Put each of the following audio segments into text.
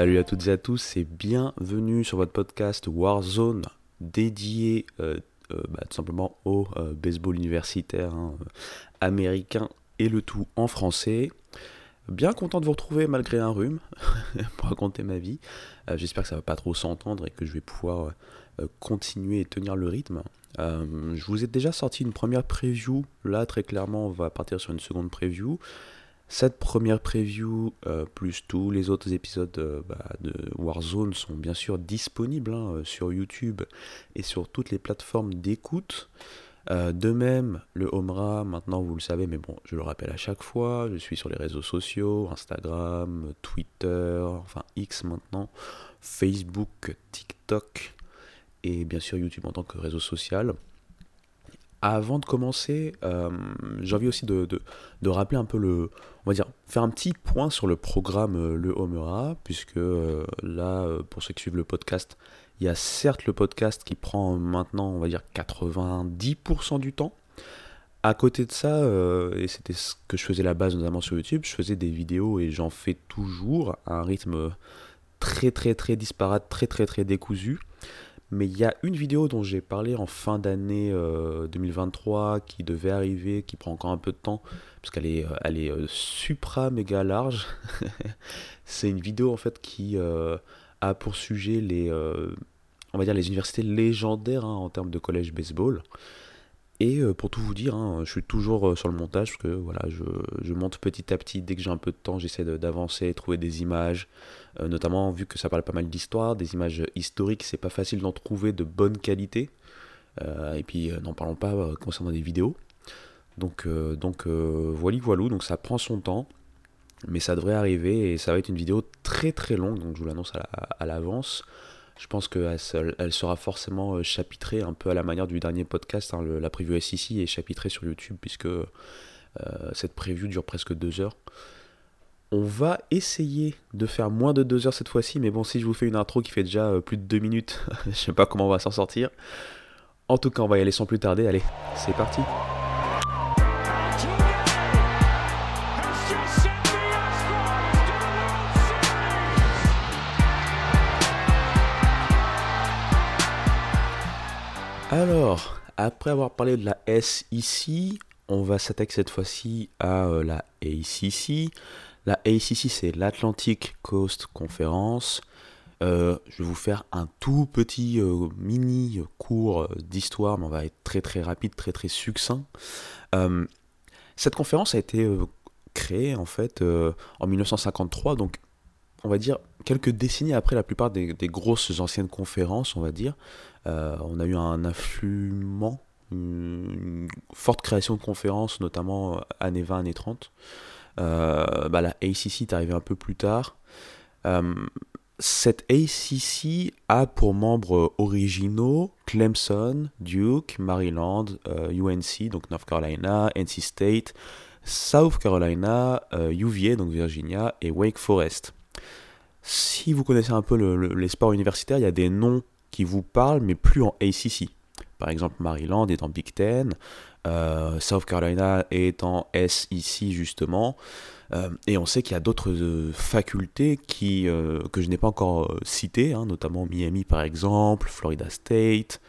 Salut à toutes et à tous et bienvenue sur votre podcast Warzone dédié euh, euh, bah, tout simplement au euh, baseball universitaire hein, américain et le tout en français. Bien content de vous retrouver malgré un rhume pour raconter ma vie. J'espère que ça va pas trop s'entendre et que je vais pouvoir continuer et tenir le rythme. je vous ai déjà sorti une première preview. Là, très clairement, on va partir sur une seconde preview. Cette première preview, euh, plus tous les autres épisodes euh, bah, de Warzone sont bien sûr disponibles hein, euh, sur YouTube et sur toutes les plateformes d'écoute. de même, le Homera, maintenant vous le savez, mais bon, je le rappelle à chaque fois, je suis sur les réseaux sociaux, Instagram, Twitter, enfin X maintenant, Facebook, TikTok et bien sûr YouTube en tant que réseau social. Avant de commencer, euh, j'ai envie aussi de, rappeler un peu le. On va dire, faire un petit point sur le programme euh, Le Homera, puisque euh, là, pour ceux qui suivent le podcast, il y a certes le podcast qui prend maintenant, on va dire, 90% du temps. À côté de ça, et c'était ce que je faisais la base notamment sur YouTube, je faisais des vidéos et j'en fais toujours à un rythme très très très disparate, très très très décousu. Mais il y a une vidéo dont j'ai parlé en fin d'année 2023 euh, qui devait arriver, qui prend encore un peu de temps, parce qu'elle est, euh, elle est euh, supra méga large. c'est une vidéo en fait qui a pour sujet les, on va dire les universités légendaires hein, en termes de collège baseball. Et pour tout vous dire, hein, je suis toujours sur le montage parce que voilà, je, monte petit à petit. Dès que j'ai un peu de temps, j'essaie d'avancer, trouver des images, euh, notamment vu que ça parle pas mal d'histoire, des images historiques, c'est pas facile d'en trouver de bonne qualité. Euh, et puis euh, n'en parlons pas concernant des vidéos. Donc, donc voilà, voilà, donc ça prend son temps, mais ça devrait arriver et ça va être une vidéo très très longue, donc je vous l'annonce à l'avance. Je pense qu'elle elle sera forcément chapitrée un peu à la manière du dernier podcast, hein, la preview SEC est chapitrée sur YouTube puisque cette preview dure presque deux heures. On va essayer de faire moins de 2 heures cette fois-ci, mais bon, si je vous fais une intro qui fait déjà euh, plus de 2 minutes, je sais pas comment on va s'en sortir. En tout cas, on va y aller sans plus tarder. Allez, c'est parti. Alors, après avoir parlé de la S ici, on va s'attaquer cette fois-ci à euh, la ACC. La ACC, c'est l'Atlantic Coast Conference. Euh, je vais vous faire un tout petit euh, mini cours d'histoire, mais on va être très très rapide, très très succinct. Cette conférence a été créée en fait en 1953, donc on va dire quelques décennies après la plupart des, grosses anciennes conférences, on va dire. on a eu un affluement, une, forte création de conférences, notamment années 20, années 30. Euh, bah, la ACC est arrivée un peu plus tard. Euh, cette ACC a pour membres originaux Clemson, Duke, Maryland, UNC, euh, donc North Carolina, NC State, South Carolina, UVA, donc Virginia, et Wake Forest. Si vous connaissez un peu les sports universitaires, il y a des noms qui vous parlent, mais plus en ACC. Par exemple, Maryland est en Big Ten, euh, South Carolina est en S ici justement. Euh, et on sait qu'il y a d'autres euh, facultés qui, que je n'ai pas encore citées, hein, notamment Miami par exemple, Florida State,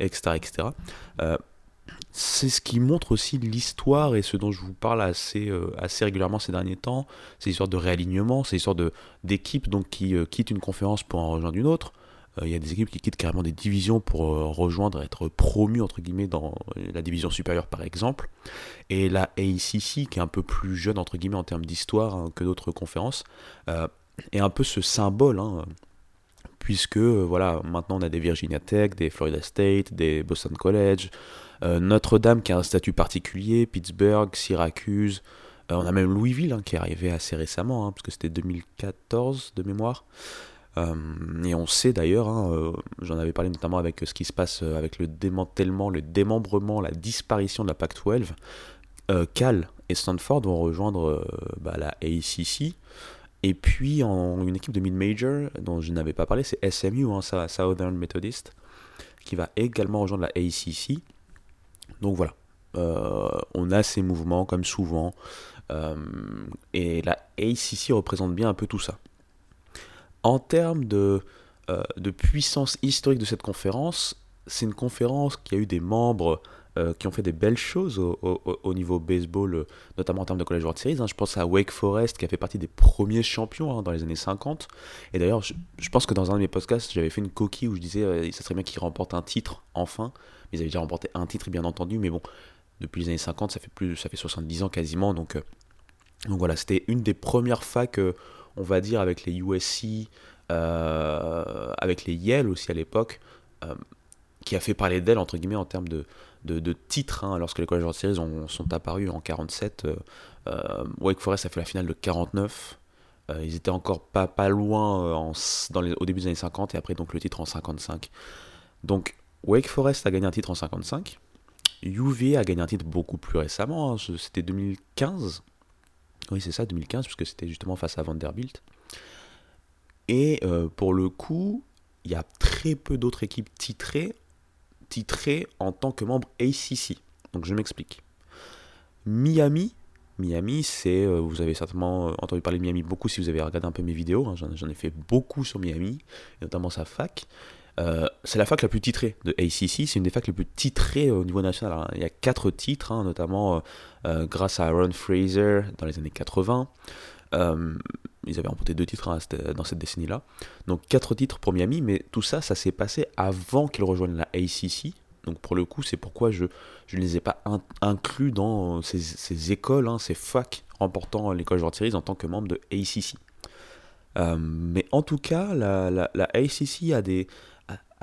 etc. etc. c'est ce qui montre aussi l'histoire et ce dont je vous parle assez, assez régulièrement ces derniers temps. C'est l'histoire de réalignement, c'est l'histoire d'équipes qui quittent une conférence pour en rejoindre une autre. Euh, il y a des équipes qui quittent carrément des divisions pour euh, rejoindre, être promues dans la division supérieure par exemple. Et la ACC, qui est un peu plus jeune en termes d'histoire hein, que d'autres conférences, euh, est un peu ce symbole. Hein, puisque voilà, maintenant on a des Virginia Tech, des Florida State, des Boston College, Notre-Dame qui a un statut particulier, Pittsburgh, Syracuse, on a même Louisville hein, qui est arrivé assez récemment, parce que c'était 2014 de mémoire. Euh, et on sait d'ailleurs, hein, euh, j'en avais parlé notamment avec ce qui se passe euh, avec le démantèlement, le démembrement, la disparition de la PAC-12, Cal et Stanford vont rejoindre bah, la ACC. Et puis une équipe de mid-major dont je n'avais pas parlé, c'est SMU, hein, Southern Methodist, qui va également rejoindre la ACC. Donc voilà, on a ces mouvements comme souvent. et la ACC représente bien un peu tout ça. En termes de, de puissance historique de cette conférence, c'est une conférence qui a eu des membres euh, qui ont fait des belles choses au, niveau baseball, euh, notamment en termes de College World Series. Hein. Je pense à Wake Forest qui a fait partie des premiers champions hein, dans les années 50. Et d'ailleurs, je, pense que dans un de mes podcasts, j'avais fait une coquille où je disais euh, ça serait bien qu'ils remportent un titre enfin. Ils avaient déjà remporté un titre, bien entendu, mais bon, depuis les années 50, ça fait plus, ça fait 70 ans quasiment. Donc, donc voilà, c'était une des premières facs, on va dire, avec les USC, avec les Yale aussi à l'époque qui a fait parler d'elle, entre guillemets, en termes de, de, titres. Hein, lorsque les College World Series ont, sont apparus en 47, euh, euh, Wake Forest a fait la finale de 49. Euh, ils étaient encore pas, pas loin en, dans les, au début des années 50 et après donc le titre en 55. Donc Wake Forest a gagné un titre en 55. UV a gagné un titre beaucoup plus récemment, hein, c'était 2015. Oui, c'est ça, 2015, puisque c'était justement face à Vanderbilt. Et pour le coup, il y a très peu d'autres équipes titrées titré en tant que membre ACC. Donc je m'explique. Miami, Miami, c'est, euh, vous avez certainement euh, entendu parler de Miami beaucoup si vous avez regardé un peu mes vidéos, hein, j'en ai fait beaucoup sur Miami, notamment sa fac. Euh, c'est la fac la plus titrée de ACC, c'est une des facs les plus titrées au niveau national. il y a quatre titres, hein, notamment grâce à Aaron Fraser dans les années 80. ils avaient remporté deux titres hein, dans cette décennie-là. Donc quatre titres pour Miami, mais tout ça, ça s'est passé avant qu'ils rejoignent la ACC. Donc pour le coup, c'est pourquoi je, ne les ai pas inclus dans ces, écoles, hein, ces facs remportant l'école George Series en tant que membre de ACC. Euh, mais en tout cas, la, la, ACC a des,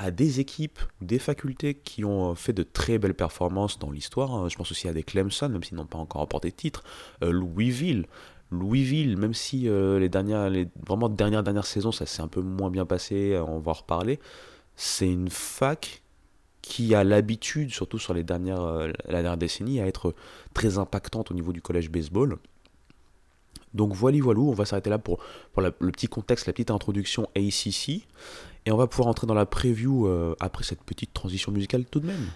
a, des équipes, des facultés qui ont fait de très belles performances dans l'histoire. Hein. Je pense aussi à des Clemson, même s'ils n'ont pas encore remporté de titre. Euh, Louisville, Louisville, même si euh, les dernières, vraiment dernières dernières saisons, ça s'est un peu moins bien passé, on va en reparler. C'est une fac qui a l'habitude, surtout sur les dernières, euh, la dernière décennie, à être très impactante au niveau du collège baseball. Donc voilà, voilou, on va s'arrêter là pour, pour le petit contexte, la petite introduction ACC. Et on va pouvoir entrer dans la preview euh, après cette petite transition musicale tout de même.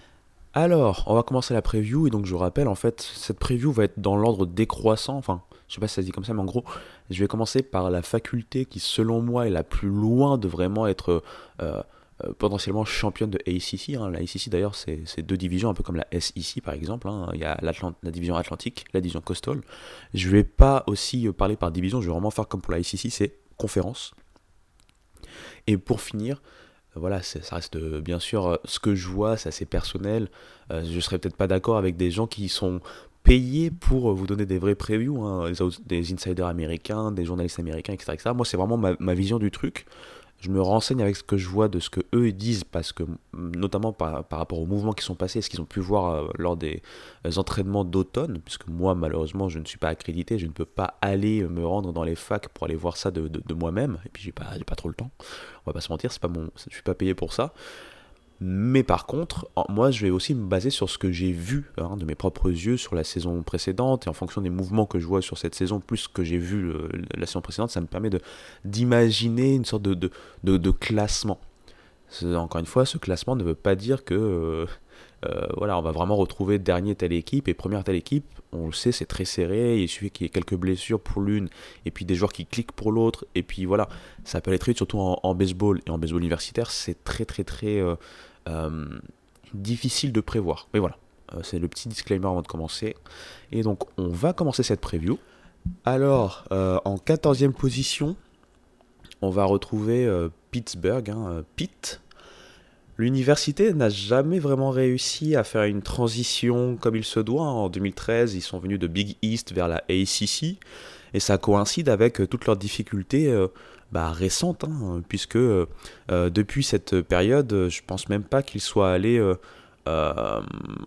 Alors, on va commencer la preview, et donc je vous rappelle, en fait, cette preview va être dans l'ordre décroissant, enfin, je sais pas si ça se dit comme ça, mais en gros, je vais commencer par la faculté qui, selon moi, est la plus loin de vraiment être euh, euh, potentiellement championne de ACC. Hein. La ACC d'ailleurs, c'est deux divisions, un peu comme la SEC par exemple. Hein. Il y a la division Atlantique, la division Coastal. Je vais pas aussi parler par division, je vais vraiment faire comme pour la ACC, c'est conférence. Et pour finir, euh, voilà, ça reste bien sûr ce que je vois, c'est assez personnel. je serais peut-être pas d'accord avec des gens qui sont payés pour vous donner des vrais previews, hein. des insiders américains, des journalistes américains, etc. Moi, c'est vraiment ma, vision du truc je me renseigne avec ce que je vois de ce que eux disent, notamment par, rapport aux mouvements qui sont passés, ce qu'ils ont pu voir euh, lors des euh, entraînements d'automne, puisque moi malheureusement je ne suis pas accrédité, je ne peux pas aller me rendre dans les facs pour aller voir ça de, moi-même, et puis j'ai pas, pas trop le temps, on va pas se mentir, pas mon, je suis pas payé pour ça. Mais par contre, moi, je vais aussi me baser sur ce que j'ai vu hein, de mes propres yeux sur la saison précédente et en fonction des mouvements que je vois sur cette saison, plus que j'ai vu euh, la saison précédente, ça me permet d'imaginer une sorte de, classement. Encore une fois, ce classement ne veut pas dire que euh, euh, voilà, on va vraiment retrouver dernier telle équipe et première telle équipe. On le sait, c'est très serré. Il suffit qu'il y ait quelques blessures pour l'une et puis des joueurs qui cliquent pour l'autre. Et puis voilà, ça peut aller très vite, surtout en, baseball et en baseball universitaire. C'est très très très euh, difficile de prévoir. Mais voilà, euh, c'est le petit disclaimer avant de commencer. Et donc, on va commencer cette preview. Alors, euh, en 14e position, on va retrouver Pittsburgh, hein, Pitt. L'université n'a jamais vraiment réussi à faire une transition comme il se doit. En 2013, ils sont venus de Big East vers la ACC. Et ça coïncide avec toutes leurs difficultés bah, récente, hein, puisque euh, depuis cette période, je pense même pas qu'il soit allé euh, euh,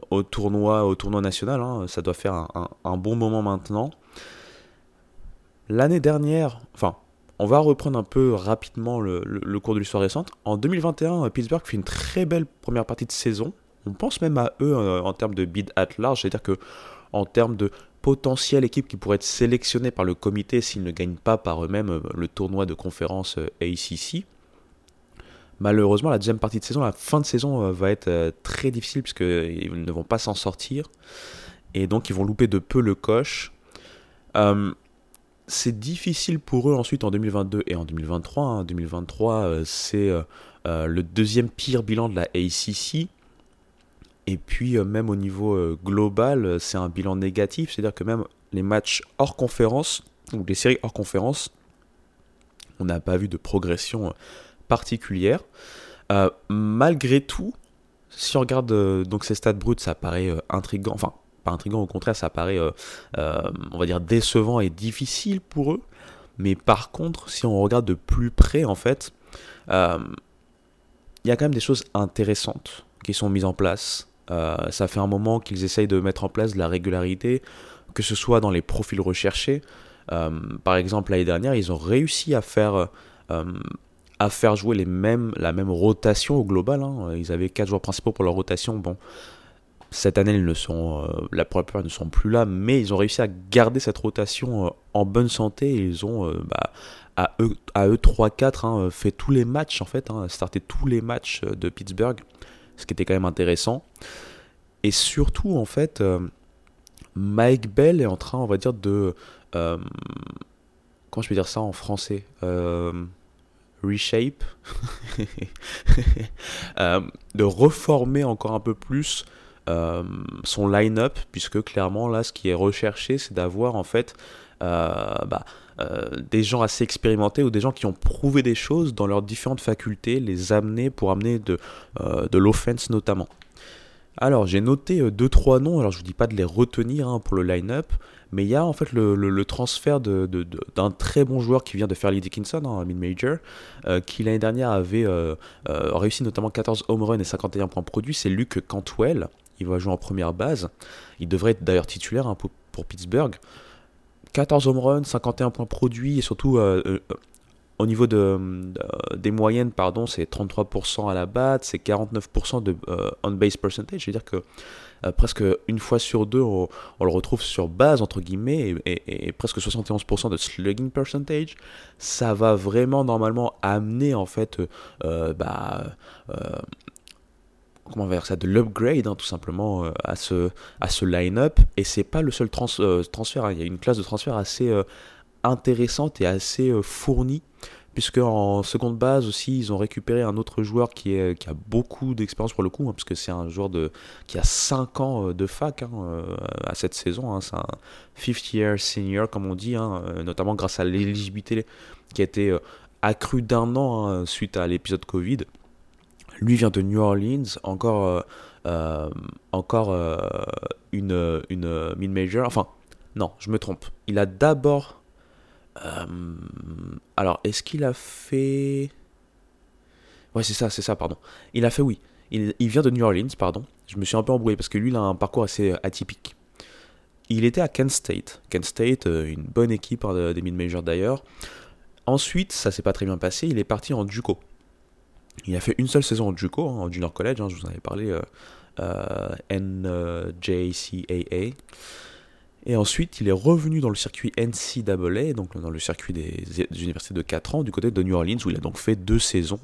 au tournoi, au tournoi national. Hein. ça doit faire un, bon moment maintenant. L'année dernière, enfin, on va reprendre un peu rapidement le, cours de l'histoire récente. En 2021, Pittsburgh fait une très belle première partie de saison. On pense même à eux en termes de bid at large, c'est-à-dire que en termes de potentielle équipe qui pourrait être sélectionnée par le comité s'ils ne gagnent pas par eux-mêmes euh, le tournoi de conférence euh, ACC. Malheureusement, la deuxième partie de saison, la fin de saison euh, va être très difficile puisqu'ils ne vont pas s'en sortir. Et donc ils vont louper de peu le coche. C'est difficile pour eux ensuite en 2022 et en 2023. En 2023, c'est le deuxième pire bilan de la ACC. Et puis même au niveau global, c'est un bilan négatif, c'est-à-dire que même les matchs hors conférence, ou les séries hors conférence, on n'a pas vu de progression particulière. malgré tout, si on regarde euh, donc ces stats bruts, ça paraît euh, intrigant. Enfin, intrigant, au contraire, ça paraît, euh, on va dire, décevant et difficile pour eux. Mais par contre, si on regarde de plus près, en fait, il y a quand même des choses intéressantes qui sont mises en place. ça fait un moment qu'ils essayent de mettre en place de la régularité, que ce soit dans les profils recherchés. par exemple, l'année dernière, ils ont réussi à faire à faire jouer les mêmes, la même rotation au global. Hein. Ils avaient quatre joueurs principaux pour leur rotation. Bon, cette année, ils ne sont, euh, la plupart ne sont plus là, mais ils ont réussi à garder cette rotation euh, en bonne santé. Ils ont, euh, bah, à eux, à eux 3-4, hein, fait tous les matchs en fait, hein, starté tous les matchs de Pittsburgh, ce qui était quand même intéressant. Et surtout, en fait, Mike Bell est en train, on va dire, de. comment je peux dire ça en français reshape, euh, de reformer encore un peu plus euh, son line-up, puisque clairement là, ce qui est recherché, c'est d'avoir en fait euh, bah, des gens assez expérimentés ou des gens qui ont prouvé des choses dans leurs différentes facultés, les amener pour amener de, de l'offense notamment. Alors j'ai noté 2-3 noms, alors je vous dis pas de les retenir hein, pour le line-up, mais il y a en fait le, transfert d'un de, très bon joueur qui vient de Fairleigh Dickinson, en hein, mid-major, euh, qui l'année dernière avait euh, euh, réussi notamment 14 home runs et 51 points produits. C'est Luke Cantwell. Il va jouer en première base. Il devrait être d'ailleurs titulaire hein, pour, Pittsburgh. 14 home runs, 51 points produits et surtout au niveau de, des moyennes, pardon, c'est 33% à la batte, c'est 49% de on-base percentage. C'est-à-dire que euh, presque une fois sur deux, on, le retrouve sur base, entre guillemets, et, presque 71% de slugging percentage, ça va vraiment normalement amener en fait, euh, bah, euh, comment dire ça, de l'upgrade hein, tout simplement à ce, à ce line-up. Et c'est pas le seul transfert, hein. il y a une classe de transfert assez intéressante et assez fournie puisque en seconde base aussi, ils ont récupéré un autre joueur qui, est, qui a beaucoup d'expérience pour le coup, hein, puisque c'est un joueur de, qui a 5 ans euh, de fac hein, euh, à cette saison. C'est un 50 year senior, comme on dit, euh, notamment grâce à l'éligibilité qui a été accrue d'un an suite à l'épisode Covid. Lui vient de New Orleans, encore, encore une, une mid-major. Enfin, non, je me trompe. Il a d'abord euh, alors, est-ce qu'il a fait. Ouais, c'est ça, c'est ça, pardon. Il a fait, oui. Il, vient de New Orleans, pardon. Je me suis un peu embrouillé parce que lui, il a un parcours assez atypique. Il était à Kent State. Kent State, euh, une bonne équipe hein, des mid-majors d'ailleurs. Ensuite, ça s'est pas très bien passé, il est parti en Juco. Il a fait une seule saison en Juco, hein, Junior College, hein, je vous en avais parlé, euh, NJCAA. Et ensuite, il est revenu dans le circuit NCAA, donc dans le circuit des, universités de 4 ans, du côté de New Orleans, où il a donc fait deux saisons.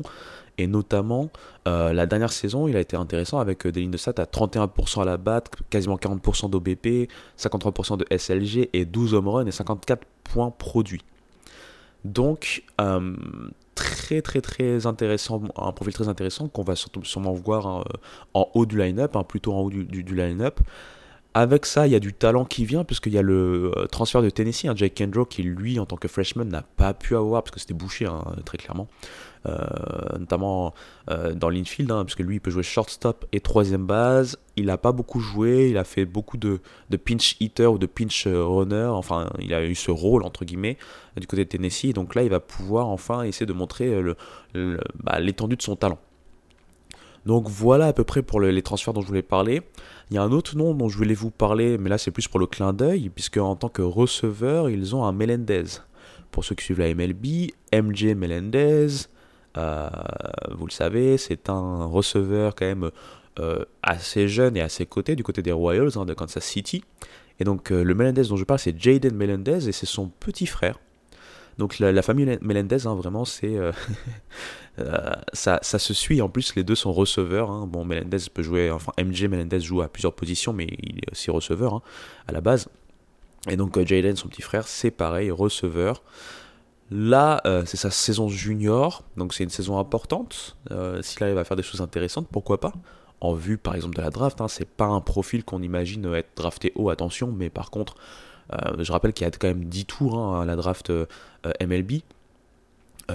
Et notamment, euh, la dernière saison, il a été intéressant avec euh, des lignes de stats à 31% à la batte, quasiment 40% d'OBP, 53% de SLG et 12 home runs et 54 points produits. Donc, euh, très très très intéressant, un profil très intéressant qu'on va sûrement voir en haut du line-up, hein, plutôt en haut du line-up. Avec ça, il y a du talent qui vient, puisqu'il y a le euh, transfert de Tennessee, hein, Jake Kendrick qui, lui, en tant que freshman, n'a pas pu avoir, parce que c'était bouché, hein, très clairement. Euh, notamment euh, dans l'infield, hein, puisque lui, il peut jouer shortstop et troisième base. Il n'a pas beaucoup joué, il a fait beaucoup de, pinch hitter ou de pinch runner. Enfin, il a eu ce rôle, entre guillemets, du côté de Tennessee. Donc là, il va pouvoir enfin essayer de montrer bah, l'étendue de son talent. Donc voilà à peu près pour les transferts dont je voulais parler. Il y a un autre nom dont je voulais vous parler, mais là c'est plus pour le clin d'œil, puisque en tant que receveur, ils ont un Melendez. Pour ceux qui suivent la MLB, MJ Melendez, euh, vous le savez, c'est un receveur quand même euh, assez jeune et assez coté du côté des Royals hein, de Kansas City. Et donc euh, le Melendez dont je parle, c'est Jaden Melendez et c'est son petit frère. Donc la, famille Melendez, hein, vraiment, c'est Euh, ça, ça, se suit. En plus, les deux sont receveurs. Hein. Bon, Melendez peut jouer, enfin, MJ Melendez joue à plusieurs positions, mais il est aussi receveur hein, à la base. Et donc Jalen, son petit frère, c'est pareil, receveur. Là, c'est sa saison junior, donc c'est une saison importante. S'il arrive à faire des choses intéressantes, pourquoi pas? En vue, par exemple, de la draft, c'est pas un profil qu'on imagine être drafté haut, attention, mais par contre, je rappelle qu'il y a quand même 10 tours hein, à la draft MLB.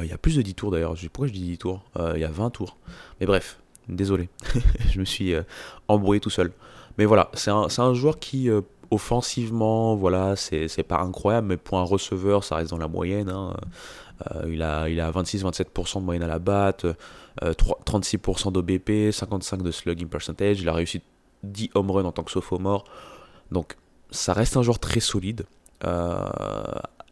Il y a plus de 10 tours d'ailleurs. Pourquoi je dis 10 tours? Il y a 20 tours. Mais bref, désolé. je me suis embrouillé tout seul. Mais voilà, c'est un, joueur qui offensivement, voilà, c'est pas incroyable, mais pour un receveur, ça reste dans la moyenne. Hein. Euh, il a, il a 26-27% de moyenne à la batte, 36% euh, d'OBP, 55% de slugging percentage. Il a réussi 10 home runs en tant que sophomore. Donc, ça reste un joueur très solide. Euh,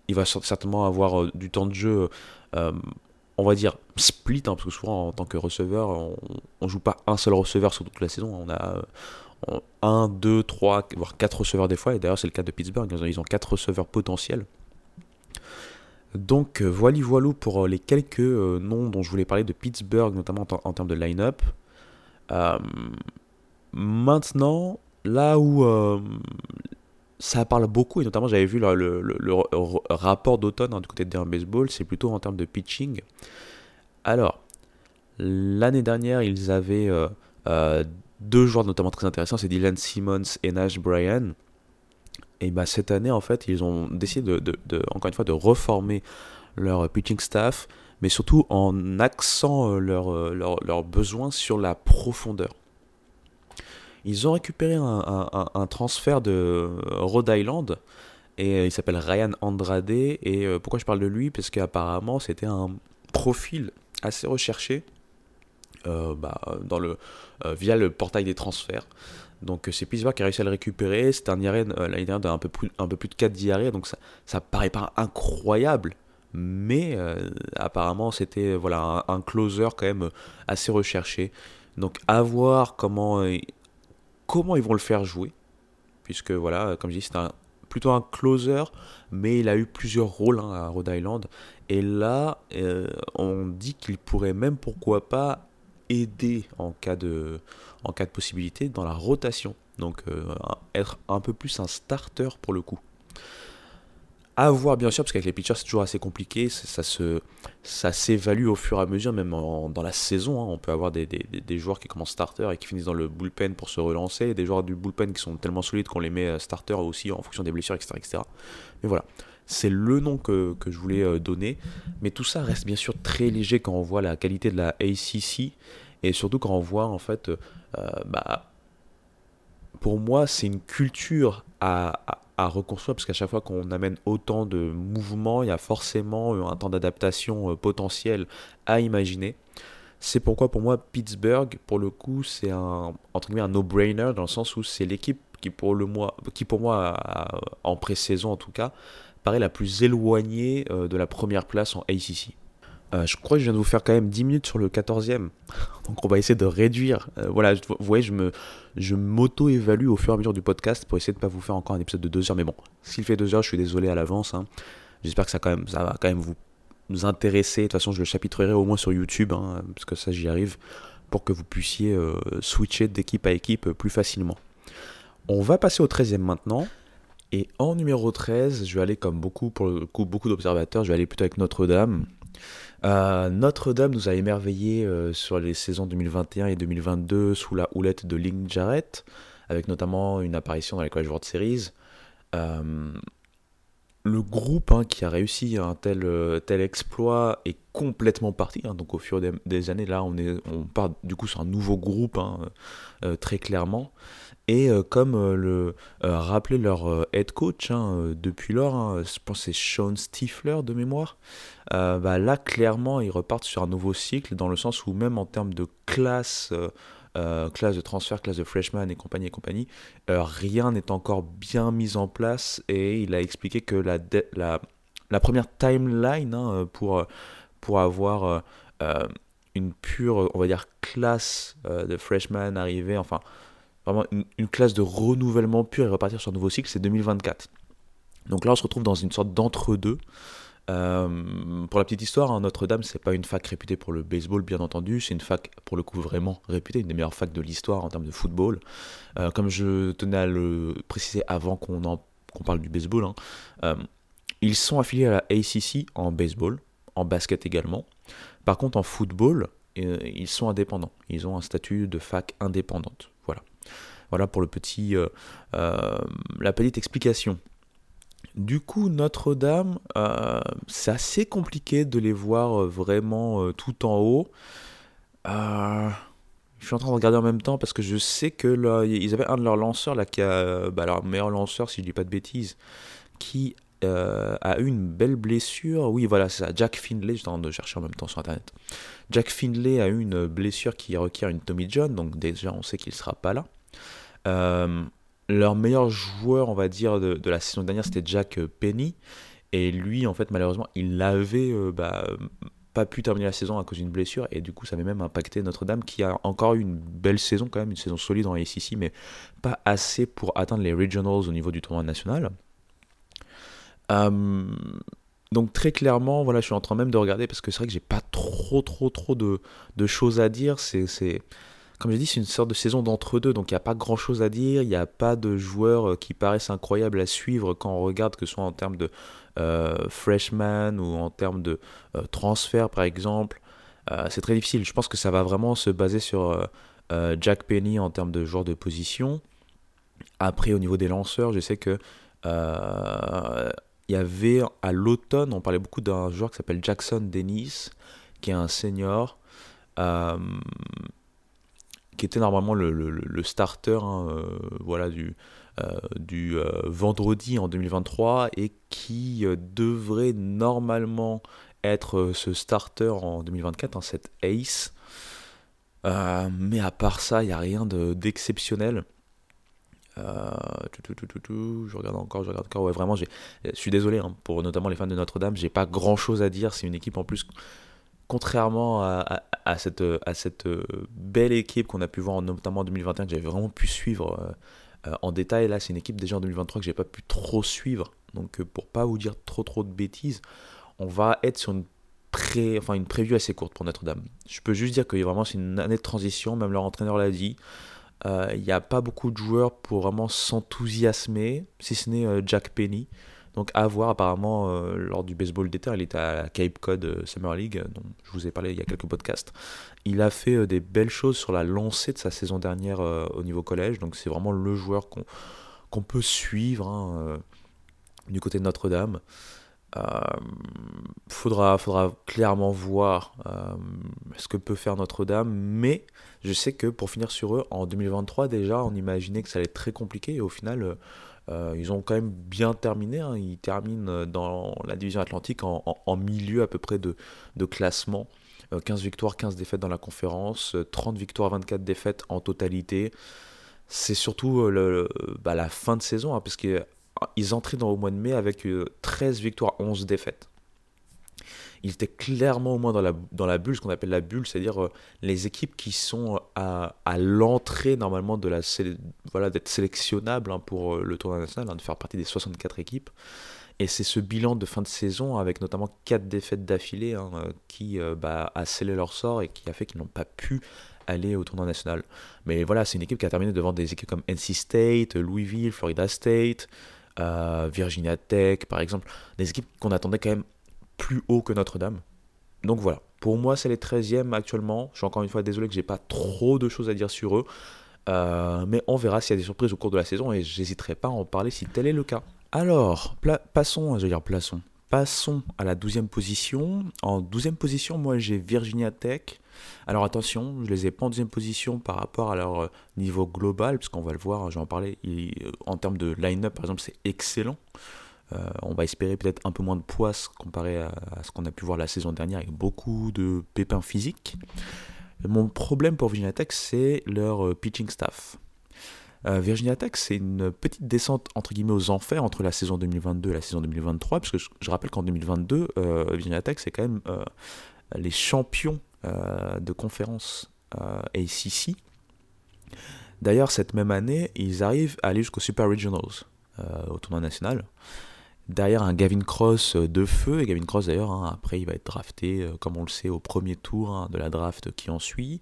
il va certainement avoir du temps de jeu, on va dire split, hein, parce que souvent en tant que receveur, on, on joue pas un seul receveur sur toute la saison. On a 1, 2, 3, voire 4 receveurs des fois, et d'ailleurs c'est le cas de Pittsburgh, ils ont 4 receveurs potentiels. Donc euh, voilà voilou pour euh, les quelques euh, noms dont je voulais parler de Pittsburgh, notamment en, termes de line-up. maintenant, là où ça parle beaucoup, et notamment j'avais vu le, rapport d'automne hein, du côté de Baseball, c'est plutôt en termes de pitching. Alors, l'année dernière, ils avaient deux joueurs notamment très intéressants, c'est Dylan Simmons et Nash Bryan. Et bah cette année en fait ils ont décidé de, encore une fois de reformer leur pitching staff, mais surtout en axant euh, leurs leur, leur besoins sur la profondeur. Ils ont récupéré un, transfert de Rhode Island et euh, il s'appelle Ryan Andrade. Et euh, pourquoi je parle de lui? Parce qu'apparemment c'était un profil assez recherché euh, bah, dans le, via le portail des transferts. Donc c'est Pittsburgh qui a réussi à le récupérer. C'est un IRA l'année dernière d'un peu plus, un peu plus de 4 diarrhées, donc ça, ça paraît pas incroyable. Mais apparemment c'était voilà un, closer quand même assez recherché. Donc à voir comment, comment ils vont le faire jouer. Puisque voilà, comme je dis, c'est un, plutôt un closer, mais il a eu plusieurs rôles hein, à Rhode Island. Et là, on dit qu'il pourrait même, pourquoi pas, aider en cas de, en cas de possibilité dans la rotation. Donc euh, être un peu plus un starter pour le coup. À voir bien sûr, parce qu'avec les pitchers c'est toujours assez compliqué, ça, se, ça s'évalue au fur et à mesure, même dans la saison. Hein. On peut avoir des, des, joueurs qui commencent starter et qui finissent dans le bullpen pour se relancer, des joueurs du bullpen qui sont tellement solides qu'on les met euh, starter aussi en fonction des blessures, etc. etc. Mais voilà, c'est le nom que, que, je voulais euh, donner. Mais tout ça reste bien sûr très léger quand on voit la qualité de la ACC. Et surtout quand on voit en fait, euh, bah, pour moi, c'est une culture à, reconstruire parce qu'à chaque fois qu'on amène autant de mouvements, il y a forcément un temps d'adaptation euh, potentiel à imaginer. C'est pourquoi pour moi Pittsburgh, pour le coup, c'est un entre guillemets un no-brainer dans le sens où c'est l'équipe qui pour le moi, qui pour moi en pré-saison en tout cas paraît la plus éloignée euh, de la première place en ACC. Euh, je crois que je viens de vous faire quand même 10 minutes sur le 14e. Donc on va essayer de réduire. Euh, voilà, vous voyez, je me je m'auto-évalue au fur et à mesure du podcast pour essayer de ne pas vous faire encore un épisode de 2 heures. Mais bon, s'il fait 2 heures, je suis désolé à l'avance. Hein. J'espère que ça, quand ça va quand même vous, intéresser. De toute façon, je le chapitrerai au moins sur YouTube, hein, parce que ça, j'y arrive, pour que vous puissiez switcher d'équipe à équipe plus facilement. On va passer au 13e maintenant. Et en numéro 13, je vais aller comme beaucoup, beaucoup d'observateurs, je vais aller plutôt avec Notre-Dame. Euh, Notre-Dame nous a émerveillé euh, sur les saisons 2021 et 2022 sous la houlette de Link Jarrett, avec notamment une apparition dans les College World Series. Euh, le groupe hein, qui a réussi un tel, tel exploit est complètement parti. Hein. donc au fur des, des, années, là, on, est, on part du coup sur un nouveau groupe, hein, très clairement. Et euh, comme euh, le euh, rappelait leur head coach hein, depuis lors, hein, je pense c'est Sean Stifler de mémoire, bah là clairement ils repartent sur un nouveau cycle dans le sens où même en termes de classe, classe de transfert, classe de freshman et compagnie et compagnie, rien n'est encore bien mis en place. Et il a expliqué que la première timeline hein, pour, pour avoir une pure, on va dire, classe de freshman arrivée, enfin vraiment une, classe de renouvellement pur et repartir sur un nouveau cycle, c'est 2024. Donc là, on se retrouve dans une sorte d'entre-deux. Euh, pour la petite histoire, hein, Notre-Dame, c'est pas une fac réputée pour le baseball, bien entendu. C'est une fac, pour le coup, vraiment réputée, une des meilleures facs de l'histoire en termes de football. Euh, comme je tenais à le préciser avant qu'on parle du baseball. Hein. ils sont affiliés à la ACC en baseball, en basket également. Par contre, en football, ils sont indépendants. Ils ont un statut de fac indépendante. Voilà. Pour le petit, la petite explication. Du coup, Notre-Dame, euh, c'est assez compliqué de les voir euh, vraiment euh, tout en haut. je suis en train de regarder en même temps parce que je sais que ils avaient un de leurs lanceurs, bah, leur meilleur lanceur, si je dis pas de bêtises, qui a eu une belle blessure. Oui, voilà, c'est ça. Jack Findlay, je suis en train de chercher en même temps sur internet. Jack Findlay a eu une blessure qui requiert une Tommy John, donc déjà on sait qu'il ne sera pas là leur meilleur joueur, on va dire, de, la saison dernière, c'était Jack euh, Penny. Et lui, en fait, malheureusement, il avait euh, bah, pas pu terminer la saison à cause d'une blessure. Et du coup, ça avait même impacté Notre-Dame, qui a encore eu une belle saison, quand même, une saison solide en ACC, mais pas assez pour atteindre les regionals au niveau du tournoi national. Euh, donc très clairement, voilà, je suis en train même de regarder parce que c'est vrai que j'ai pas trop, trop, trop de, de choses à dire. C'est, comme j'ai dit, c'est une sorte de saison d'entre-deux, donc il n'y a pas grand-chose à dire, il n'y a pas de joueurs euh, qui paraissent incroyables à suivre quand on regarde, que ce soit en termes de euh, freshman ou en termes de euh, transfert, par exemple. c'est très difficile. Je pense que ça va vraiment se baser sur Jack Penny en termes de joueur de position. Après, au niveau des lanceurs, je sais que il y avait à l'automne, on parlait beaucoup d'un joueur qui s'appelle Jackson Dennis, qui est un senior qui était normalement le, starter hein, euh, voilà, du, euh, du euh, vendredi en 2023 et qui devrait normalement être ce starter en 2024, hein, cette ace. mais à part ça, il n'y a rien d'exceptionnel. je regarde encore, je regarde encore. Ouais, vraiment, je suis désolé hein, pour notamment les fans de Notre-Dame. J'ai pas grand chose à dire. C'est une équipe en plus contrairement à, cette, euh, belle équipe qu'on a pu voir notamment en 2021, que j'avais vraiment pu suivre euh, euh, en détail, là c'est une équipe déjà en 2023 que j'ai pas pu trop suivre. Donc pour pas vous dire trop trop de bêtises, on va être sur une pré, enfin une preview assez courte pour Notre-Dame. Je peux juste dire que vraiment c'est une année de transition, même leur entraîneur l'a dit. Il n'y a pas beaucoup de joueurs pour vraiment s'enthousiasmer, si ce n'est Jack Penny. Donc à voir apparemment euh, lors du baseball d'été, il était à Cape Cod euh, Summer League, dont je vous ai parlé il y a quelques podcasts. Il a fait euh, des belles choses sur la lancée de sa saison dernière au niveau collège, donc c'est vraiment le joueur qu'on peut suivre hein, du côté de Notre-Dame. faudra, faudra clairement voir ce que peut faire Notre-Dame, mais je sais que pour finir sur eux, en 2023 déjà, on imaginait que ça allait être très compliqué, et au final, euh, ils ont quand même bien terminé. Hein. Ils terminent euh, dans la division atlantique en, milieu à peu près de, classement. 15 euh, victoires, 15 défaites dans la conférence, 30 victoires, 24 défaites en totalité. C'est surtout bah, la fin de saison, hein, parce entraient dans, au mois de mai avec 13 victoires, 11 défaites il était clairement au moins dans la, dans la bulle, ce qu'on appelle la bulle, c'est-à-dire euh, les équipes qui sont à, à l'entrée normalement de la voilà d'être sélectionnables hein, pour euh, le tournoi national, hein, de faire partie des 64 équipes. Et c'est ce bilan de fin de saison, avec notamment 4 défaites d'affilée, hein, euh, qui bah, a scellé leur sort et qui a fait qu'ils n'ont pas pu aller au tournoi national. Mais voilà, c'est une équipe qui a terminé devant des équipes comme NC State, Louisville, Florida State, Virginia Tech, par exemple. Des équipes qu'on attendait quand même plus haut que Notre-Dame. Donc voilà, pour moi c'est les 13e actuellement. Je suis encore une fois désolé que j'ai pas trop de choses à dire sur eux. Euh, mais on verra s'il y a des surprises au cours de la saison et j'hésiterai pas à en parler si tel est le cas. Alors, passons, je vais dire plaçons. Passons à la 12e position. En 12e position, moi j'ai Virginia Tech. Alors attention, je les ai pas en deuxième position par rapport à leur euh, niveau global, parce qu'on va le voir, je vais en parler, en termes de line-up par exemple, c'est excellent. Euh, on va espérer peut-être un peu moins de poisse comparé à, ce qu'on a pu voir la saison dernière avec beaucoup de pépins physiques. Mon problème pour Virginia Tech, c'est leur euh, pitching staff. Euh, Virginia Tech, c'est une petite descente entre guillemets aux enfers entre la saison 2022 et la saison 2023, parce que je, rappelle qu'en 2022, Virginia Tech, c'est quand même les champions de conférence ACC. D'ailleurs, cette même année, ils arrivent à aller jusqu'au Super Regionals, au tournoi national derrière un Gavin Cross euh, de feu. Et Gavin Cross, d'ailleurs, hein, après, il va être drafté, euh, comme on le sait, au premier tour hein, de la draft qui en suit.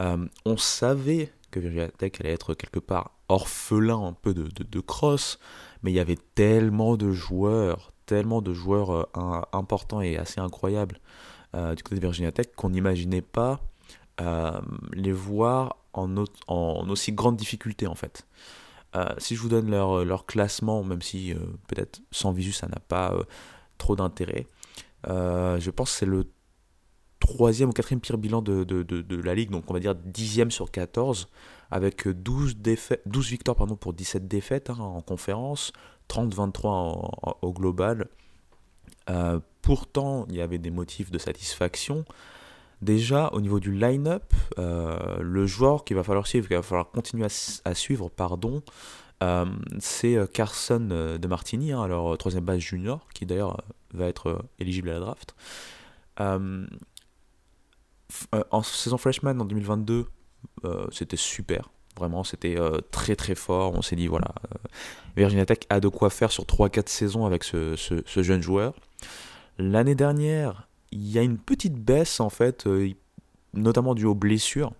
Euh, on savait que Virginia Tech allait être quelque part orphelin un peu de, de, cross, mais il y avait tellement de joueurs, tellement de joueurs importants et assez incroyables du côté de Virginia Tech qu'on n'imaginait pas les voir en, aussi grande difficulté en fait. Si je vous donne leur, leur classement, même si peut-être sans visu ça n'a pas trop d'intérêt, je pense que c'est le troisième ou quatrième pire bilan de, de, de, la ligue, donc on va dire dixième sur 14, avec 12, défaites, 12 victoires pardon, pour 17 défaites hein, en conférence, 30-23 au global. Euh, pourtant, il y avait des motifs de satisfaction. Déjà, au niveau du line-up, euh, le joueur qu'il va falloir suivre, qu'il va falloir continuer à, suivre, pardon, euh, c'est Carson de Martini, hein, alors troisième base junior, qui d'ailleurs va être éligible à la draft. Euh, en saison freshman en 2022, euh, c'était super. Vraiment, c'était euh, très très fort. On s'est dit, voilà, Virginia Tech a de quoi faire sur 3-4 saisons avec ce, jeune joueur. L'année dernière, il y a une petite baisse en fait, notamment due aux blessures.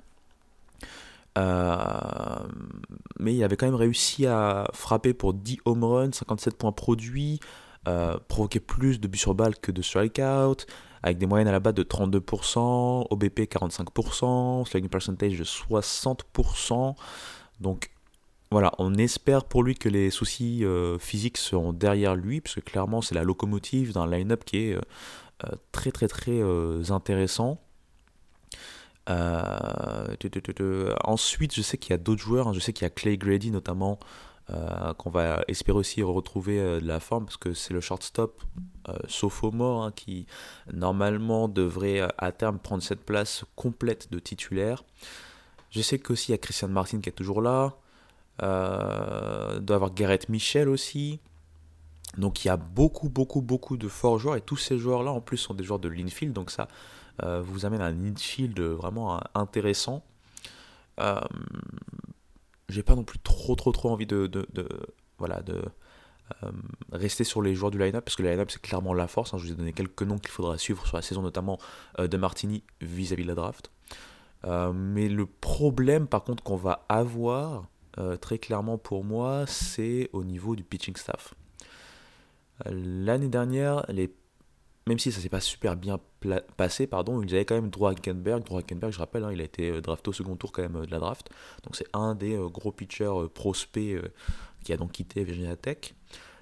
mais il avait quand même réussi à frapper pour 10 home runs, 57 points produits, provoquer plus de buts sur balle que de strikeout, avec des moyennes à la base de 32%, OBP 45%, slugging percentage de 60%. Donc voilà, on espère pour lui que les soucis euh, physiques seront derrière lui, parce que clairement c'est la locomotive d'un line-up qui est euh, euh, très très très intéressant. ensuite, je sais qu'il y a d'autres joueurs, hein. je sais qu'il y a Clay Grady notamment, euh, qu'on va espérer aussi retrouver euh, de la forme parce que c'est le shortstop euh, sophomore hein, qui normalement devrait à terme prendre cette place complète de titulaire. Je sais qu'aussi il y a Christian Martin qui est toujours là. Euh, doit avoir Garrett Michel aussi. Donc il y a beaucoup, beaucoup, beaucoup de forts joueurs et tous ces joueurs-là en plus sont des joueurs de l'infield, donc ça vous amène à un infield vraiment intéressant j'ai pas non plus trop trop trop envie de, voilà de euh, rester sur les joueurs du line-up parce que le line-up c'est clairement la force. Hein. Je vous ai donné quelques noms qu'il faudra suivre sur la saison, notamment euh, de Martini vis-à-vis de la draft. Euh, mais le problème par contre qu'on va avoir très clairement pour moi, c'est au niveau du pitching staff. L'année dernière, les même si ça s'est pas super bien passé, pardon, ils avaient quand même Droit Hackenberg. Droit je rappelle, hein, il a été euh, drafté au second tour quand même euh, de la draft. Donc c'est un des euh, gros pitchers prospects qui a donc quitté Virginia Tech.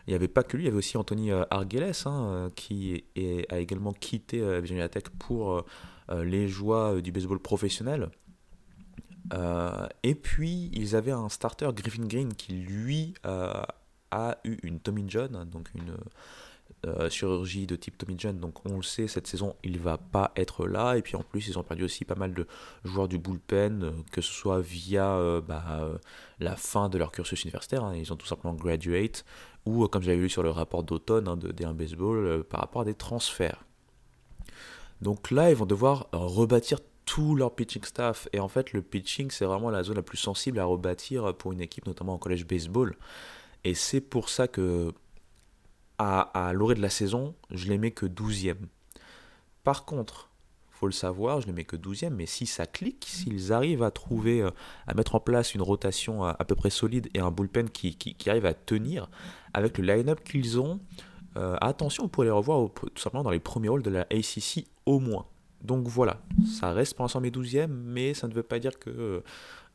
Il n'y avait pas que lui, il y avait aussi Anthony Argeles hein, qui a également quitté Virginia Tech pour les joies du baseball professionnel. et puis ils avaient un starter, Griffin Green, qui lui a eu une Tommy John, donc une euh, chirurgie de type Tommy John, donc on le sait, cette saison il va pas être là. Et puis en plus, ils ont perdu aussi pas mal de joueurs du bullpen, euh, que ce soit via euh, bah, la fin de leur cursus universitaire, hein. ils ont tout simplement graduate, ou comme j'avais vu sur le rapport d'automne hein, de D1 Baseball, par rapport à des transferts. Donc là, ils vont devoir rebâtir tout leur pitching staff. Et en fait, le pitching, c'est vraiment la zone la plus sensible à rebâtir pour une équipe, notamment en collège baseball. Et c'est pour ça que à, l'orée de la saison, je les mets que 12e. Par contre, faut le savoir, je les mets que 12e, mais si ça clique, s'ils arrivent à trouver, euh, à mettre en place une rotation à, peu près solide et un bullpen qui, arrive à tenir avec le line-up qu'ils ont, euh, attention, on pourrait les revoir tout simplement dans les premiers rôles de la ACC au moins. Donc voilà, ça reste pour l'instant mes 12e, mais ça ne veut pas dire qu'ils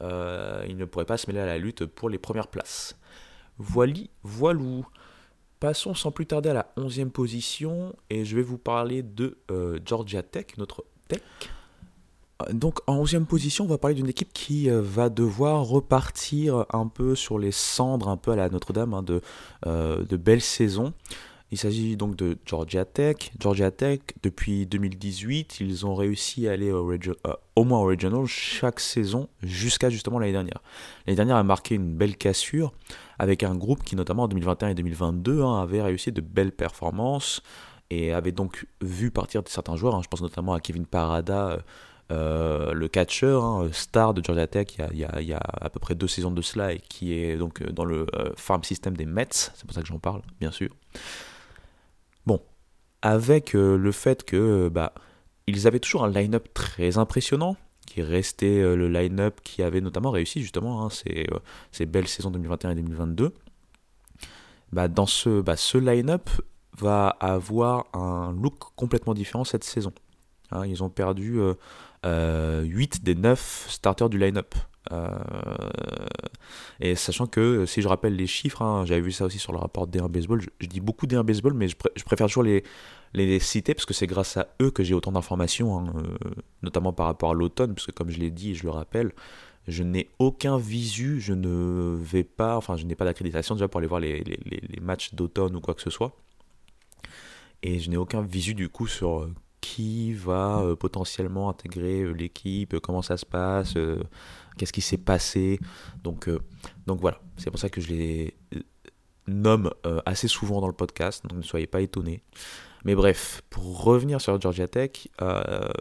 euh, ne pourraient pas se mêler à la lutte pour les premières places. Voili, voilou. Passons sans plus tarder à la 11e position et je vais vous parler de euh, Georgia Tech, notre tech. Euh, donc en 11e position, on va parler d'une équipe qui euh, va devoir repartir un peu sur les cendres, un peu à la Notre-Dame, hein, de, de belles saisons. Il s'agit donc de Georgia Tech. Georgia Tech, depuis 2018, ils ont réussi à aller au, au moins au Regional chaque saison jusqu'à justement l'année dernière. L'année dernière a marqué une belle cassure avec un groupe qui, notamment en 2021 et 2022, hein, avait réussi de belles performances et avait donc vu partir certains joueurs. Hein. je pense notamment à Kevin Parada, euh, euh, le catcher, hein, star de Georgia Tech, il y, a, à peu près deux saisons de cela, et qui est donc euh, dans le farm system des Mets, c'est pour ça que j'en parle, bien sûr. Avec le fait que bah, ils avaient toujours un line-up très impressionnant, qui est resté le line-up qui avait notamment réussi justement hein, ces, ces, belles saisons 2021 et 2022. Bah, dans ce, bah, ce line-up va avoir un look complètement différent cette saison. Hein, ils ont perdu 8 des 9 starters du line-up. Euh, et sachant que, si je rappelle les chiffres, hein, j'avais vu ça aussi sur le rapport D1 Baseball, je, dis beaucoup D1 Baseball, mais je, préfère toujours les, les, citer parce que c'est grâce à eux que j'ai autant d'informations, hein, euh, notamment par rapport à l'automne, parce que comme je l'ai dit et je le rappelle, je n'ai aucun visu, je ne vais pas, enfin je n'ai pas d'accréditation déjà pour aller voir les, les, matchs d'automne ou quoi que ce soit. Et je n'ai aucun visu du coup sur euh, qui va potentiellement intégrer l'équipe, comment ça se passe, qu'est-ce qui s'est passé. Donc, euh, donc voilà, c'est pour ça que je les euh, nomme euh, assez souvent dans le podcast, donc ne soyez pas étonnés. Mais bref, pour revenir sur Georgia Tech,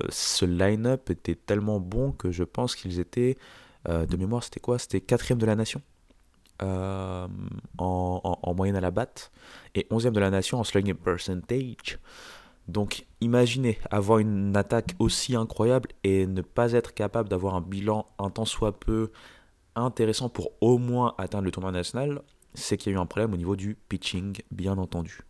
ce line-up était tellement bon que je pense qu'ils étaient, de mémoire, c'était quoi? C'était quatrième de la nation en, en, moyenne à la batte et onzième de la nation en slugging percentage. Donc imaginez avoir une attaque aussi incroyable et ne pas être capable d'avoir un bilan un tant soit peu intéressant pour au moins atteindre le tournoi national, c'est qu'il y a eu un problème au niveau du pitching, bien entendu.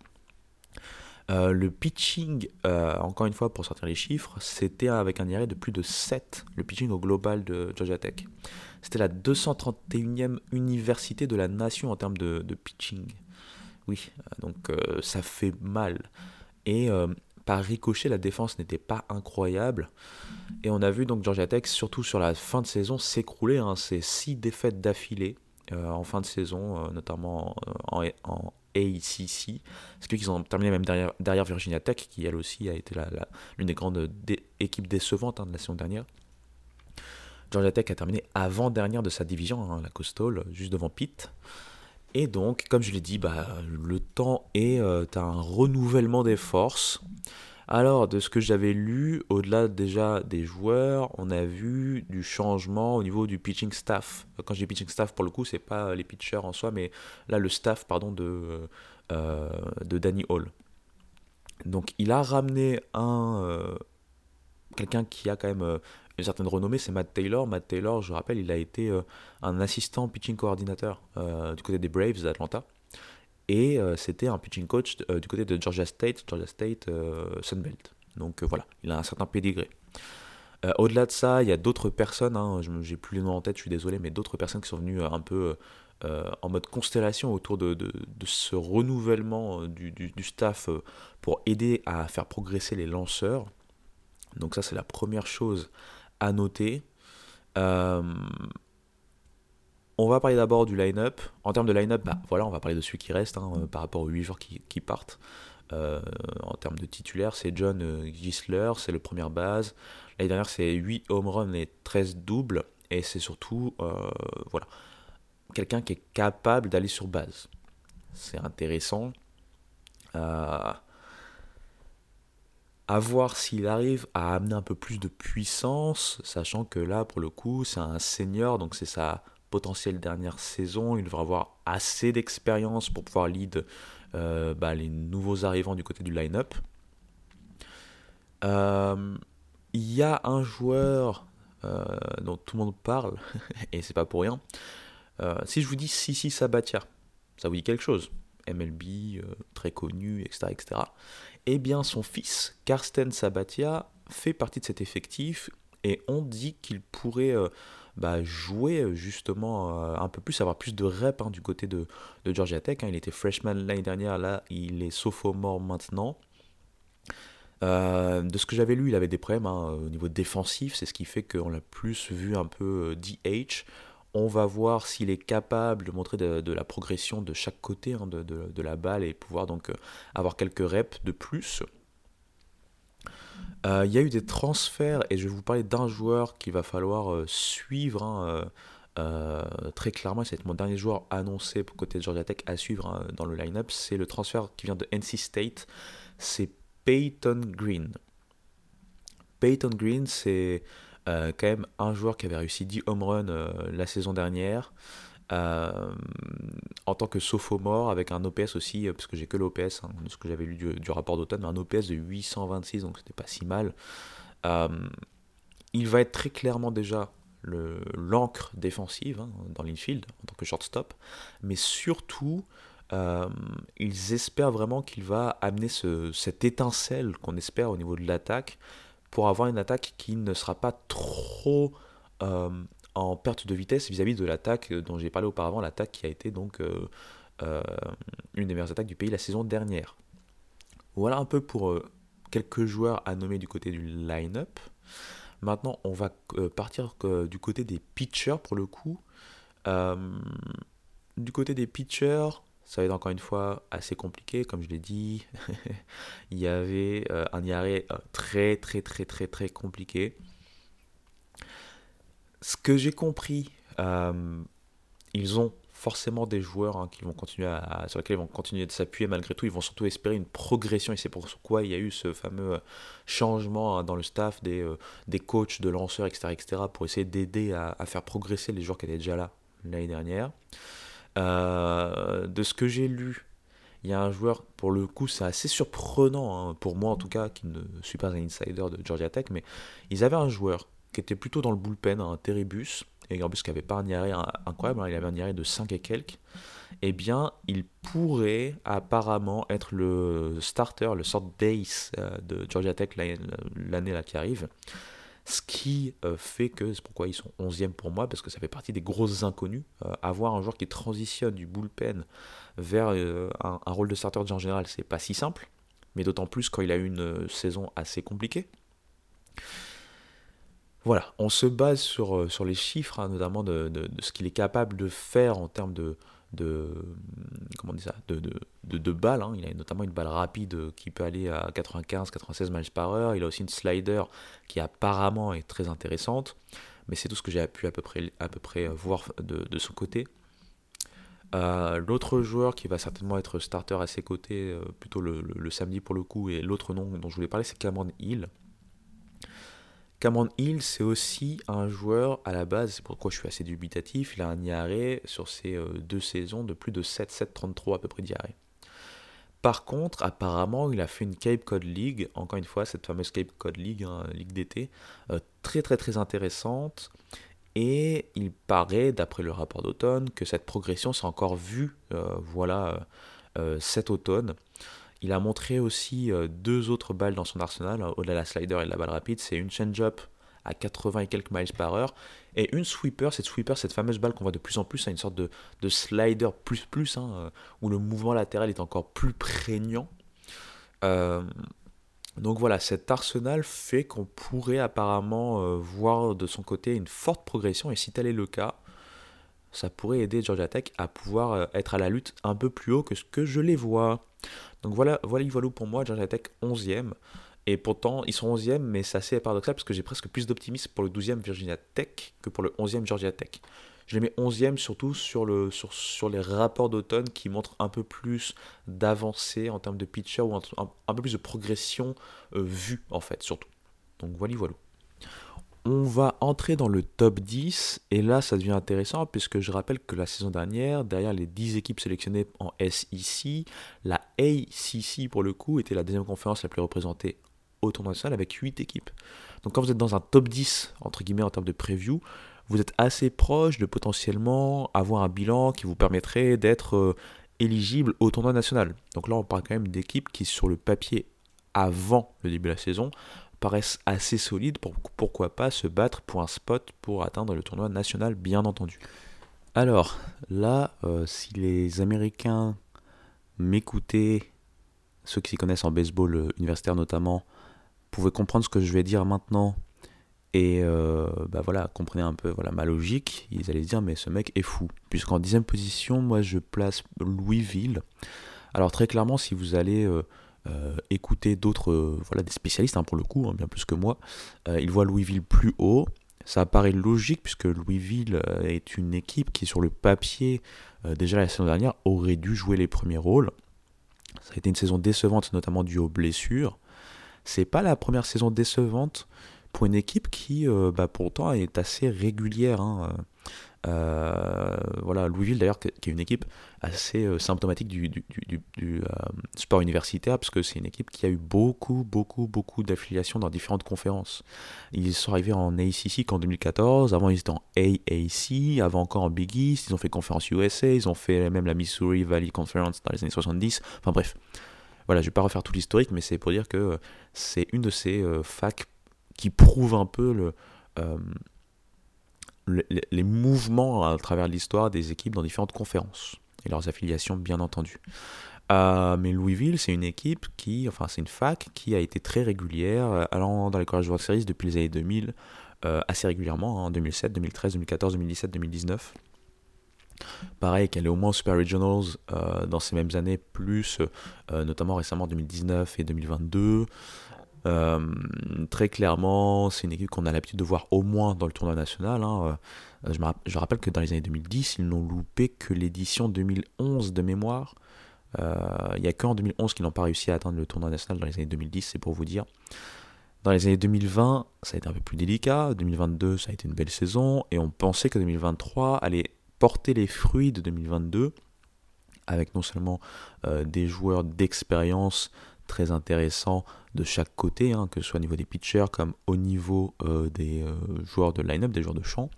Euh, le pitching, euh, encore une fois pour sortir les chiffres, c'était avec un IRA de plus de 7, le pitching au global de Georgia Tech. C'était la 231e université de la nation en termes de, pitching. Oui, donc euh, ça fait mal. Et par ricochet, la défense n'était pas incroyable. Et on a vu donc Georgia Tech, surtout sur la fin de saison, s'écrouler. Hein. C'est six défaites d'affilée euh, en fin de saison, euh, notamment en, en, ACC. Ce qu'ils ont terminé même derrière, derrière, Virginia Tech, qui elle aussi a été l'une des grandes équipes décevantes hein, de la saison dernière. Georgia Tech a terminé avant-dernière de sa division, hein, la Coastal, juste devant Pitt. Et donc, comme je l'ai dit, bah, le temps est euh, un renouvellement des forces. Alors, de ce que j'avais lu, au-delà déjà des joueurs, on a vu du changement au niveau du pitching staff. Quand je dis pitching staff, pour le coup, c'est pas les pitchers en soi, mais là, le staff pardon, de, euh, de Danny Hall. Donc, il a ramené un. Euh, quelqu'un qui a quand même une certaine renommée, c'est Matt Taylor. Matt Taylor, je rappelle, il a été euh, un assistant pitching coordinateur euh, du côté des Braves d'Atlanta. Et euh, c'était un pitching coach du côté de Georgia State, Georgia State Sunbelt. Donc voilà, il a un certain pédigré. Au-delà de ça, il y a d'autres personnes, hein, j'ai plus les noms en tête, je suis désolé, mais d'autres personnes qui sont venues un peu en mode constellation autour de, ce renouvellement du staff pour aider à faire progresser les lanceurs. Donc ça, c'est la première chose à noter. Euh, on va parler d'abord du line-up. En termes de line-up, bah, voilà, on va parler de celui qui reste hein, euh, par rapport aux 8 joueurs qui, partent. Euh, en termes de titulaire, c'est John Gisler, c'est le premier base. L'année dernière, c'est 8 home runs et 13 doubles. Et c'est surtout voilà, quelqu'un qui est capable d'aller sur base. C'est intéressant à voir s'il arrive à amener un peu plus de puissance, sachant que là, pour le coup, c'est un senior, donc c'est sa potentielle dernière saison. Il devra avoir assez d'expérience pour pouvoir lead euh, bah, les nouveaux arrivants du côté du line-up. Euh, il y a un joueur euh, dont tout le monde parle, et c'est pas pour rien. si je vous dis Sissi Sabatia, ça vous dit quelque chose MLB, très connu, etc., etc eh bien son fils, Karsten Sabatia, fait partie de cet effectif et on dit qu'il pourrait euh, bah, jouer euh, justement euh, un peu plus, avoir plus de reps hein, du côté de, Georgia Tech. Hein. Il était freshman l'année dernière, là il est sophomore maintenant. de ce que j'avais lu, il avait des problèmes hein, au niveau défensif, c'est ce qui fait qu'on l'a plus vu un peu DH. On va voir s'il est capable de montrer de, la progression de chaque côté hein, de, la balle et pouvoir donc euh, avoir quelques reps de plus. Euh, il y a eu des transferts et je vais vous parler d'un joueur qu'il va falloir euh, suivre hein, très clairement. C'est mon dernier joueur annoncé pour côté de Georgia Tech à suivre hein, dans le line-up. C'est le transfert qui vient de NC State. C'est Peyton Green. Peyton Green, c'est euh, quand même un joueur qui avait réussi 10 home runs euh, la saison dernière. Euh, en tant que sophomore avec un OPS aussi, parce que j'ai que l'OPS, hein, ce que j'avais lu du, rapport d'automne, un OPS de 826, donc c'était pas si mal. il va être très clairement déjà l'encre défensive hein, dans l'infield en tant que shortstop, mais surtout ils espèrent vraiment qu'il va amener ce, cette étincelle qu'on espère au niveau de l'attaque pour avoir une attaque qui ne sera pas trop euh, en perte de vitesse vis-à-vis de l'attaque dont j'ai parlé auparavant, l'attaque qui a été donc euh, une des meilleures attaques du pays la saison dernière. Voilà un peu pour quelques joueurs à nommer du côté du line-up. Maintenant, on va euh, partir du côté des pitchers pour le coup. Euh, du côté des pitchers, ça va être encore une fois assez compliqué, comme je l'ai dit. il y avait euh, un arrêt très très très très très compliqué. Ce que j'ai compris, ils ont forcément des joueurs hein, qui vont continuer sur lesquels ils vont continuer de s'appuyer malgré tout. Ils vont surtout espérer une progression et c'est pourquoi il y a eu ce fameux euh, changement hein, dans le staff des, euh, des coachs, de lanceurs, etc., etc. pour essayer d'aider à, faire progresser les joueurs qui étaient déjà là l'année dernière. Euh, de ce que j'ai lu, il y a un joueur, pour le coup, c'est assez surprenant, hein, pour moi en tout cas, qui ne suis pas un insider de Georgia Tech, mais ils avaient un joueur qui était plutôt dans le bullpen, un Teribus, et en plus qui avait pas un IRA incroyable, hein, il avait un IRA de 5 et quelques, eh bien, il pourrait apparemment être le starter, le sort d'ace euh, de Georgia Tech l'année là qui arrive. Ce qui euh, fait que, c'est pourquoi ils sont 11e pour moi, parce que ça fait partie des grosses inconnues. Euh, avoir un joueur qui transitionne du bullpen vers un, un, rôle de starter en général, c'est pas si simple, mais d'autant plus quand il a eu une saison assez compliquée. Voilà, on se base sur, euh, sur les chiffres, hein, notamment de, ce qu'il est capable de faire en termes de, de comment de, balles. Hein. Il a notamment une balle rapide qui peut aller à 95-96 miles par heure. Il a aussi une slider qui apparemment est très intéressante, mais c'est tout ce que j'ai pu à peu près, voir de, son côté. Euh, l'autre joueur qui va certainement être starter à ses côtés, euh, plutôt le, le, samedi pour le coup, et l'autre nom dont je voulais parler, c'est Cameron Hill. Cameron Hill, c'est aussi un joueur à la base, c'est pourquoi je suis assez dubitatif. Il a un IARE sur ces euh, deux saisons de plus de 7, 7,33 à peu près d'IARE. Par contre, apparemment, il a fait une Cape Cod League, encore une fois, cette fameuse Cape Cod League, hein, Ligue d'été, euh, très très très intéressante. Et il paraît, d'après le rapport d'automne, que cette progression s'est encore vue, euh, voilà, cet automne. Il a montré aussi euh, deux autres balles dans son arsenal, euh, au-delà de la slider et de la balle rapide. C'est une change-up à 80 et quelques miles par heure et une sweeper. Cette sweeper, cette fameuse balle qu'on voit de plus en plus, à une sorte de, slider plus plus, hein, euh, où le mouvement latéral est encore plus prégnant. donc voilà, cet arsenal fait qu'on pourrait apparemment voir de son côté une forte progression et si tel est le cas, ça pourrait aider Georgia Tech à pouvoir être à la lutte un peu plus haut que ce que je les vois. Donc voilà, voilà, pour moi, Georgia Tech 11e. Et pourtant, ils sont 11e, mais c'est assez paradoxal parce que j'ai presque plus d'optimisme pour le 12e Virginia Tech que pour le 11e Georgia Tech. Je les mets 11e surtout sur, le, sur, sur les rapports d'automne qui montrent un peu plus d'avancée en termes de pitcher ou un, un, peu plus de progression euh, vue en fait, surtout. Donc voilà, voilà. On va entrer dans le top 10 et là ça devient intéressant puisque je rappelle que la saison dernière, derrière les 10 équipes sélectionnées en SEC, la ACC pour le coup était la deuxième conférence la plus représentée au tournoi national avec 8 équipes. Donc quand vous êtes dans un top 10 entre guillemets en termes de preview, vous êtes assez proche de potentiellement avoir un bilan qui vous permettrait d'être euh, éligible au tournoi national. Donc là on parle quand même d'équipes qui sur le papier avant le début de la saison paraissent assez solides pour pourquoi pas se battre pour un spot pour atteindre le tournoi national, bien entendu. Alors là, euh, si les Américains m'écoutaient, ceux qui s'y connaissent en baseball euh, universitaire notamment, pouvaient comprendre ce que je vais dire maintenant et euh, bah voilà, comprenez un peu voilà, ma logique, ils allaient se dire mais ce mec est fou. Puisqu'en dixième position, moi je place Louisville. Alors très clairement, si vous allez euh, écouter d'autres, euh, voilà, des spécialistes hein, pour le coup, hein, bien plus que moi, euh, ils voient Louisville plus haut. Ça paraît logique puisque Louisville est une équipe qui, sur le papier, déjà la saison dernière, aurait dû jouer les premiers rôles. Ça a été une saison décevante, notamment due aux blessures. C'est pas la première saison décevante pour une équipe qui, bah, pourtant, est assez régulière. Hein, Euh, voilà, Louisville d'ailleurs, qui est une équipe assez euh, symptomatique du, du, sport universitaire, parce que c'est une équipe qui a eu beaucoup, beaucoup, beaucoup d'affiliations dans différentes conférences. Ils sont arrivés en ACC qu'en 2014, avant ils étaient en AAC, avant encore en Big East, ils ont fait conférence USA, ils ont fait même la Missouri Valley Conference dans les années 70, enfin bref. Voilà, je vais pas refaire tout l'historique, mais c'est pour dire que c'est une de ces facs qui prouve un peu le, les, mouvements à travers l'histoire des équipes dans différentes conférences et leurs affiliations, bien entendu. Euh, mais Louisville, c'est une équipe qui, enfin, c'est une fac qui a été très régulière, euh, allant dans les College World Series depuis les années 2000, euh, assez régulièrement, en 2007, 2013, 2014, 2017, 2019. Pareil, qu'elle est au moins Super Regionals dans ces mêmes années, plus notamment récemment 2019 et 2022. Euh, très clairement, c'est une équipe qu'on a l'habitude de voir au moins dans le tournoi national. Hein. Euh, je, je, rappelle que dans les années 2010, ils n'ont loupé que l'édition 2011 de mémoire. Euh, il n'y a qu'en 2011 qu'ils n'ont pas réussi à atteindre le tournoi national dans les années 2010, c'est pour vous dire. Dans les années 2020, ça a été un peu plus délicat. 2022, ça a été une belle saison. Et on pensait que 2023 allait porter les fruits de 2022 avec non seulement des joueurs d'expérience très intéressants de chaque côté, hein, que ce soit au niveau des pitchers comme au niveau euh, des euh, joueurs de line-up, des joueurs de champ.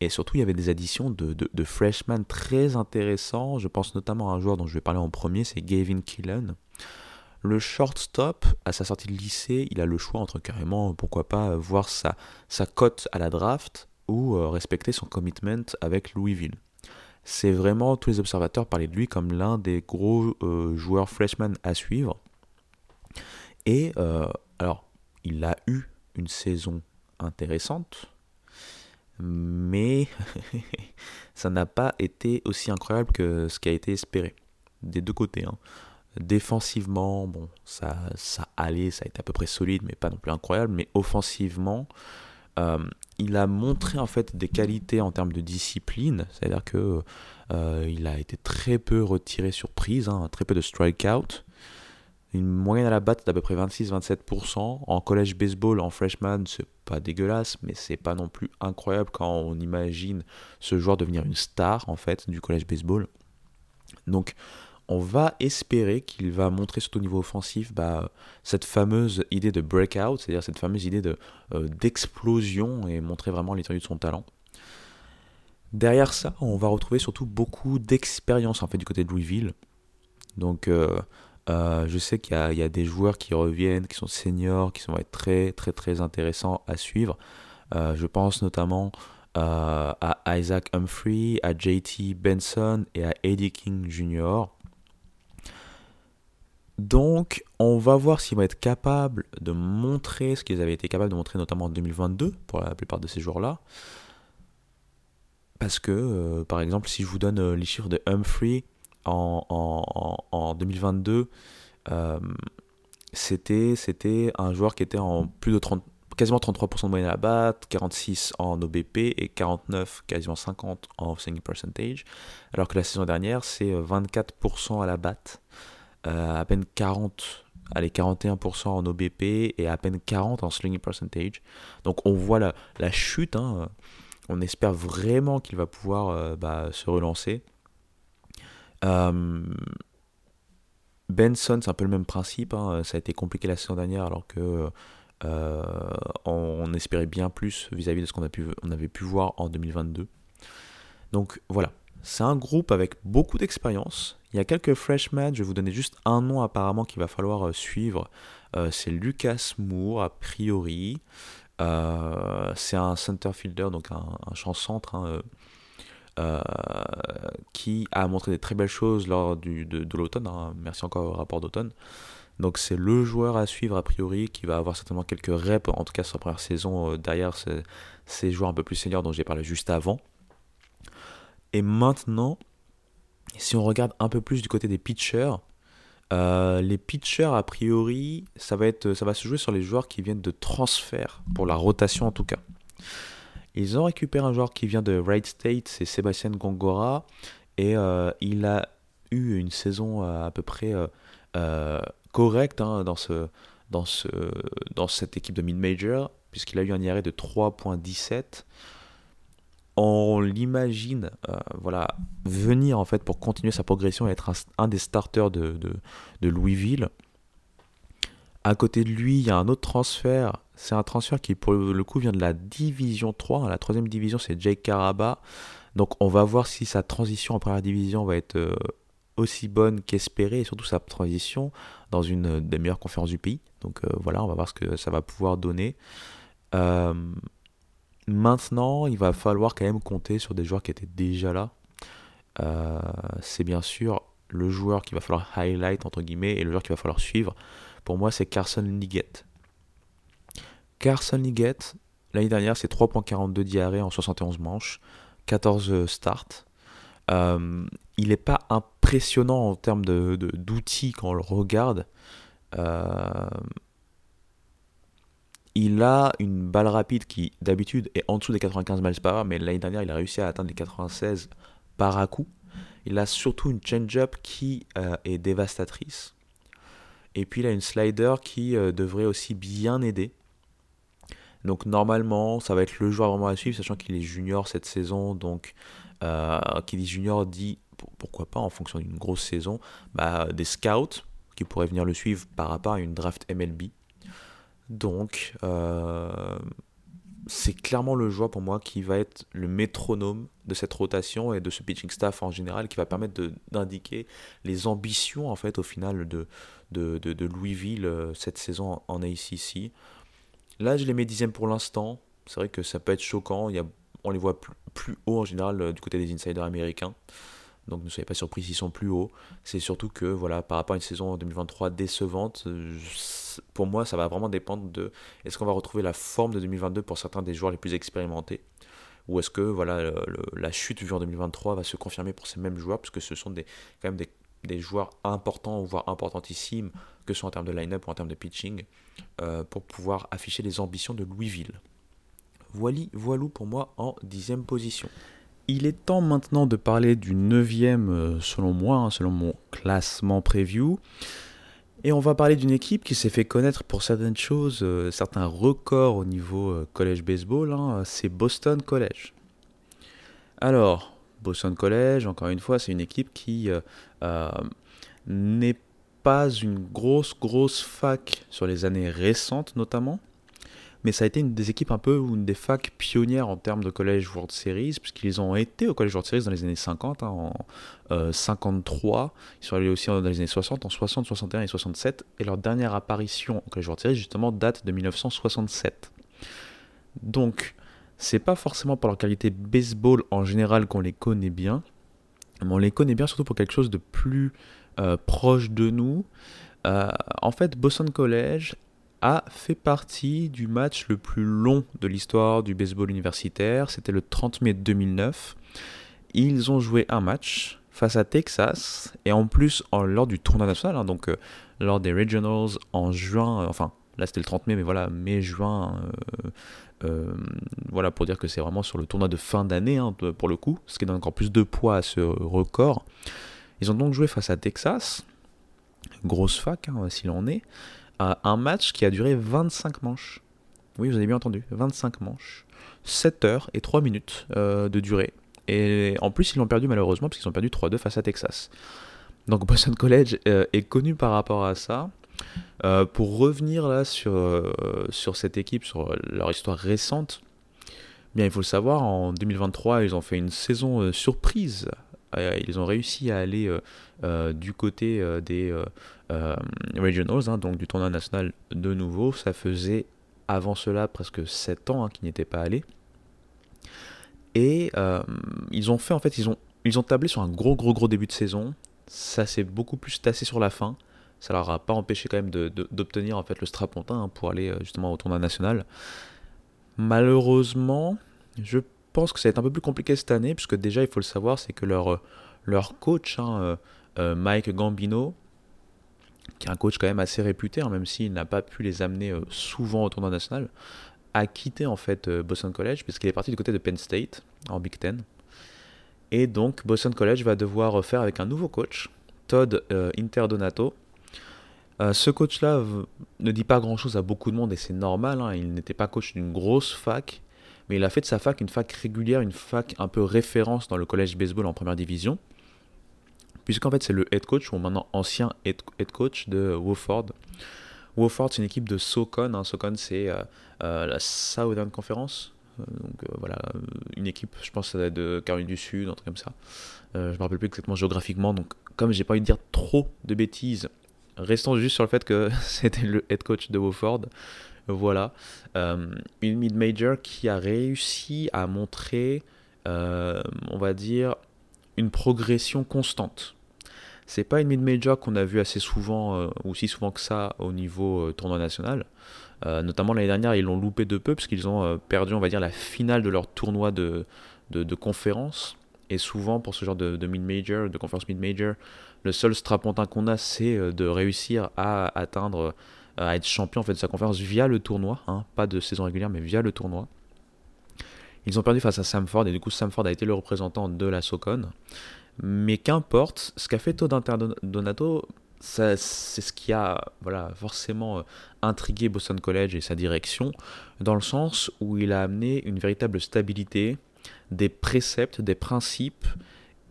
Et surtout, il y avait des additions de, de, freshmen très intéressants. Je pense notamment à un joueur dont je vais parler en premier, c'est Gavin Killen. Le shortstop, à sa sortie de lycée, il a le choix entre carrément, pourquoi pas, voir sa, sa cote à la draft ou euh, respecter son commitment avec Louisville. C'est vraiment, tous les observateurs parlaient de lui comme l'un des gros joueurs freshmen à suivre. Et euh, alors, il a eu une saison intéressante, mais ça n'a pas été aussi incroyable que ce qui a été espéré, des deux côtés. Hein. Défensivement, bon, ça, allait, ça a été à peu près solide, mais pas non plus incroyable. Mais offensivement, euh, il a montré en fait des qualités en termes de discipline, c'est-à-dire que euh, il a été très peu retiré sur prise, hein, très peu de strikeout. Une moyenne à la batte d'à peu près 26-27%. En collège baseball, en freshman, c'est pas dégueulasse, mais c'est pas non plus incroyable quand on imagine ce joueur devenir une star en fait du collège baseball. Donc on va espérer qu'il va montrer surtout au niveau offensif bah, cette fameuse idée de breakout, c'est-à-dire cette fameuse idée de, euh, d'explosion et montrer vraiment l'étendue de son talent. Derrière ça, on va retrouver surtout beaucoup d'expérience en fait du côté de Louisville. Donc euh, euh, je sais qu'il y, a des joueurs qui reviennent, qui sont seniors, qui vont être très très très intéressants à suivre. Euh, je pense notamment euh, à Isaac Humphrey, à JT Benson et à Eddie King Jr. Donc, on va voir s'ils vont être capables de montrer ce qu'ils avaient été capables de montrer, notamment en 2022, pour la plupart de ces joueurs-là. Parce que, par exemple, si je vous donne les chiffres de Humphrey, en, 2022, euh, c'était, un joueur qui était en plus de 30, quasiment 33% de moyenne à la batte, 46% en OBP et 49, quasiment 50 en swing percentage. Alors que la saison dernière, c'est 24% à la batte, euh, à peine 40 allez, 41% en OBP et à peine 40 en swing percentage. Donc on voit la, la chute. Hein. On espère vraiment qu'il va pouvoir euh, bah, se relancer. Euh, Benson, c'est un peu le même principe. Hein. Ça a été compliqué la saison dernière alors que euh, on, espérait bien plus vis-à-vis de ce qu'on avait pu voir en 2022. Donc voilà, c'est un groupe avec beaucoup d'expérience. Il y a quelques freshmen, je vais vous donner juste un nom apparemment qu'il va falloir euh, suivre. c'est Lucas Moore, a priori. c'est un center fielder, donc un, champ centre. Hein, euh, qui a montré des très belles choses lors du, de, l'automne. Hein. Merci encore au rapport d'automne. Donc c'est le joueur à suivre a priori qui va avoir certainement quelques reps, en tout cas sur la première saison, euh, derrière ces, joueurs un peu plus seniors dont j'ai parlé juste avant. Et maintenant, si on regarde un peu plus du côté des pitchers, euh, les pitchers a priori, ça va, être, ça va se jouer sur les joueurs qui viennent de transfert, pour la rotation en tout cas. Ils ont récupéré un joueur qui vient de Wright State, c'est Sébastien Gongora, et euh, il a eu une saison euh, à peu près euh, correcte hein, dans, ce, dans, ce, dans cette équipe de mid-major, puisqu'il a eu un IRA de 3.17. on l'imagine voilà, venir en fait pour continuer sa progression et être un, des starters de, Louisville. À côté de lui, il y a un autre transfert. C'est un transfert qui, pour le coup, vient de la division 3. La troisième division, c'est Jake Caraba. Donc, on va voir si sa transition en première division va être aussi bonne qu'espérée et surtout sa transition dans une des meilleures conférences du pays. Donc euh, voilà, on va voir ce que ça va pouvoir donner. Euh, maintenant, il va falloir quand même compter sur des joueurs qui étaient déjà là. Euh, c'est bien sûr le joueur qu'il va falloir highlight entre guillemets et le joueur qu'il va falloir suivre. Pour moi, c'est Carson Liggett. Carson Liggett, l'année dernière, c'est 3.42 diarrhées en 71 manches, 14 starts. il n'est pas impressionnant en termes d'outils de, quand on le regarde. Euh, il a une balle rapide qui d'habitude est en dessous des 95 miles par heure, mais l'année dernière il a réussi à atteindre les 96 par à coup. Il a surtout une change-up qui euh, est dévastatrice. Et puis il a une slider qui euh, devrait aussi bien aider. Donc normalement, ça va être le joueur vraiment à suivre, sachant qu'il est junior cette saison. Donc, qui dit junior dit pourquoi pas en fonction d'une grosse saison, bah, des scouts qui pourraient venir le suivre par rapport à une draft MLB. Donc, euh, c'est clairement le joueur pour moi qui va être le métronome de cette rotation et de ce pitching staff en général, qui va permettre d'indiquer les ambitions en fait au final de, Louisville euh, cette saison en ACC. Là, je les mets dixième pour l'instant. C'est vrai que ça peut être choquant. Il y a, on les voit plus, haut en général euh, du côté des insiders américains. Donc ne soyez pas surpris s'ils sont plus hauts. C'est surtout que voilà, par rapport à une saison 2023 décevante, pour moi ça va vraiment dépendre de est-ce qu'on va retrouver la forme de 2022 pour certains des joueurs les plus expérimentés? Ou est-ce que voilà la chute vue en 2023 va se confirmer pour ces mêmes joueurs? Parce que ce sont des, quand même des, joueurs importants voire importantissimes que ce soit en termes de line-up ou en termes de pitching euh, pour pouvoir afficher les ambitions de Louisville. Voilà, voilou pour moi en dixième position. Il est temps maintenant de parler du neuvième, euh, selon moi, hein, selon mon classement preview. Et on va parler d'une équipe qui s'est fait connaître pour certaines choses, euh, certains records au niveau euh, college baseball. Hein, c'est Boston College. Alors, Boston College, encore une fois, c'est une équipe qui n'est pas une grosse, grosse fac sur les années récentes notamment mais ça a été une des équipes un peu, une des facs pionnières en termes de College World Series, puisqu'ils ont été au College World Series dans les années 50, hein, en 53, euh, ils sont allés aussi dans les années 60, en 60, 61 et 67, et leur dernière apparition au College World Series, justement, date de 1967. Donc, c'est pas forcément pour leur qualité baseball en général qu'on les connaît bien, mais on les connaît bien surtout pour quelque chose de plus euh, proche de nous. Euh, en fait, Boston College a fait partie du match le plus long de l'histoire du baseball universitaire. C'était le 30 mai 2009. Ils ont joué un match face à Texas et en plus en, lors du tournoi national, hein, donc euh, lors des regionals en juin, enfin là c'était le 30 mai, mais voilà, mai-juin, voilà pour dire que c'est vraiment sur le tournoi de fin d'année hein, pour le coup, ce qui donne encore plus de poids à ce record. Ils ont donc joué face à Texas, grosse fac hein, s'il en est un match qui a duré 25 manches. Oui, vous avez bien entendu, 25 manches. 7 heures et 3 minutes euh, de durée. Et en plus, ils l'ont perdu malheureusement parce qu'ils ont perdu 3-2 face à Texas. Donc Boston College euh, est connu par rapport à ça. Euh, pour revenir là sur, sur cette équipe, sur leur histoire récente, bien il faut le savoir, en 2023, ils ont fait une saison surprise. Ils ont réussi à aller du côté des euh, regionals, hein, donc du tournoi national de nouveau. Ça faisait avant cela presque 7 ans hein, qu'ils n'y étaient pas allés. Et euh, ils ont fait, en fait, ils ont, ils ont tablé sur un gros, gros, gros début de saison. Ça s'est beaucoup plus tassé sur la fin. Ça leur a pas empêché quand même d'obtenir en fait le strapontin hein, pour aller euh, justement au tournoi national. Malheureusement, je pense que ça va être un peu plus compliqué cette année, puisque déjà, il faut le savoir, c'est que leur, leur coach, Mike Gambino, qui est un coach quand même assez réputé, hein, même s'il n'a pas pu les amener euh, souvent au tournoi national, a quitté en fait euh, Boston College puisqu'il est parti du côté de Penn State en Big Ten. Et donc Boston College va devoir faire avec un nouveau coach, Todd euh, Interdonato. ce coach-là ne dit pas grand-chose à beaucoup de monde et c'est normal, hein, il n'était pas coach d'une grosse fac, mais il a fait de sa fac une fac régulière, une fac un peu référence dans le collège baseball en première division, puisqu'en fait c'est le head coach, ou maintenant ancien head, coach de Wofford. Wofford, c'est une équipe de SoCon. Hein. SoCon, c'est euh, euh, la Southern Conference. Euh, donc voilà, une équipe, je pense, ça de Caroline du Sud, un truc comme ça. je ne me rappelle plus exactement géographiquement. Donc, comme j'ai pas envie de dire trop de bêtises, restons juste sur le fait que c'était le head coach de Wofford. Voilà. une mid-major qui a réussi à montrer, on va dire, une progression constante. C'est pas une mid-major qu'on a vu assez souvent, euh, ou si souvent que ça, au niveau euh, tournoi national. Euh, notamment l'année dernière, ils l'ont loupé de peu, parce qu'ils ont perdu, on va dire, la finale de leur tournoi de, de, conférence. Et souvent, pour ce genre de, mid-major, de conférence mid-major, le seul strapontin qu'on a, c'est de réussir à atteindre, à être champion en fait, de sa conférence via le tournoi, hein, pas de saison régulière, mais via le tournoi. Ils ont perdu face à Samford, et du coup, Samford a été le représentant de la Socon. Mais qu'importe, ce qu'a fait Todd Donato, c'est ce qui a voilà, forcément euh, intrigué Boston College et sa direction, dans le sens où il a amené une véritable stabilité, des préceptes, des principes,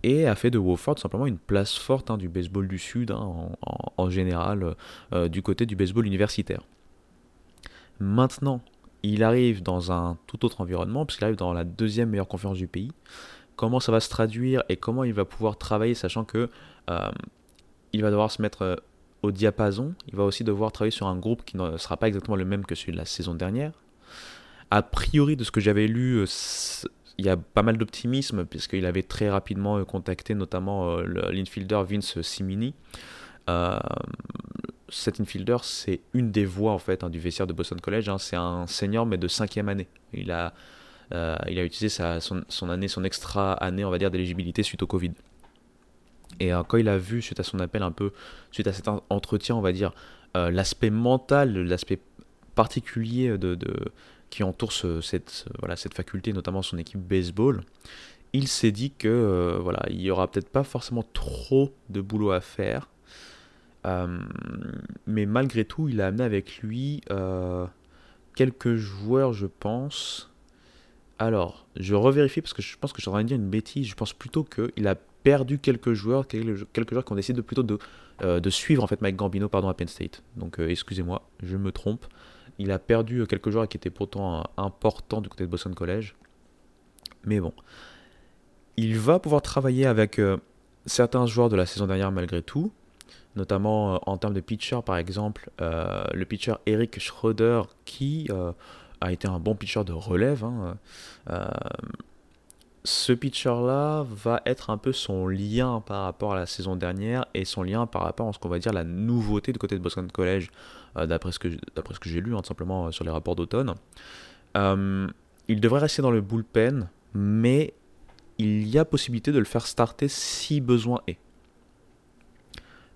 et a fait de Wofford simplement une place forte hein, du baseball du Sud, hein, en, général, euh, du côté du baseball universitaire. Maintenant, il arrive dans un tout autre environnement, puisqu'il arrive dans la deuxième meilleure conférence du pays, comment ça va se traduire et comment il va pouvoir travailler, sachant que euh, il va devoir se mettre euh, au diapason. Il va aussi devoir travailler sur un groupe qui ne sera pas exactement le même que celui de la saison dernière. A priori, de ce que j'avais lu, il y a pas mal d'optimisme, puisqu'il avait très rapidement contacté notamment l'infielder Vince Simini. cet infielder, c'est une des voix en fait hein, du vestiaire de Boston College. Hein. C'est un senior, mais de cinquième année. Il a euh, il a utilisé sa, son, année, son extra année, on va dire, d'éligibilité suite au Covid. Et euh, quand il a vu, suite à son appel un peu, suite à cet entretien, on va dire, euh, l'aspect mental, l'aspect particulier de, qui entoure cette, voilà, cette faculté, notamment son équipe baseball, il s'est dit que voilà, il y aura peut-être pas forcément trop de boulot à faire. mais malgré tout, il a amené avec lui quelques joueurs, je pense, alors, je revérifie parce que je pense que je suis en train de dire une bêtise. Je pense plutôt qu'il a perdu quelques joueurs, quelques joueurs qui ont décidé plutôt de, euh, de suivre en fait Mike Gambino pardon, à Penn State. Donc euh, excusez-moi, je me trompe. Il a perdu euh, quelques joueurs qui étaient pourtant importants du côté de Boston College. Mais bon, il va pouvoir travailler avec certains joueurs de la saison dernière malgré tout, notamment en termes de pitcher par exemple, le pitcher Eric Schroeder qui a été un bon pitcher de relève. Hein. Euh, ce pitcher-là va être un peu son lien par rapport à la saison dernière et son lien par rapport à ce qu'on va dire la nouveauté du côté de Boston College, euh, d'après ce que, j'ai lu, hein, simplement euh, sur les rapports d'automne. il devrait rester dans le bullpen, mais il y a possibilité de le faire starter si besoin est.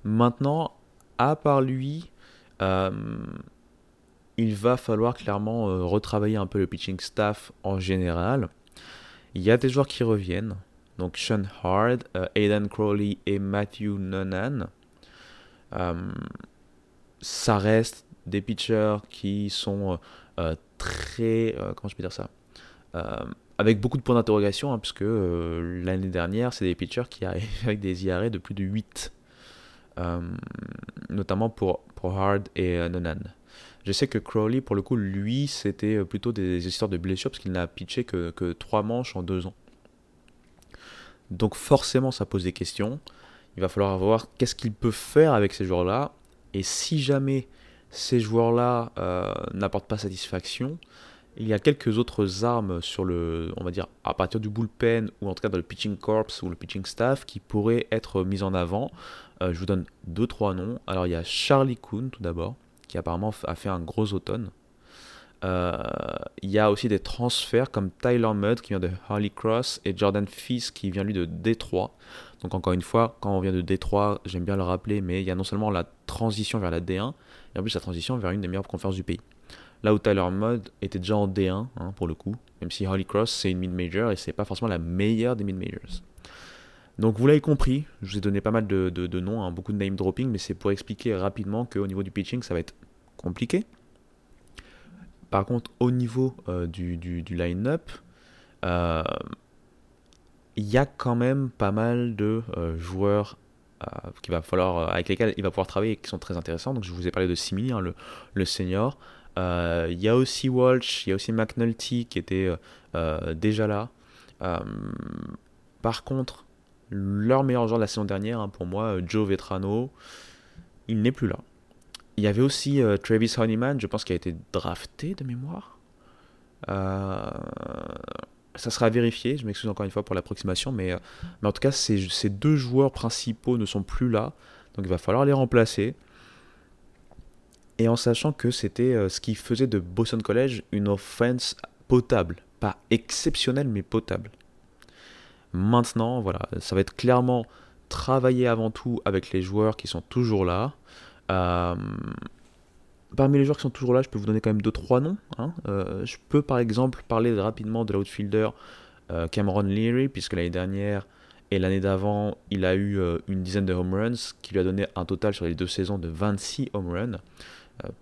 Maintenant, à part lui, il va falloir clairement euh, retravailler un peu le pitching staff en général. Il y a des joueurs qui reviennent, donc Sean Hard, euh, Aidan Crowley et Matthew Nonan. Euh, ça reste des pitchers qui sont très. comment je peux dire ça Avec beaucoup de points d'interrogation, hein, puisque l'année dernière, c'est des pitchers qui arrivent avec des IRA de plus de 8. notamment pour, pour Hard et Nonan. Je sais que Crowley, pour le coup, lui, c'était euh, plutôt des histoires de blessures parce qu'il n'a pitché que, que 3 manches en 2 ans. Donc forcément, ça pose des questions. Il va falloir voir qu'est-ce qu'il peut faire avec ces joueurs-là. Et si jamais ces joueurs-là euh, n'apportent pas satisfaction, il y a quelques autres armes sur le, on va dire, à partir du bullpen ou en tout cas dans le pitching corps ou le pitching staff qui pourraient être mises en avant. Euh, je vous donne deux trois noms. Alors il y a Charlie Kuhn tout d'abord, qui apparemment a fait un gros automne. Euh, il y a aussi des transferts comme Tyler Mudd qui vient de Harley Cross et Jordan Fils qui vient lui de Détroit. Donc encore une fois, quand on vient de Détroit, j'aime bien le rappeler, mais il y a non seulement la transition vers la D1, et en plus la transition vers une des meilleures conférences du pays. Là où Tyler Mudd était déjà en D1 hein, pour le coup, même si Harley Cross c'est une mid-major et c'est pas forcément la meilleure des mid-majors. Donc vous l'avez compris, je vous ai donné pas mal de, noms, hein, beaucoup de name dropping, mais c'est pour expliquer rapidement qu'au niveau du pitching, ça va être compliqué. par contre, au niveau du, du, du line-up, il y a quand même pas mal de joueurs qui va falloir, avec lesquels il va pouvoir travailler et qui sont très intéressants. Donc je vous ai parlé de Simili, hein, le, senior. Il y a aussi Walsh, il y a aussi McNulty qui était déjà là. par contre, leur meilleur joueur de la saison dernière, hein, pour moi, Joe Vetrano, il n'est plus là. Il y avait aussi euh, Travis Honeyman, je pense qu'il a été drafté de mémoire. Euh, ça sera vérifié, je m'excuse encore une fois pour l'approximation, mais, euh, mais en tout cas, ces, ces, deux joueurs principaux ne sont plus là, donc il va falloir les remplacer. Et en sachant que c'était ce qui faisait de Boston College une offense potable, pas exceptionnelle, mais potable. Maintenant, voilà, ça va être clairement travailler avant tout avec les joueurs qui sont toujours là. Euh, parmi les joueurs qui sont toujours là, je peux vous donner quand même 2-3 noms. Hein. Euh, je peux par exemple parler rapidement de l'outfielder euh, Cameron Leary, puisque l'année dernière et l'année d'avant, il a eu une dizaine de home runs, qui lui a donné un total sur les deux saisons de 26 home runs,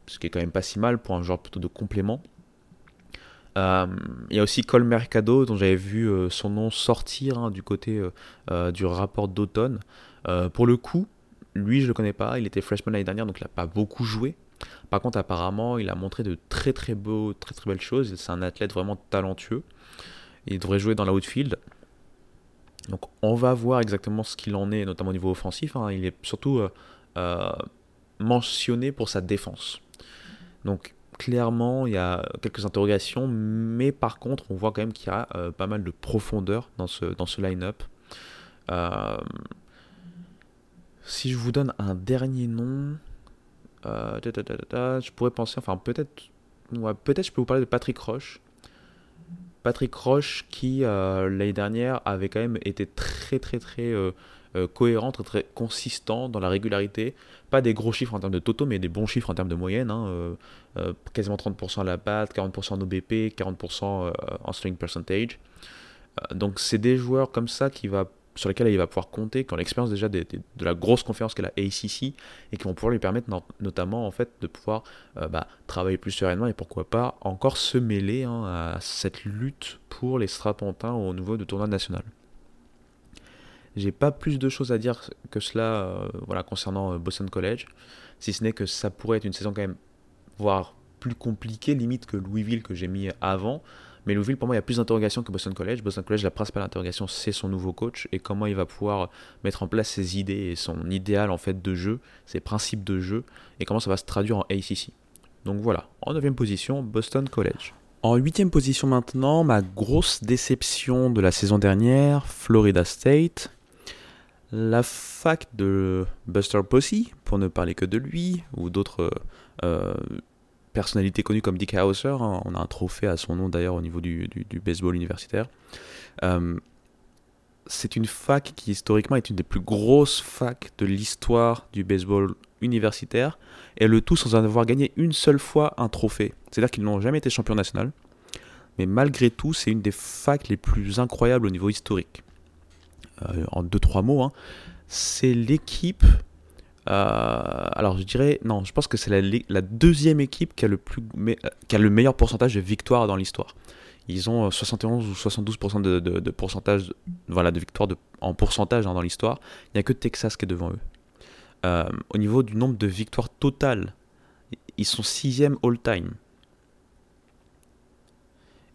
ce qui est quand même pas si mal pour un joueur plutôt de complément. Euh, il y a aussi Cole Mercado, dont j'avais vu euh, son nom sortir hein, du côté euh, du rapport d'automne. pour le coup, lui, je le connais pas. Il était freshman l'année dernière, donc il n'a pas beaucoup joué. Par contre, apparemment, il a montré de très très beaux, très très belles choses. C'est un athlète vraiment talentueux. Il devrait jouer dans la outfield. Donc, on va voir exactement ce qu'il en est, notamment au niveau offensif. Hein. Il est surtout mentionné pour sa défense. Donc, clairement, il y a quelques interrogations, mais par contre, on voit quand même qu'il y a euh, pas mal de profondeur dans ce, line-up. Euh, si je vous donne un dernier nom, euh, je pourrais penser, enfin peut-être, peut-être je peux vous parler de Patrick Roche. Patrick Roche qui l'année dernière avait quand même été très très très euh, cohérent, très, très consistant dans la régularité. Pas des gros chiffres en termes de toto, mais des bons chiffres en termes de moyenne. Hein, euh, euh, quasiment 30% à la batte, 40% en OBP, 40% en string percentage. donc c'est des joueurs comme ça qui va sur lesquels il va pouvoir compter, qui ont l'expérience déjà de, la grosse conférence qu'est la ACC, et qui vont pouvoir lui permettre notamment en fait de pouvoir bah, travailler plus sereinement et pourquoi pas encore se mêler hein, à cette lutte pour les strapontins au niveau de tournoi national. J'ai pas plus de choses à dire que cela euh, voilà, concernant euh, Boston College, si ce n'est que ça pourrait être une saison quand même, voire plus compliquée, limite que Louisville que j'ai mis avant. Mais Louisville, pour moi, il y a plus d'interrogations que Boston College. Boston College, la principale interrogation, c'est son nouveau coach et comment il va pouvoir mettre en place ses idées et son idéal en fait de jeu, ses principes de jeu et comment ça va se traduire en ACC. Donc voilà, en 9 position, Boston College. En huitième position maintenant, ma grosse déception de la saison dernière, Florida State. La fac de Buster Posey, pour ne parler que de lui, ou d'autres euh, personnalités connues comme Dick Hauser, hein, on a un trophée à son nom d'ailleurs au niveau du, baseball universitaire. Euh, c'est une fac qui historiquement est une des plus grosses facs de l'histoire du baseball universitaire, et le tout sans avoir gagné une seule fois un trophée. C'est-à-dire qu'ils n'ont jamais été champions national, mais malgré tout, c'est une des facs les plus incroyables au niveau historique. Euh, en deux trois mots, hein, c'est l'équipe. Euh, alors je dirais non, je pense que c'est la, deuxième équipe qui a le plus, qui a le meilleur pourcentage de victoires dans l'histoire. Ils ont 71 euh, ou 72% de, pourcentage, de victoires en pourcentage hein, dans l'histoire. Il n'y a que Texas qui est devant eux. au niveau du nombre de victoires totales, ils sont sixième all-time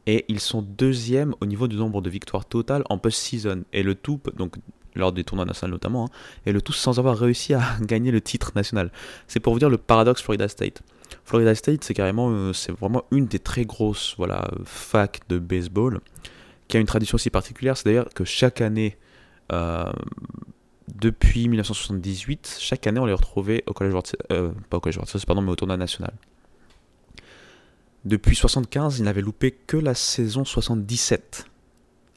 et ils sont deuxièmes au niveau du nombre de victoires totales en post-season. Et le tout, donc lors des tournois nationaux notamment, hein, et le tout sans avoir réussi à gagner le titre national. C'est pour vous dire le paradoxe Florida State. Florida State, c'est carrément, euh, c'est vraiment une des très grosses voilà, facs de baseball, qui a une tradition aussi particulière. C'est d'ailleurs que chaque année, euh, depuis 1978, chaque année, on les retrouvait au Collège World, euh, pas au Collège pardon, mais au tournoi national. Depuis 75, il n'avait loupé que la saison 77,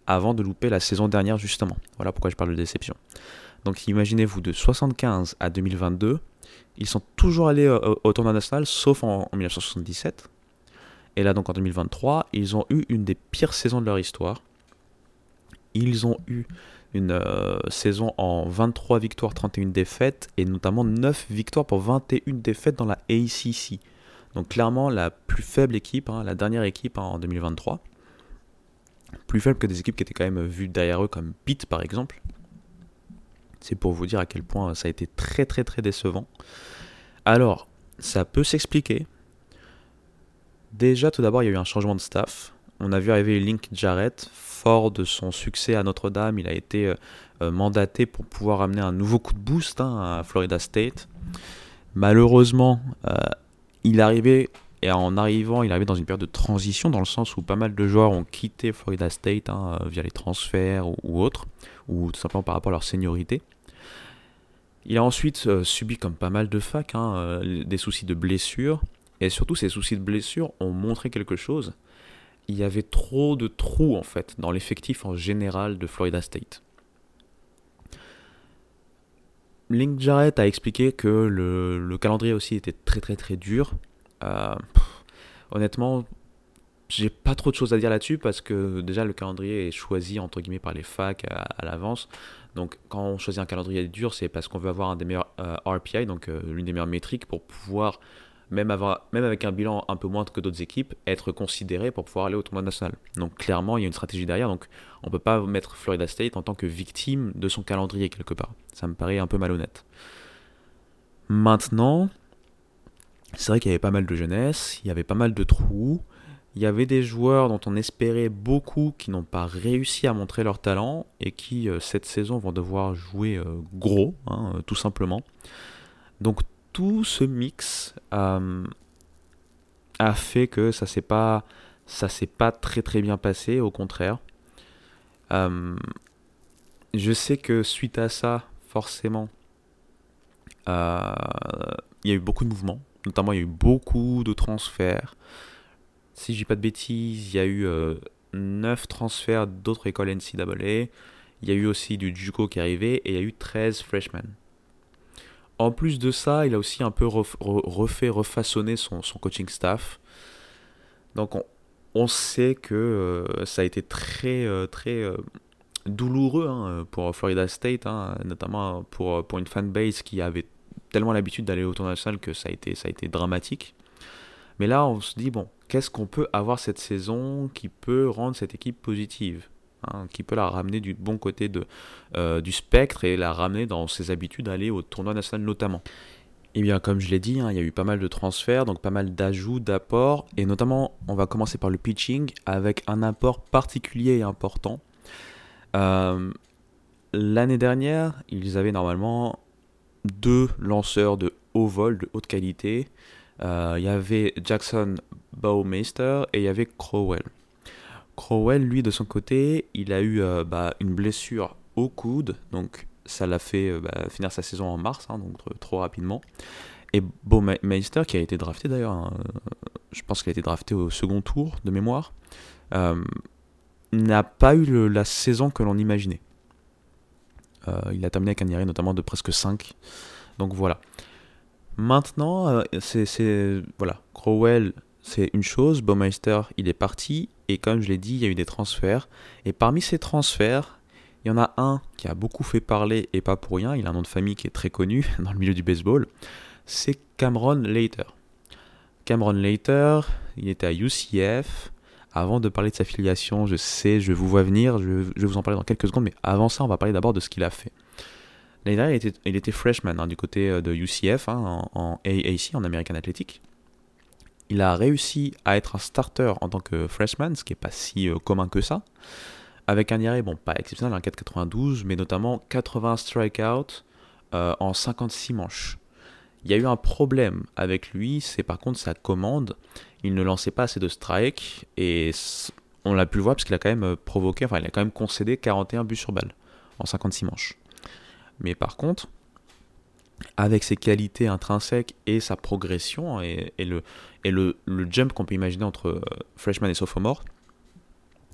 avant de louper la saison dernière justement. Voilà pourquoi je parle de déception. Donc imaginez-vous, de 75 à 2022, ils sont toujours allés au, tournoi national, sauf en, 1977. Et là donc en 2023, ils ont eu une des pires saisons de leur histoire. Ils ont eu une euh, saison en 23 victoires, 31 défaites, et notamment 9 victoires pour 21 défaites dans la ACC. Donc clairement la plus faible équipe, hein, la dernière équipe hein, en 2023. Plus faible que des équipes qui étaient quand même vues derrière eux comme Pitt par exemple. C'est pour vous dire à quel point ça a été très très très décevant. Alors, ça peut s'expliquer. Déjà, tout d'abord, il y a eu un changement de staff. On a vu arriver Link Jarrett, fort de son succès à Notre-Dame. Il a été euh, euh, mandaté pour pouvoir amener un nouveau coup de boost hein, à Florida State. Malheureusement, euh, il arrivait et en arrivant, il arrivait dans une période de transition, dans le sens où pas mal de joueurs ont quitté Florida State hein, via les transferts ou, ou, autres, ou tout simplement par rapport à leur seniorité. Il a ensuite euh, subi, comme pas mal de facs, hein, euh, des soucis de blessures. Et surtout, ces soucis de blessures ont montré quelque chose. Il y avait trop de trous, en fait, dans l'effectif en général de Florida State. Link Jarrett a expliqué que le, le, calendrier aussi était très très très dur. Euh, honnêtement, j'ai pas trop de choses à dire là-dessus parce que déjà le calendrier est choisi entre guillemets par les facs à, à l'avance. Donc quand on choisit un calendrier dur, c'est parce qu'on veut avoir un des meilleurs euh, RPI, donc euh, l'une des meilleures métriques pour pouvoir, même, avoir, même avec un bilan un peu moindre que d'autres équipes, être considéré pour pouvoir aller au tournoi national. Donc clairement, il y a une stratégie derrière, donc on ne peut pas mettre Florida State en tant que victime de son calendrier quelque part. Ça me paraît un peu malhonnête. Maintenant, c'est vrai qu'il y avait pas mal de jeunesse, il y avait pas mal de trous. Il y avait des joueurs dont on espérait beaucoup qui n'ont pas réussi à montrer leur talent et qui euh, cette saison vont devoir jouer euh, gros, hein, euh, tout simplement. Donc tout ce mix a fait que ça s'est pas ça s'est pas très très bien passé, au contraire. Je sais que suite à ça, forcément, il y a eu beaucoup de mouvements. Notamment, il y a eu beaucoup de transferts si je dis pas de bêtises, il y a eu euh, 9 transferts d'autres écoles NCAA. Il y a eu aussi du Juco qui est arrivé et il y a eu 13 freshmen. En plus de ça, il a aussi un peu ref, refait, refaçonné son, coaching staff. Donc on, sait que euh, ça a été très, euh, très euh, douloureux hein, pour Florida State, hein, notamment pour, pour une fanbase qui avait tellement l'habitude d'aller au tournoi national que ça a été, ça a été dramatique. Mais là, on se dit, bon, qu'est-ce qu'on peut avoir cette saison qui peut rendre cette équipe positive hein, Qui peut la ramener du bon côté de, euh, du spectre et la ramener dans ses habitudes d'aller au tournoi national notamment? Eh bien, comme je l'ai dit, hein, il y a eu pas mal de transferts, donc pas mal d'ajouts, d'apports, et notamment, on va commencer par le pitching avec un apport particulier et important. Euh, L'année dernière, ils avaient normalement deux lanceurs de haut vol, de haute qualité, euh, il y avait Jackson Baumeister et il y avait Crowell. Crowell, lui, de son côté, il a eu euh, bah, une blessure au coude, donc ça l'a fait euh, bah, finir sa saison en mars, hein, donc trop rapidement. Et Baumeister, qui a été drafté d'ailleurs, hein, je pense qu'il a été drafté au second tour de mémoire, euh, n'a pas eu la saison que l'on imaginait. Euh, il a terminé avec un notamment de presque 5. Donc voilà. Maintenant, euh, c'est. Crowell, c'est une chose. Baumeister, il est parti. Et comme je l'ai dit, il y a eu des transferts. Et parmi ces transferts, il y en a un qui a beaucoup fait parler et pas pour rien. Il a un nom de famille qui est très connu dans le milieu du baseball. C'est Cameron Later. Cameron Later, il était à UCF. Avant de parler de sa filiation, je sais, je vous vois venir, je, vais vous en parler dans quelques secondes, mais avant ça, on va parler d'abord de ce qu'il a fait. L'année dernière, il était, freshman hein, du côté euh, de UCF, hein, en, AAC, en American Athletic. Il a réussi à être un starter en tant que freshman, ce qui n'est pas si euh, commun que ça. Avec un IRA, bon, pas exceptionnel, un 4,92, mais notamment 80 strikeouts euh, en 56 manches. Il y a eu un problème avec lui, c'est par contre sa commande. Il ne lançait pas assez de strikes et on l'a pu voir parce qu'il a quand même provoqué, enfin il a quand même concédé 41 buts sur balle en 56 manches. Mais par contre, avec ses qualités intrinsèques et sa progression et, le, jump qu'on peut imaginer entre euh, freshman et sophomore,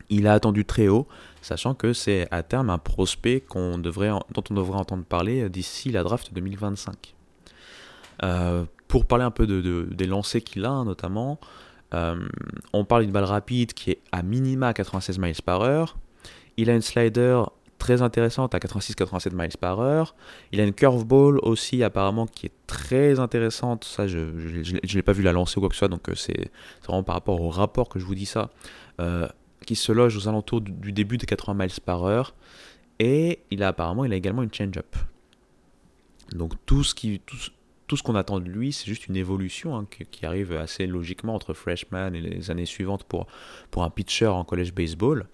il a attendu très haut, sachant que c'est à terme un prospect dont on devrait entendre parler d'ici la draft 2025. Euh, pour parler un peu de, de, des lancers qu'il a, notamment, euh, on parle d'une balle rapide qui est à minima 96 miles par heure. Il a une slider très intéressante à 86-87 miles par heure. Il a une curveball aussi apparemment qui est très intéressante. Ça, je ne l'ai pas vu la lancer ou quoi que ce soit, donc euh, c'est vraiment par rapport au rapport que je vous dis ça. Qui se loge aux alentours du, début des 80 miles par heure. Et il a apparemment il a également une change-up. Donc tout ce qui, tout, ce qu'on attend de lui, c'est juste une évolution hein, qui, arrive assez logiquement entre freshman et les années suivantes pour, pour un pitcher en college baseball.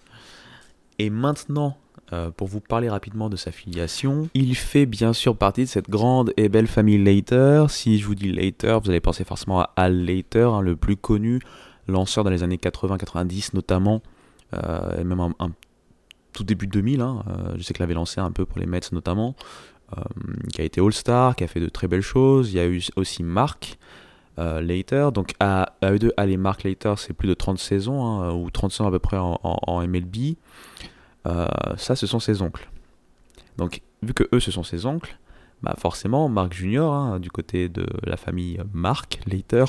Et maintenant, euh, pour vous parler rapidement de sa filiation, il fait bien sûr partie de cette grande et belle famille Later. Si je vous dis Later, vous allez penser forcément à Al Later, hein, le plus connu lanceur dans les années 80-90 notamment, euh, et même un, tout début de 2000. Hein, euh, je sais qu'il avait lancé un peu pour les Mets notamment, qui a été All-Star, qui a fait de très belles choses. Il y a eu aussi Mark. Later, donc à, eux deux, Al et Mark Later, c'est plus de 30 saisons, hein, ou 30 saisons à peu près en MLB. Euh, ça, ce sont ses oncles. Donc, vu que eux, ce sont ses oncles, bah forcément, Mark Junior, hein, du côté de la famille Mark Later,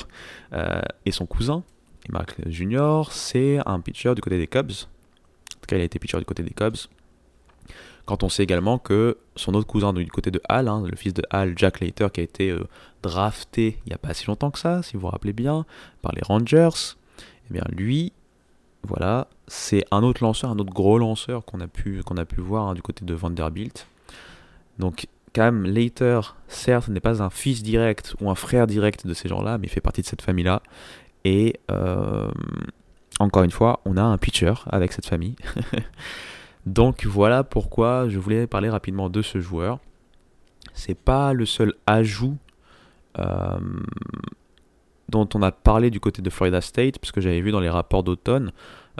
euh, et son cousin, et Mark Junior, c'est un pitcher du côté des Cubs. En tout cas, il a été pitcher du côté des Cubs. Quand on sait également que son autre cousin du côté de Hal, hein, le fils de Hal, Jack Later, qui a été euh, drafté il n'y a pas si longtemps que ça, si vous vous rappelez bien, par les Rangers, eh bien lui, voilà, c'est un autre lanceur, un autre gros lanceur qu'on a pu, voir hein, du côté de Vanderbilt. Donc, Cam Later, certes, n'est pas un fils direct ou un frère direct de ces gens-là, mais il fait partie de cette famille-là. Et euh, encore une fois, on a un pitcher avec cette famille. Donc voilà pourquoi je voulais parler rapidement de ce joueur. C'est pas le seul ajout euh, dont on a parlé du côté de Florida State, parce que j'avais vu dans les rapports d'automne,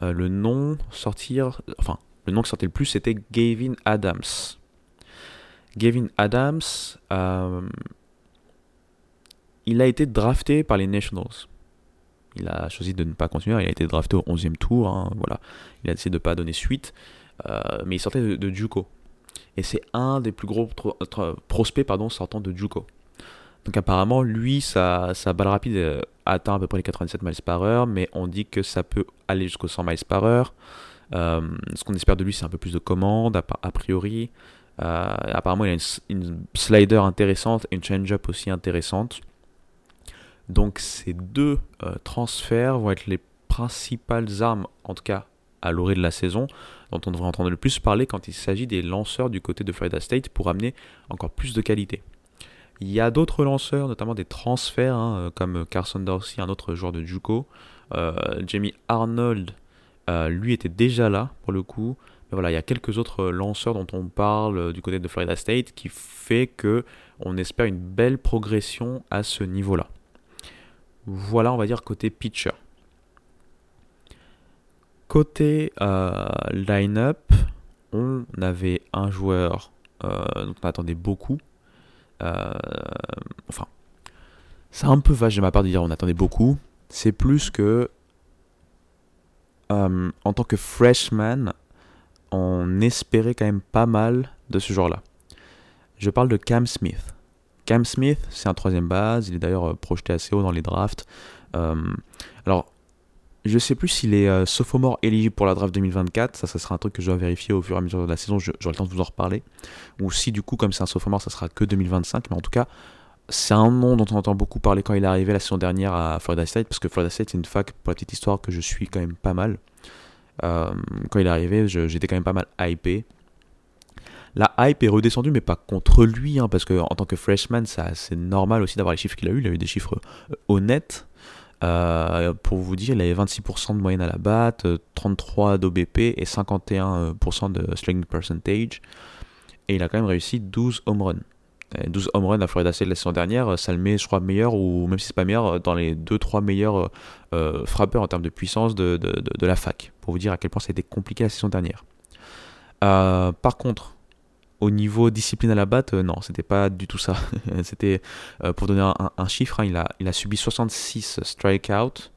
euh, le nom sortir, enfin, le nom qui sortait le plus, c'était Gavin Adams. Gavin Adams, euh, il a été drafté par les Nationals. Il a choisi de ne pas continuer, il a été drafté au 11e tour, hein, voilà. il a décidé de ne pas donner suite, mais il sortait de, de Juco. Et c'est un des plus gros prospects pardon, sortant de Juco. Donc apparemment, lui, sa, balle rapide euh, atteint à peu près les 87 miles par heure, mais on dit que ça peut aller jusqu'aux 100 miles par heure. Euh, ce qu'on espère de lui, c'est un peu plus de commandes, a, priori. Euh, apparemment, il a une, slider intéressante et une change-up aussi intéressante. Donc ces deux transferts vont être les principales armes, en tout cas à l'orée de la saison, dont on devrait entendre le plus parler quand il s'agit des lanceurs du côté de Florida State pour amener encore plus de qualité. Il y a d'autres lanceurs, notamment des transferts, hein, euh, comme Carson Dorsey, un autre joueur de Juco. Euh, Jamie Arnold, euh, lui était déjà là pour le coup. Mais voilà, il y a quelques autres lanceurs dont on parle du côté de Florida State qui fait que on espère une belle progression à ce niveau-là. Voilà, on va dire côté pitcher. Côté line-up, on avait un joueur dont on attendait beaucoup, euh, enfin, c'est un peu vache de ma part de dire on attendait beaucoup. C'est plus que euh, en tant que freshman, on espérait quand même pas mal de ce genre-là. Je parle de Cam Smith. Cam Smith, c'est un troisième base. Il est d'ailleurs euh, projeté assez haut dans les drafts. alors, je sais plus s'il est euh, sophomore éligible pour la draft 2024. Ça, sera un truc que je dois vérifier au fur et à mesure de la saison. J'aurai le temps de vous en reparler. Ou si du coup, comme c'est un sophomore, ça sera que 2025. Mais en tout cas, c'est un nom dont on entend beaucoup parler quand il est arrivé la saison dernière à Florida State. Parce que Florida State, c'est une fac, pour la petite histoire, que je suis quand même pas mal. Euh, quand il est arrivé, j'étais quand même pas mal hypé. La hype est redescendue, mais pas contre lui, hein, parce que en tant que freshman, c'est normal aussi d'avoir les chiffres qu'il a eu. Il a eu des chiffres euh, honnêtes. Euh, pour vous dire, il avait 26% de moyenne à la batte, 33 d'OBP et 51% de slugging percentage. Et il a quand même réussi 12 home runs. 12 home runs à Florida State la saison dernière, ça le met, je crois, meilleur, ou même si c'est pas meilleur, dans les 2-3 meilleurs euh, frappeurs en termes de puissance de, la fac. Pour vous dire à quel point ça a été compliqué la saison dernière. Euh, par contre, au niveau discipline à la batte, euh, non, c'était pas du tout ça. c'était, euh, pour donner un, chiffre, hein, il, a, subi 66 strikeouts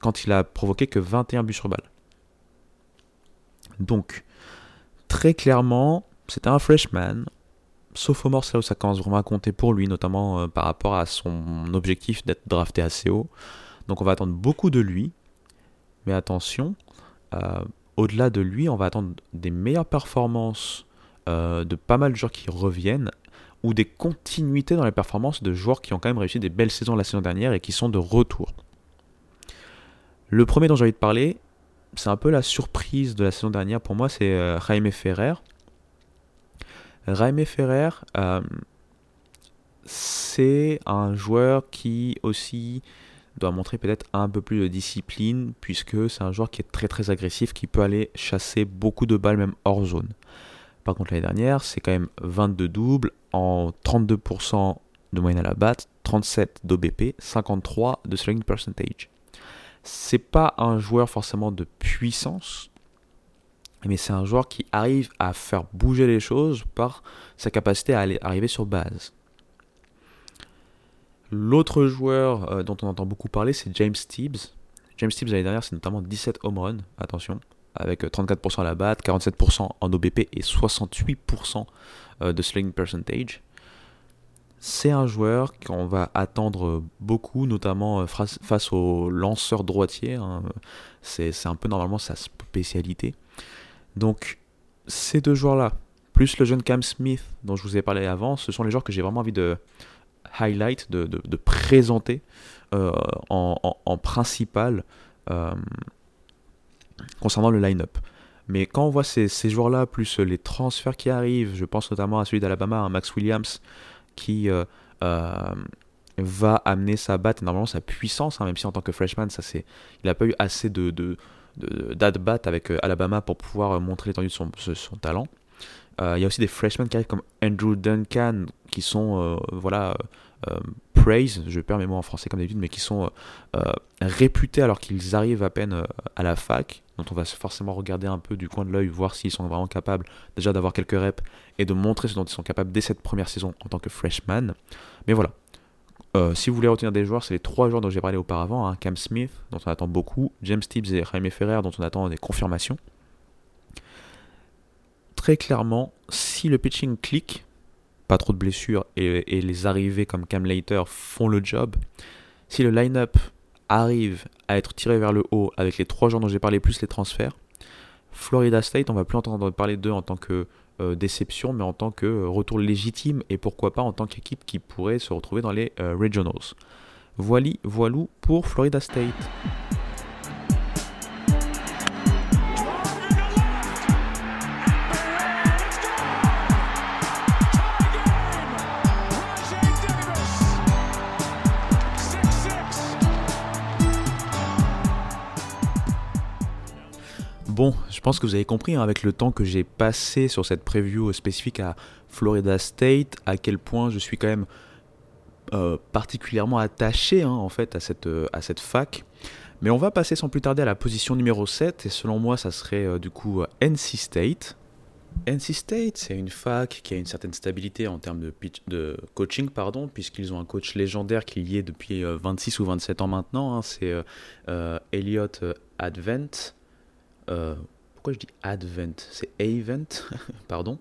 quand il a provoqué que 21 buts sur balle. Donc, très clairement, c'était un freshman. Sophomore, c'est là où ça commence vraiment à compter pour lui, notamment euh, par rapport à son objectif d'être drafté assez haut. Donc on va attendre beaucoup de lui. Mais attention, au-delà de lui, on va attendre des meilleures performances euh, de pas mal de joueurs qui reviennent ou des continuités dans les performances de joueurs qui ont quand même réussi des belles saisons la saison dernière et qui sont de retour. Le premier dont j'ai envie de parler, c'est un peu la surprise de la saison dernière pour moi, c'est euh, Jaime Ferrer. Jaime Ferrer, euh, c'est un joueur qui aussi doit montrer peut-être un peu plus de discipline, puisque c'est un joueur qui est très très agressif, qui peut aller chasser beaucoup de balles même hors zone. Par contre l'année dernière, c'est quand même 22 doubles en 32% de moyenne à la batte, 37 d'OBP, 53 de swing percentage. C'est pas un joueur forcément de puissance, mais c'est un joueur qui arrive à faire bouger les choses par sa capacité à aller arriver sur base. L'autre joueur euh, dont on entend beaucoup parler, c'est James Tibbs. James Tibbs l'année dernière, c'est notamment 17 home runs, attention, avec 34% à la batte, 47% en OBP et 68% euh, de sling percentage. C'est un joueur qu'on va attendre beaucoup, notamment euh, face aux lanceurs droitiers. Hein. C'est un peu normalement sa spécialité. Donc, ces deux joueurs-là, plus le jeune Cam Smith dont je vous ai parlé avant, ce sont les joueurs que j'ai vraiment envie de, highlight, de, présenter euh, en, principal euh, concernant le line-up. Mais quand on voit ces, ces joueurs-là, plus les transferts qui arrivent, je pense notamment à celui d'Alabama, hein, Max Williams, qui euh, va amener sa batte normalement sa puissance, hein, même si en tant que freshman, ça c'est, il n'a pas eu assez de, de, avec Alabama pour pouvoir montrer l'étendue de son, talent. Il y a aussi des freshmen qui arrivent comme Andrew Duncan qui sont voilà euh, praise, je perds mes mots en français comme d'habitude, mais qui sont euh, euh, réputés alors qu'ils arrivent à peine à la fac, dont on va forcément regarder un peu du coin de l'œil, voir s'ils sont vraiment capables déjà d'avoir quelques reps et de montrer ce dont ils sont capables dès cette première saison en tant que freshman. Mais voilà, si vous voulez retenir des joueurs, c'est les trois joueurs dont j'ai parlé auparavant. Hein. Cam Smith, dont on attend beaucoup. James Tibbs et Jaime Ferrer, dont on attend des confirmations. Très clairement, si le pitching clique, pas trop de blessures et, les arrivées comme Cam Later font le job, si le line-up arrive à être tiré vers le haut avec les trois joueurs dont j'ai parlé plus les transferts, Florida State, on va plus entendre parler d'eux en tant que euh, déception, mais en tant que euh, retour légitime et pourquoi pas en tant qu'équipe qui pourrait se retrouver dans les euh, regionals. Voili, voilou pour Florida State. Bon, je pense que vous avez compris hein, avec le temps que j'ai passé sur cette preview spécifique à Florida State, à quel point je suis quand même euh, particulièrement attaché hein, en fait à cette, euh, à cette fac. Mais on va passer sans plus tarder à la position numéro 7, et selon moi ça serait euh, du coup NC State. NC State, c'est une fac qui a une certaine stabilité en termes de, coaching, pardon, puisqu'ils ont un coach légendaire qui y est depuis 26 ou 27 ans maintenant. Hein, c'est Elliot Advent. Euh, pourquoi je dis Advent? C'est Avent, pardon.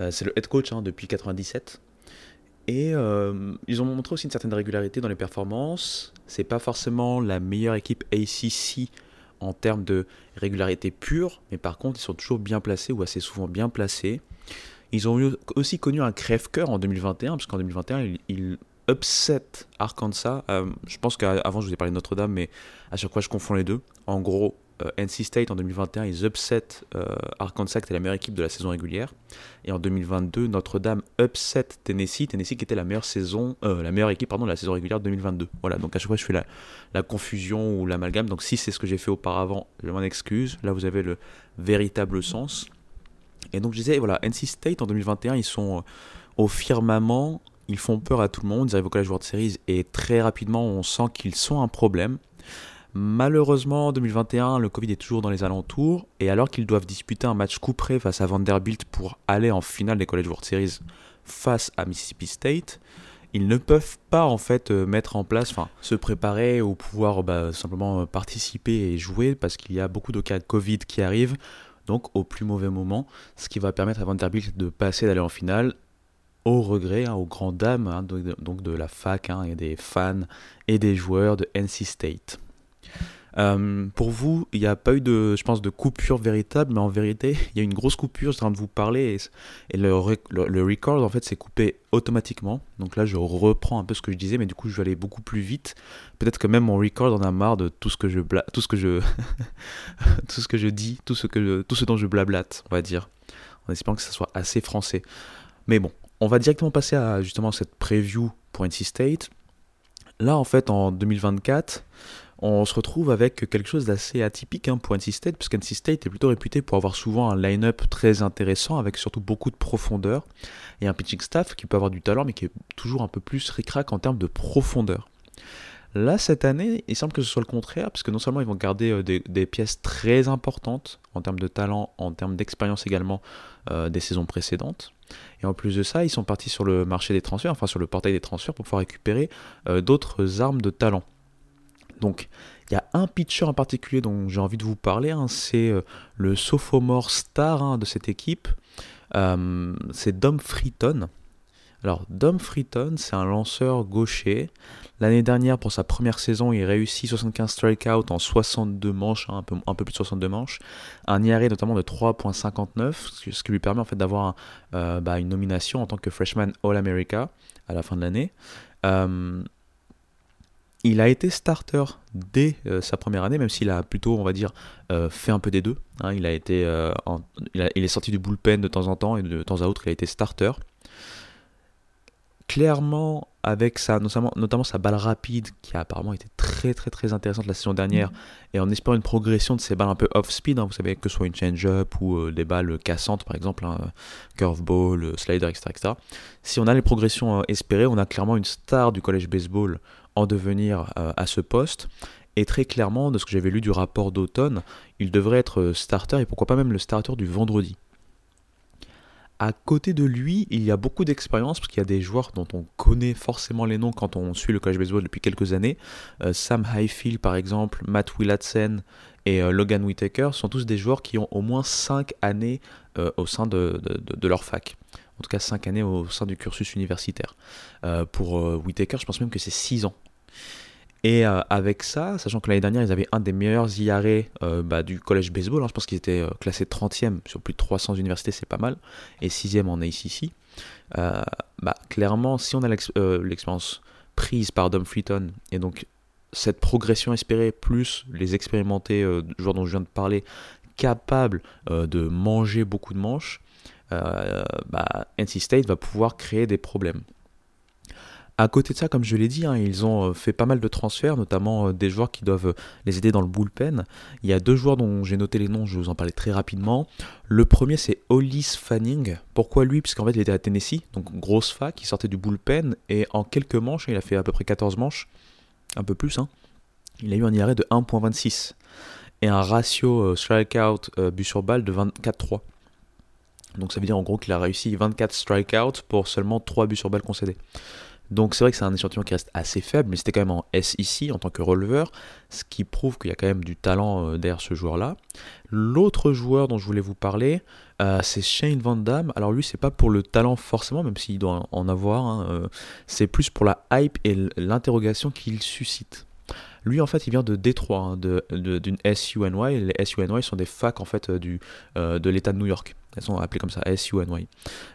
Euh, c'est le head coach hein, depuis 97. Et euh, ils ont montré aussi une certaine régularité dans les performances. C'est pas forcément la meilleure équipe ACC en termes de régularité pure, mais par contre, ils sont toujours bien placés ou assez souvent bien placés. Ils ont aussi connu un crève-cœur en 2021, parce qu'en 2021, ils, upset Arkansas. je pense qu'avant, je vous ai parlé de Notre-Dame, mais à chaque fois, je confonds les deux. En gros, NC State en 2021, ils upset euh, Arkansas, qui était la meilleure équipe de la saison régulière. Et en 2022, Notre-Dame upset Tennessee, Tennessee qui était la meilleure saison, euh, la meilleure équipe pardon, de la saison régulière de 2022. Voilà, donc à chaque fois je fais la, la confusion ou l'amalgame. Donc si c'est ce que j'ai fait auparavant, je m'en excuse. Là vous avez le véritable sens. Et donc je disais, voilà, NC State en 2021, ils sont au firmament, ils font peur à tout le monde, ils arrivent au College World Series et très rapidement on sent qu'ils sont un problème. Malheureusement, en 2021, le Covid est toujours dans les alentours, et alors qu'ils doivent disputer un match couperé face à Vanderbilt pour aller en finale des College World Series face à Mississippi State, ils ne peuvent pas en fait euh, mettre en place, enfin se préparer ou pouvoir bah, simplement euh, participer et jouer parce qu'il y a beaucoup de cas de Covid qui arrivent, donc au plus mauvais moment, ce qui va permettre à Vanderbilt de passer d'aller en finale au regret, hein, aux grandes dames hein, donc, de, la fac hein, et des fans et des joueurs de NC State. Euh, pour vous, il n'y a pas eu de, je pense, de coupure véritable, mais en vérité, il y a une grosse coupure. Je suis en train de vous parler et, le, le, record, en fait, s'est coupé automatiquement. Donc là, je reprends un peu ce que je disais, mais du coup, je vais aller beaucoup plus vite. Peut-être que même mon record en a marre de tout ce que je, tout ce que je, tout ce que je dis, tout ce que, tout ce dont je blablate, on va dire, en espérant que ça soit assez français. Mais bon, on va directement passer à justement cette preview pour NC State. Là, en fait, en 2024 on se retrouve avec quelque chose d'assez atypique hein, pour NC State, puisque NC State est plutôt réputé pour avoir souvent un line-up très intéressant, avec surtout beaucoup de profondeur, et un pitching staff qui peut avoir du talent, mais qui est toujours un peu plus ric-rac en termes de profondeur. Là, cette année, il semble que ce soit le contraire, puisque non seulement ils vont garder euh, des, pièces très importantes en termes de talent, en termes d'expérience également euh, des saisons précédentes, et en plus de ça, ils sont partis sur le marché des transferts, enfin sur le portail des transferts, pour pouvoir récupérer euh, d'autres armes de talent. Donc, il y a un pitcher en particulier dont j'ai envie de vous parler, hein, c'est euh, le sophomore star hein, de cette équipe, euh, c'est Dom Freeton. Alors, Dom Freeton, c'est un lanceur gaucher. L'année dernière, pour sa première saison, il réussit 75 strikeouts en 62 manches, hein, un, peu, plus de 62 manches. Un IRA notamment de 3.59, ce qui lui permet en fait d'avoir euh, bah, une nomination en tant que freshman All-America à la fin de l'année. Il a été starter dès euh, sa première année, même s'il a plutôt, on va dire, euh, fait un peu des deux. Hein. il, a été, euh, il, est sorti du bullpen de temps en temps et de temps à autre, il a été starter. Clairement, avec sa, notamment, notamment sa balle rapide, qui a apparemment été très très très intéressante la saison dernière, et en espérant une progression de ses balles un peu off-speed, hein, vous savez, que ce soit une change-up ou des balles cassantes par exemple, hein, curveball, slider, etc., etc. Si on a les progressions espérées, on a clairement une star du college baseball en devenir euh, à ce poste. Et très clairement, de ce que j'avais lu du rapport d'automne, il devrait être euh, starter et pourquoi pas même le starter du vendredi. À côté de lui, il y a beaucoup d'expérience parce qu'il y a des joueurs dont on connaît forcément les noms quand on suit le college baseball depuis quelques années. Euh, Sam Highfield par exemple, Matt Willadsen et Logan Whitaker sont tous des joueurs qui ont au moins 5 années au sein de, de, leur fac en tout cas 5 années au sein du cursus universitaire. pour Whitaker, je pense même que c'est 6 ans et euh, avec ça, sachant que l'année dernière, ils avaient un des meilleurs IRA euh, bah, du collège baseball, hein, je pense qu'ils étaient euh, classés 30e sur plus de 300 universités, c'est pas mal, et 6e en ACC. bah, clairement, si on a l'expérience prise par Dom Freeton, et donc cette progression espérée, plus les expérimentés joueurs dont je viens de parler, capables de manger beaucoup de manches, bah, NC State va pouvoir créer des problèmes. À côté de ça, comme je l'ai dit, hein, ils ont euh, fait pas mal de transferts, notamment euh, des joueurs qui doivent euh, les aider dans le bullpen. Il y a deux joueurs dont j'ai noté les noms, je vais vous en parler très rapidement. Le premier, c'est Hollis Fanning. Pourquoi lui? Puisqu'en fait, il était à Tennessee, donc grosse fac, il sortait du bullpen, et en quelques manches, il a fait à peu près 14 manches, un peu plus, hein, il a eu un IRA de 1.26 et un ratio strikeout but sur balle de 24-3. Donc ça veut dire en gros qu'il a réussi 24 strikeouts pour seulement 3 buts sur balle concédés. Donc c'est vrai que c'est un échantillon qui reste assez faible, mais c'était quand même en S ici en tant que releveur, ce qui prouve qu'il y a quand même du talent euh, derrière ce joueur-là. L'autre joueur dont je voulais vous parler, euh, c'est Shane Van Damme. Alors lui, c'est pas pour le talent forcément, même s'il doit en avoir, hein, euh, c'est plus pour la hype et l'interrogation qu'il suscite. Lui, en fait, il vient de Détroit, hein, d'une SUNY. Les SUNY sont des facs en fait de l'État de New York. Elles sont appelées comme ça, SUNY.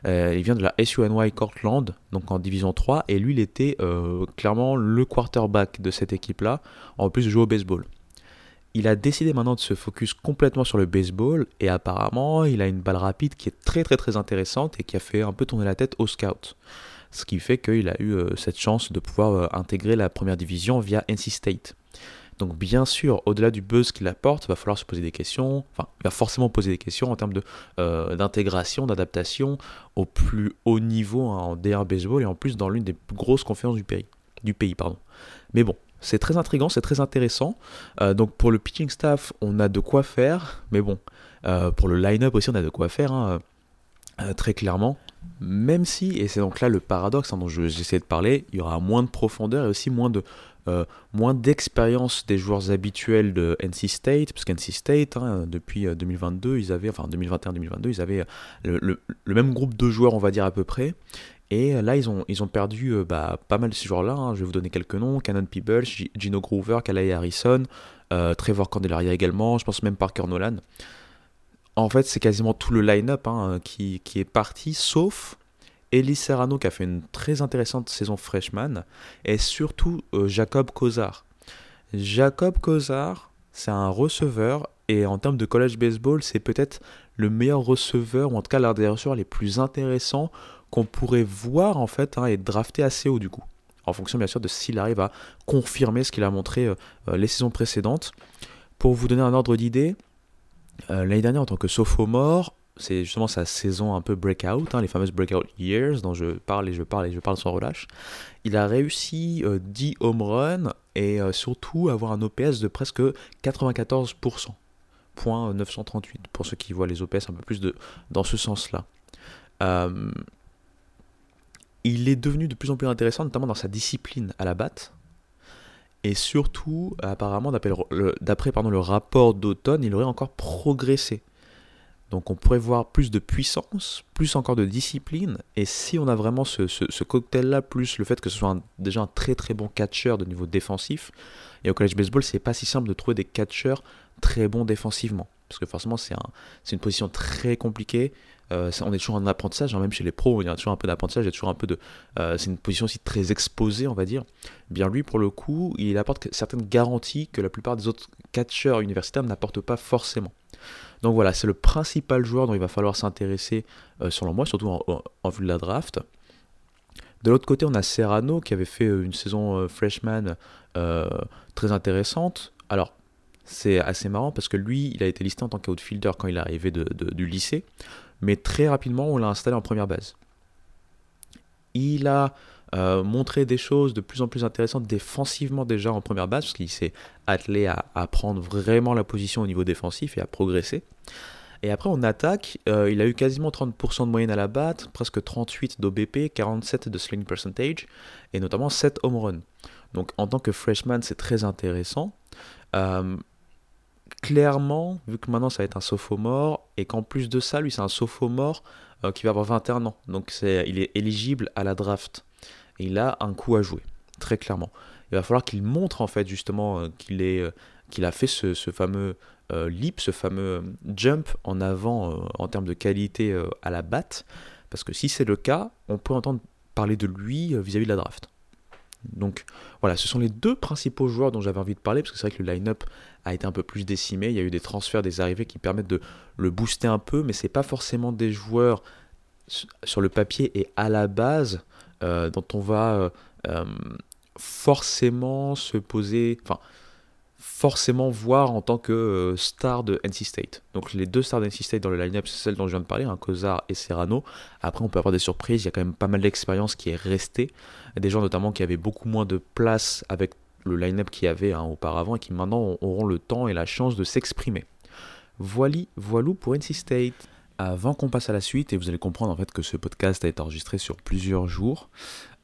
Euh, il vient de la SUNY Cortland, donc en division 3, et lui, il était euh, clairement le quarterback de cette équipe-là, en plus de jouer au baseball. Il a décidé maintenant de se focus complètement sur le baseball, et apparemment, il a une balle rapide qui est très très très intéressante et qui a fait un peu tourner la tête aux scouts. Ce qui fait qu'il a eu euh, cette chance de pouvoir intégrer la première division via NC State. Donc bien sûr, au-delà du buzz qu'il apporte, il va falloir se poser des questions, enfin, il va forcément poser des questions en termes euh, d'intégration, d'adaptation au plus haut niveau hein, en DR baseball et en plus dans l'une des plus grosses conférences du pays. Du pays pardon. Mais bon, c'est très intriguant, c'est très intéressant. Euh, donc pour le pitching staff, on a de quoi faire, mais bon, euh, pour le line-up aussi, on a de quoi faire, hein, très clairement. Même si, et c'est donc là le paradoxe hein, dont j'essaie de parler, il y aura moins de profondeur et aussi moins de euh, moins d'expérience des joueurs habituels de NC State, parce qu'NC State, hein, depuis 2022, euh, ils avaient, enfin 2021-2022, ils avaient le, même groupe de joueurs, on va dire à peu près, Et là, ils ont, ils ont perdu bah, pas mal de ces joueurs-là. Hein. Je vais vous donner quelques noms. Cannon Peebles, Gino Groover, Calais Harrison, Trevor Candelaria également, je pense même Parker Nolan. En fait, c'est quasiment tout le line-up hein, qui, qui, est parti, sauf Elie Serrano qui a fait une très intéressante saison freshman, et surtout Jacob Kozar. Jacob Kozar, c'est un receveur et en termes de college baseball, c'est peut-être le meilleur receveur, ou en tout cas l'un des receveurs les plus intéressants qu'on pourrait voir en fait hein, et drafter assez haut du coup. En fonction bien sûr de s'il arrive à confirmer ce qu'il a montré euh, euh, les saisons précédentes. Pour vous donner un ordre d'idée, euh, l'année dernière en tant que sophomore, c'est justement sa saison un peu breakout, hein, les fameuses breakout years dont je parle et je parle et je parle sans relâche. Il a réussi 10 home runs et surtout avoir un OPS de presque 94%. 938 pour ceux qui voient les OPS un peu plus de, dans ce sens-là. Euh, il est devenu de plus en plus intéressant, notamment dans sa discipline à la batte. Et surtout, apparemment, d'après le rapport d'automne, il aurait encore progressé. Donc on pourrait voir plus de puissance, plus encore de discipline. Et si on a vraiment ce, cocktail-là, plus le fait que ce soit déjà un très très bon catcher de niveau défensif, et au college baseball, c'est pas si simple de trouver des catchers très bons défensivement. Parce que forcément, c'est un, une position très compliquée. Euh, on est toujours en apprentissage, hein, même chez les pros, il y a toujours un peu d'apprentissage. Euh, c'est une position aussi très exposée, on va dire. Bien lui, pour le coup, il apporte certaines garanties que la plupart des autres catcheurs universitaires n'apportent pas forcément. Donc voilà, c'est le principal joueur dont il va falloir s'intéresser, euh, selon moi, surtout en, vue de la draft. De l'autre côté, on a Serrano qui avait fait euh, une saison euh, freshman très intéressante. Alors, c'est assez marrant parce que lui, il a été listé en tant qu'outfielder quand il est arrivé du lycée, mais très rapidement, on l'a installé en première base. Il a euh, montrer des choses de plus en plus intéressantes défensivement déjà en première base, parce qu'il s'est attelé à, prendre vraiment la position au niveau défensif et à progresser. Et après, en attaque, euh, il a eu quasiment 30% de moyenne à la batte, presque 38 d'OBP, 47 de sling percentage, et notamment 7 home runs. Donc en tant que freshman, c'est très intéressant. Euh, clairement, vu que maintenant ça va être un sophomore, et qu'en plus de ça, lui c'est un sophomore qui va avoir 21 ans, donc il est éligible à la draft il a un coup à jouer, très clairement. Il va falloir qu'il montre en fait justement euh, euh, qu'il a fait ce, fameux euh, leap, ce fameux jump en avant en termes de qualité à la batte, parce que si c'est le cas, on peut entendre parler de lui vis-à-vis de la draft. Donc voilà, ce sont les deux principaux joueurs dont j'avais envie de parler, parce que c'est vrai que le line-up a été un peu plus décimé, il y a eu des transferts, des arrivées qui permettent de le booster un peu, mais c'est pas forcément des joueurs sur le papier et à la base dont on va euh, euh, forcément se poser, enfin forcément voir en tant que star de NC State. Donc les deux stars de NC State dans le line-up, c'est celles dont je viens de parler, hein, et Serrano. Après, on peut avoir des surprises, il y a quand même pas mal d'expérience qui est restée. Des gens notamment qui avaient beaucoup moins de place avec le line-up qu'il y avait hein, auparavant et qui maintenant auront le temps et la chance de s'exprimer. Voili, voilou pour NC State. Avant qu'on passe à la suite, et vous allez comprendre en fait que ce podcast a été enregistré sur plusieurs jours,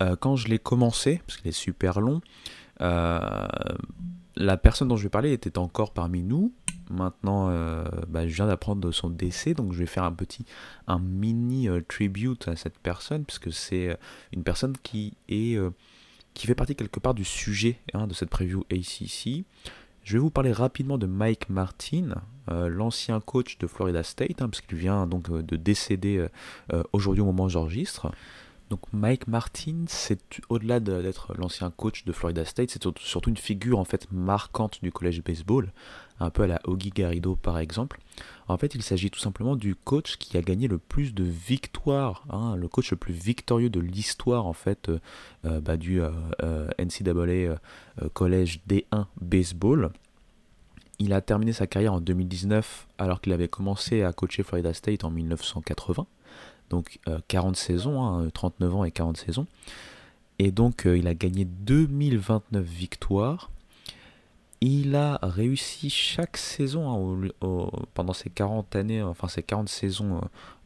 euh, quand je l'ai commencé, parce qu'il est super long, euh, la personne dont je vais parler était encore parmi nous. Maintenant, euh, bah, je viens d'apprendre son décès, donc je vais faire un petit, un mini tribute à cette personne, puisque c'est une personne qui est, qui fait partie quelque part du sujet hein, de cette preview ACC. Je vais vous parler rapidement de Mike Martin, euh, l'ancien coach de Florida State, hein, parce qu'il vient donc euh, de décéder euh, aujourd'hui au moment où j'enregistre. Donc Mike Martin, c'est au-delà d'être l'ancien coach de Florida State, c'est surtout une figure en fait marquante du collège baseball, un peu à la Ogie Garrido par exemple. En fait, il s'agit tout simplement du coach qui a gagné le plus de victoires, hein, le coach le plus victorieux de l'histoire en fait bah, du NCAA Collège D1 Baseball. Il a terminé sa carrière en 2019 alors qu'il avait commencé à coacher Florida State en 1980 donc 40 euh, saisons, 39 hein, ans et 40 saisons. Et donc euh, il a gagné 2029 victoires. Il a réussi chaque saison hein, pendant ces 40 années, enfin ces 40 saisons euh,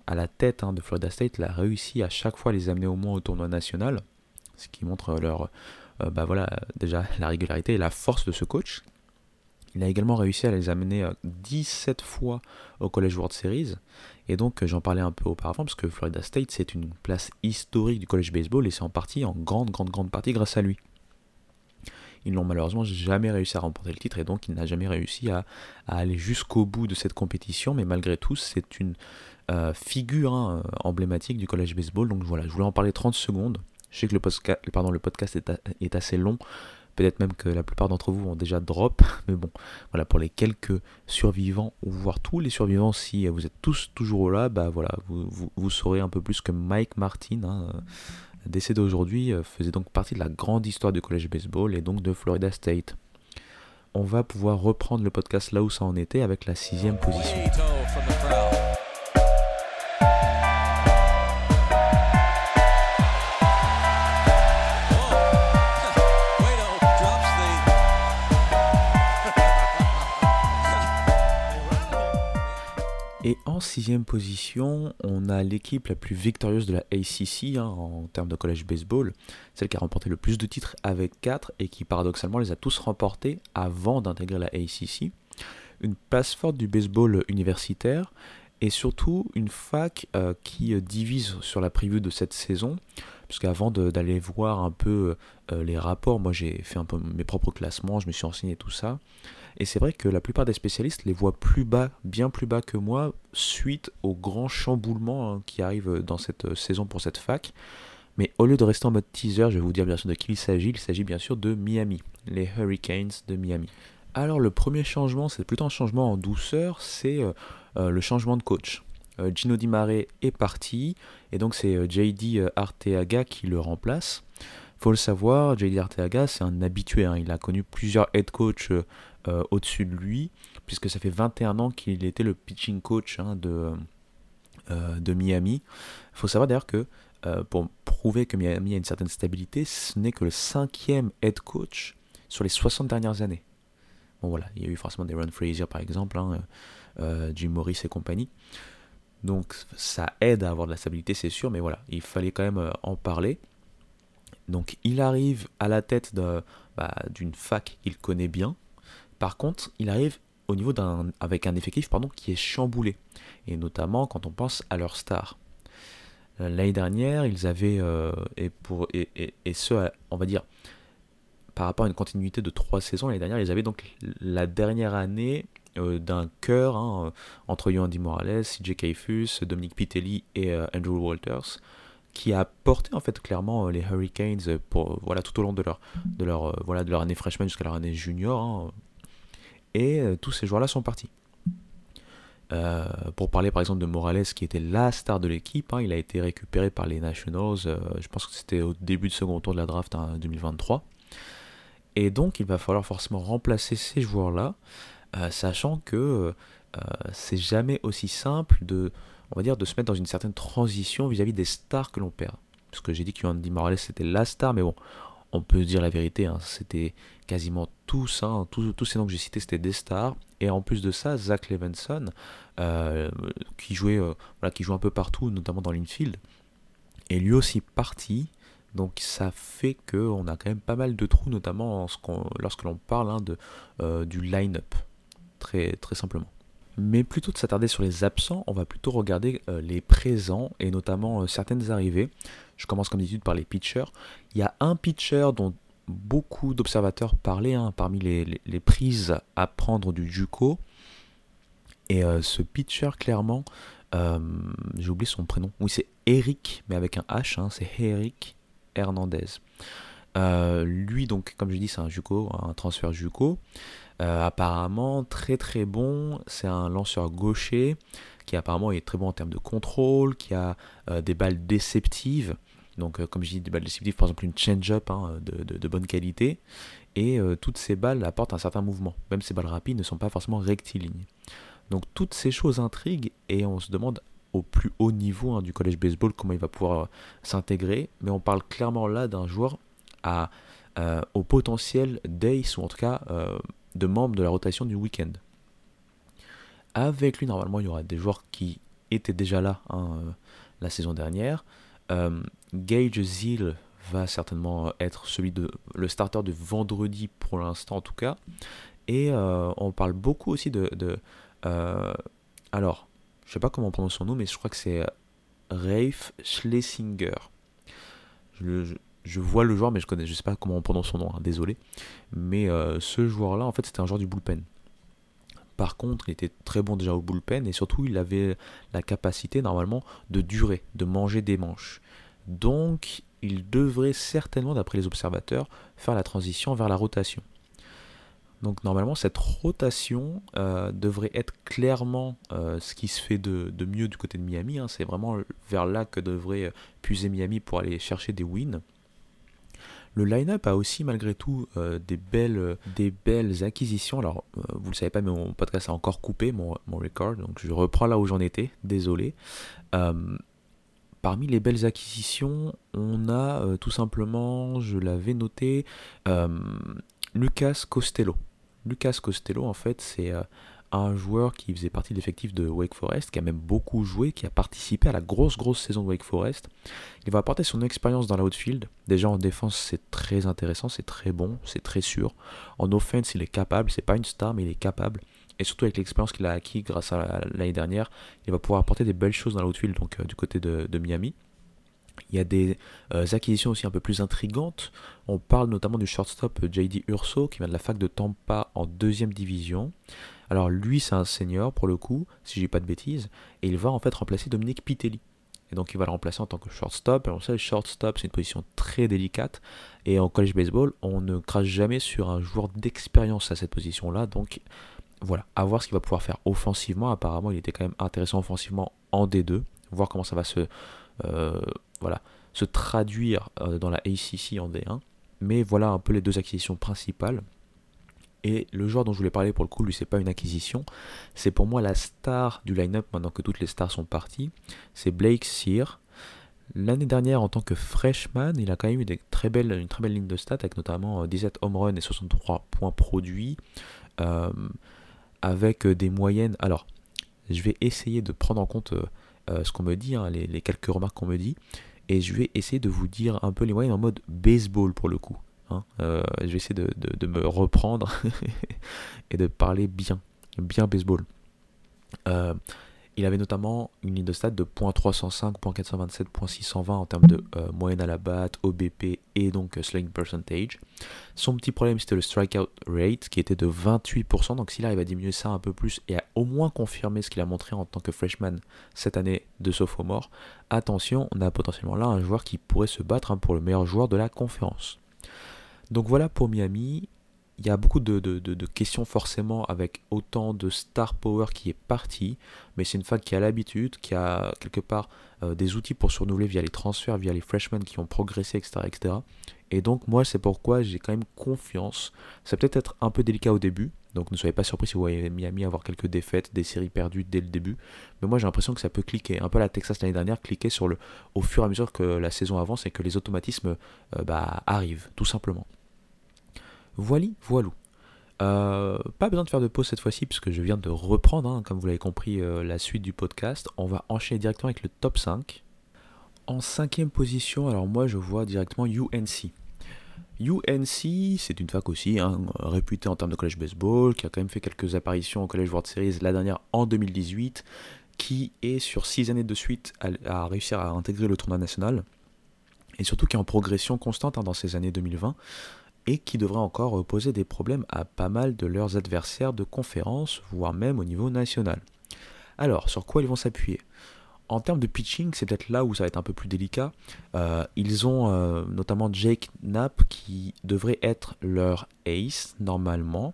à la tête hein, de Florida State, il a réussi à chaque fois à les amener au moins au tournoi national, ce qui montre leur, bah voilà, déjà la régularité et la force de ce coach. Il a également réussi à les amener 17 fois au College World Series. Et donc, j'en parlais un peu auparavant, parce que Florida State, c'est une place historique du college baseball, et c'est en partie, en grande, grande, grande partie, grâce à lui. Ils n'ont malheureusement jamais réussi à remporter le titre, et donc il n'a jamais réussi à, aller jusqu'au bout de cette compétition, mais malgré tout, c'est une euh, figure hein, emblématique du college baseball. Donc voilà, je voulais en parler 30 secondes. Je sais que le, podcast, pardon, le podcast est assez long, Peut-être même que la plupart d'entre vous ont déjà drop. Mais bon, voilà, pour les quelques survivants, voire tous les survivants, si vous êtes tous toujours là, bah voilà, vous, vous, saurez un peu plus que Mike Martin, hein, euh, décédé aujourd'hui, euh, faisait donc partie de la grande histoire du collège baseball et donc de Florida State. On va pouvoir reprendre le podcast là où ça en était avec la sixième position. Et en sixième position, on a l'équipe la plus victorieuse de la ACC hein, en termes de college baseball, celle qui a remporté le plus de titres avec 4 et qui paradoxalement les a tous remportés avant d'intégrer la ACC. Une place forte du baseball universitaire et surtout une fac euh, qui divise sur la preview de cette saison, puisqu'avant d'aller voir un peu euh, les rapports, moi j'ai fait un peu mes propres classements, je me suis renseigné tout ça. Et c'est vrai que la plupart des spécialistes les voient plus bas, bien plus bas que moi, suite au grand chamboulement hein, qui arrive dans cette euh, saison pour cette fac. Mais au lieu de rester en mode teaser, je vais vous dire bien sûr de qui il s'agit. Il s'agit bien sûr de Miami, les Hurricanes de Miami. Alors le premier changement, c'est plutôt un changement en douceur, c'est euh, euh, le changement de coach. Gino Di Mare est parti, et donc c'est JD Arteaga qui le remplace faut le savoir, JD Arteaga, c'est un habitué. Hein. Il a connu plusieurs head coach euh, au-dessus de lui, puisque ça fait 21 ans qu'il était le pitching coach hein, de, euh, de Miami. Il faut savoir d'ailleurs que euh, pour prouver que Miami a une certaine stabilité, ce n'est que le cinquième head coach sur les 60 dernières années. Bon voilà, il y a eu forcément des Ron Frazier par exemple, hein, Jim Morris et compagnie. Donc ça aide à avoir de la stabilité, c'est sûr, mais voilà, il fallait quand même en parler. Donc il arrive à la tête bah, d'une fac qu'il connaît bien, par contre, il arrive au niveau d'un avec un effectif pardon, qui est chamboulé, et notamment quand on pense à leurs stars. Euh, l'année dernière, ils avaient, euh, et, pour, et, et, ce, on va dire, par rapport à une continuité de trois saisons, l'année dernière, ils avaient donc la dernière année euh, d'un cœur hein, entre Yoandy Morales, CJ Caiffus, Dominique Pitelli et Andrew Walters, qui a porté en fait clairement les Hurricanes pour, voilà, tout au long de leur, de leur, voilà, de leur année freshman jusqu'à leur année junior. Hein, et euh, tous ces joueurs-là sont partis. Euh, pour parler par exemple de Morales qui était la star de l'équipe, hein, il a été récupéré par les Nationals, euh, je pense que c'était au début de second tour de la draft en 2023. Et donc il va falloir forcément remplacer ces joueurs-là, sachant que c'est jamais aussi simple de, on va dire, de se mettre dans une certaine transition vis-à-vis des stars que l'on perd. Parce que j'ai dit que Andy Morales c'était la star, mais bon, on peut dire la vérité, hein, c'était quasiment tous, hein, tous, ces noms que j'ai cités, c'était des stars. Et en plus de ça, Zach Levenson, euh, qui, jouait, euh, qui joue un peu partout, notamment dans l'infield, est lui aussi parti. Donc ça fait qu'on a quand même pas mal de trous, notamment lorsque l'on parle hein, euh, du line-up, très simplement. Mais plutôt de s'attarder sur les absents, on va plutôt regarder les présents et notamment certaines arrivées. Je commence comme d'habitude par les pitchers. Il y a un pitcher dont beaucoup d'observateurs parlaient hein, parmi les, prises à prendre du Juco. Et euh, ce pitcher, clairement, euh, j'ai oublié son prénom. Oui, c'est Eric, mais avec un H, hein, c'est Eric Hernandez. Euh, lui, donc, comme je dis, c'est un Juco, un transfert Juco. apparemment, très très bon. C'est un lanceur gaucher qui apparemment est très bon en termes de contrôle, qui a des balles déceptives. Donc, euh, comme je dis, des balles déceptives, par exemple une change-up hein, de, bonne qualité. Et euh, toutes ces balles apportent un certain mouvement. Même ces balles rapides ne sont pas forcément rectilignes. Donc, toutes ces choses intriguent et on se demande au plus haut niveau hein, du college baseball comment il va pouvoir euh, s'intégrer. Mais on parle clairement là d'un joueur au potentiel d'ace ou en tout cas de membre de la rotation du week-end. Avec lui, normalement, il y aura des joueurs qui étaient déjà là hein, la saison dernière. Gage Zeal va certainement être celui de le starter de vendredi pour l'instant en tout cas. Et on parle beaucoup aussi de... de alors, je sais pas comment on prononce son nom, mais je crois que c'est Rafe Schlesinger. Je, je, vois le joueur, mais je connais, je sais pas comment on prononce son nom, hein, désolé. Mais ce joueur-là, en fait, c'était un joueur du bullpen. Par contre, il était très bon déjà au bullpen et surtout il avait la capacité normalement de durer, de manger des manches. Donc il devrait certainement, d'après les observateurs, faire la transition vers la rotation. Donc normalement cette rotation euh, devrait être clairement euh, ce qui se fait de, mieux du côté de Miami. Hein. C'est vraiment vers là que devrait puiser Miami pour aller chercher des wins. Le line-up a aussi malgré tout euh, des, belles, euh, acquisitions. Alors, euh, vous le savez pas, mais mon podcast a encore coupé mon, mon record, donc je reprends là où j'en étais, désolé. Parmi les belles acquisitions, on a tout simplement, je l'avais noté, Lucas Costello. Lucas Costello, en fait, c'est un joueur qui faisait partie de l'effectif de Wake Forest, qui a même beaucoup joué, qui a participé à la grosse grosse saison de Wake Forest. Il va apporter son expérience dans l'outfield. Déjà en défense, c'est très intéressant, c'est très bon, c'est très sûr. En offense, il est capable, c'est pas une star, mais il est capable. Et surtout avec l'expérience qu'il a acquis grâce à l'année dernière, il va pouvoir apporter des belles choses dans l'outfield, donc euh, du côté de, Miami. Il y a des euh, acquisitions aussi un peu plus intrigantes. On parle notamment du shortstop euh, JD Urso qui vient de la fac de Tampa en deuxième division. Alors lui, c'est un senior pour le coup, si j'ai pas de bêtises, et il va en fait remplacer Dominique Pitelli. Et donc il va le remplacer en tant que shortstop. Alors ça, le shortstop, c'est une position très délicate. Et en college baseball, on ne crache jamais sur un joueur d'expérience à cette position-là. Donc voilà, à voir ce qu'il va pouvoir faire offensivement. Apparemment, il était quand même intéressant offensivement en D2. Voir comment ça va se, euh, traduire euh, dans la ACC en D1. Mais voilà un peu les deux acquisitions principales. Et le joueur dont je voulais parler pour le coup, lui, c'est pas une acquisition. C'est pour moi la star du line-up maintenant que toutes les stars sont parties. C'est Blake Sear. L'année dernière, en tant que freshman, il a quand même eu une très belle ligne de stats, avec notamment 17 euh, home runs et 63 points produits, avec euh, des moyennes. Alors, je vais essayer de prendre en compte ce qu'on me dit, hein, les, quelques remarques qu'on me dit, et je vais essayer de vous dire un peu les moyennes en mode baseball pour le coup. Hein. Euh, je vais essayer de, me reprendre et de parler bien, bien baseball. Euh, il avait notamment une ligne de stats de .305, .427, .620 en termes de euh, moyenne à la batte, OBP et donc slugging percentage. Son petit problème c'était le strikeout rate qui était de 28%, donc s'il arrive à diminuer ça un peu plus et à au moins confirmer ce qu'il a montré en tant que freshman cette année de sophomore, attention, on a potentiellement là un joueur qui pourrait se battre hein, pour le meilleur joueur de la conférence. Donc voilà pour Miami. Il y a beaucoup de, questions forcément avec autant de star power qui est parti, mais c'est une fac qui a l'habitude, qui a quelque part euh, des outils pour se renouveler via les transferts, via les freshmen qui ont progressé, etc. etc. Et donc moi c'est pourquoi j'ai quand même confiance. Ça peut être un peu délicat au début, donc ne soyez pas surpris si vous voyez Miami avoir quelques défaites, des séries perdues dès le début. Mais moi j'ai l'impression que ça peut cliquer. Un peu la Texas l'année dernière, cliquer sur le, au fur et à mesure que la saison avance et que les automatismes euh, bah, arrivent, tout simplement. Voilà, voilou. Euh, pas besoin de faire de pause cette fois-ci puisque je viens de reprendre, hein, comme vous l'avez compris, euh, la suite du podcast. On va enchaîner directement avec le top 5. En cinquième position, alors moi je vois directement UNC. UNC, c'est une fac aussi, hein, réputée en termes de college baseball, qui a quand même fait quelques apparitions au College World Series, la dernière en 2018, qui est sur 6 années de suite à, à réussir à intégrer le tournoi national, et surtout qui est en progression constante hein, dans ces années 2020 et qui devrait encore poser des problèmes à pas mal de leurs adversaires de conférence, voire même au niveau national. Alors, sur quoi ils vont s'appuyer? En termes de pitching, c'est peut-être là où ça va être un peu plus délicat. Euh, ils ont euh, notamment Jake Knapp qui devrait être leur ace normalement.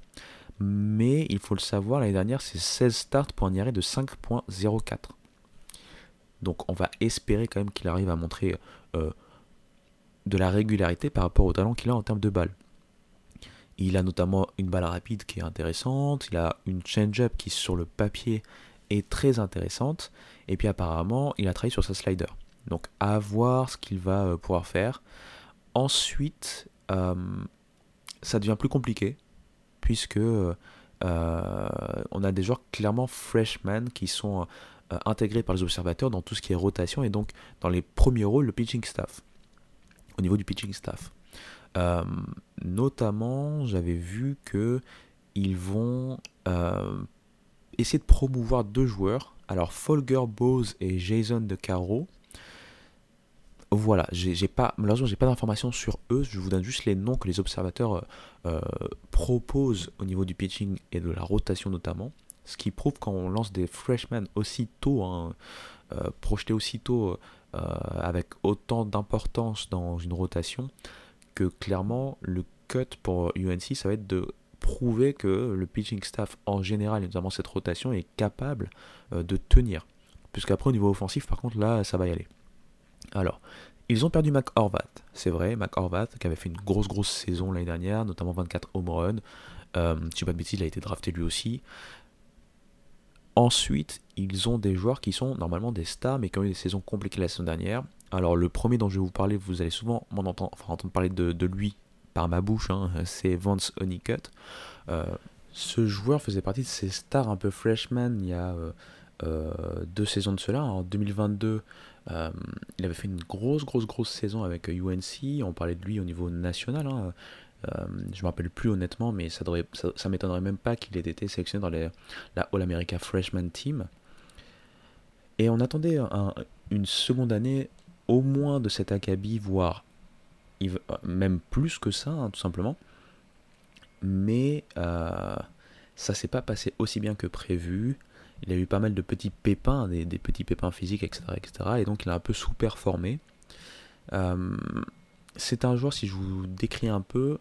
Mais il faut le savoir, l'année dernière, c'est 16 starts pour un IRA de 5.04. Donc on va espérer quand même qu'il arrive à montrer euh, de la régularité par rapport au talent qu'il a en termes de balles. Il a notamment une balle rapide qui est intéressante, il a une change-up qui sur le papier est très intéressante, et puis apparemment il a travaillé sur sa slider. Donc à voir ce qu'il va euh, pouvoir faire. Ensuite, euh, ça devient plus compliqué, puisque euh, on a des joueurs clairement freshmen qui sont intégrés par les observateurs dans tout ce qui est rotation, et donc dans les premiers rôles, le pitching staff au niveau du pitching staff. Euh, notamment, j'avais vu que ils vont essayer de promouvoir deux joueurs. Alors Folger Bose et Jason De Caro. Voilà, j'ai pas, malheureusement, j'ai pas d'informations sur eux. Je vous donne juste les noms que les observateurs proposent au niveau du pitching et de la rotation notamment. Ce qui prouve quand on lance des freshmen aussitôt, hein, projetés aussitôt euh, avec autant d'importance dans une rotation que clairement le cut pour UNC ça va être de prouver que le pitching staff en général et notamment cette rotation est capable euh, de tenir. Puisqu'après au niveau offensif par contre là ça va y aller. Alors, ils ont perdu Mac Horvat, c'est vrai, Mac Horvat qui avait fait une grosse grosse saison l'année dernière, notamment 24 home runs. Euh, bêtises, il a été drafté lui aussi. Ensuite, ils ont des joueurs qui sont normalement des stars, mais qui ont eu des saisons compliquées la saison dernière. Alors, le premier dont je vais vous parler, vous allez souvent entendre, entendre parler de, lui par ma bouche, hein, c'est Vance Honeycutt. Euh, ce joueur faisait partie de ces stars un peu freshman il y a euh, euh, deux saisons de cela. En 2022, il avait fait une grosse, grosse, grosse saison avec UNC. On parlait de lui au niveau national. Hein. Je ne me rappelle plus honnêtement, mais ça, ça, m'étonnerait même pas qu'il ait été sélectionné dans la All America Freshman Team. Et on attendait une seconde année moins de cet acabit, voire même plus que ça, hein, tout simplement. Mais euh, ça s'est pas passé aussi bien que prévu. Il a eu pas mal de petits pépins, des, petits pépins physiques, etc., etc. Et donc il a un peu sous-performé. Euh, c'est un joueur, si je vous décris un peu,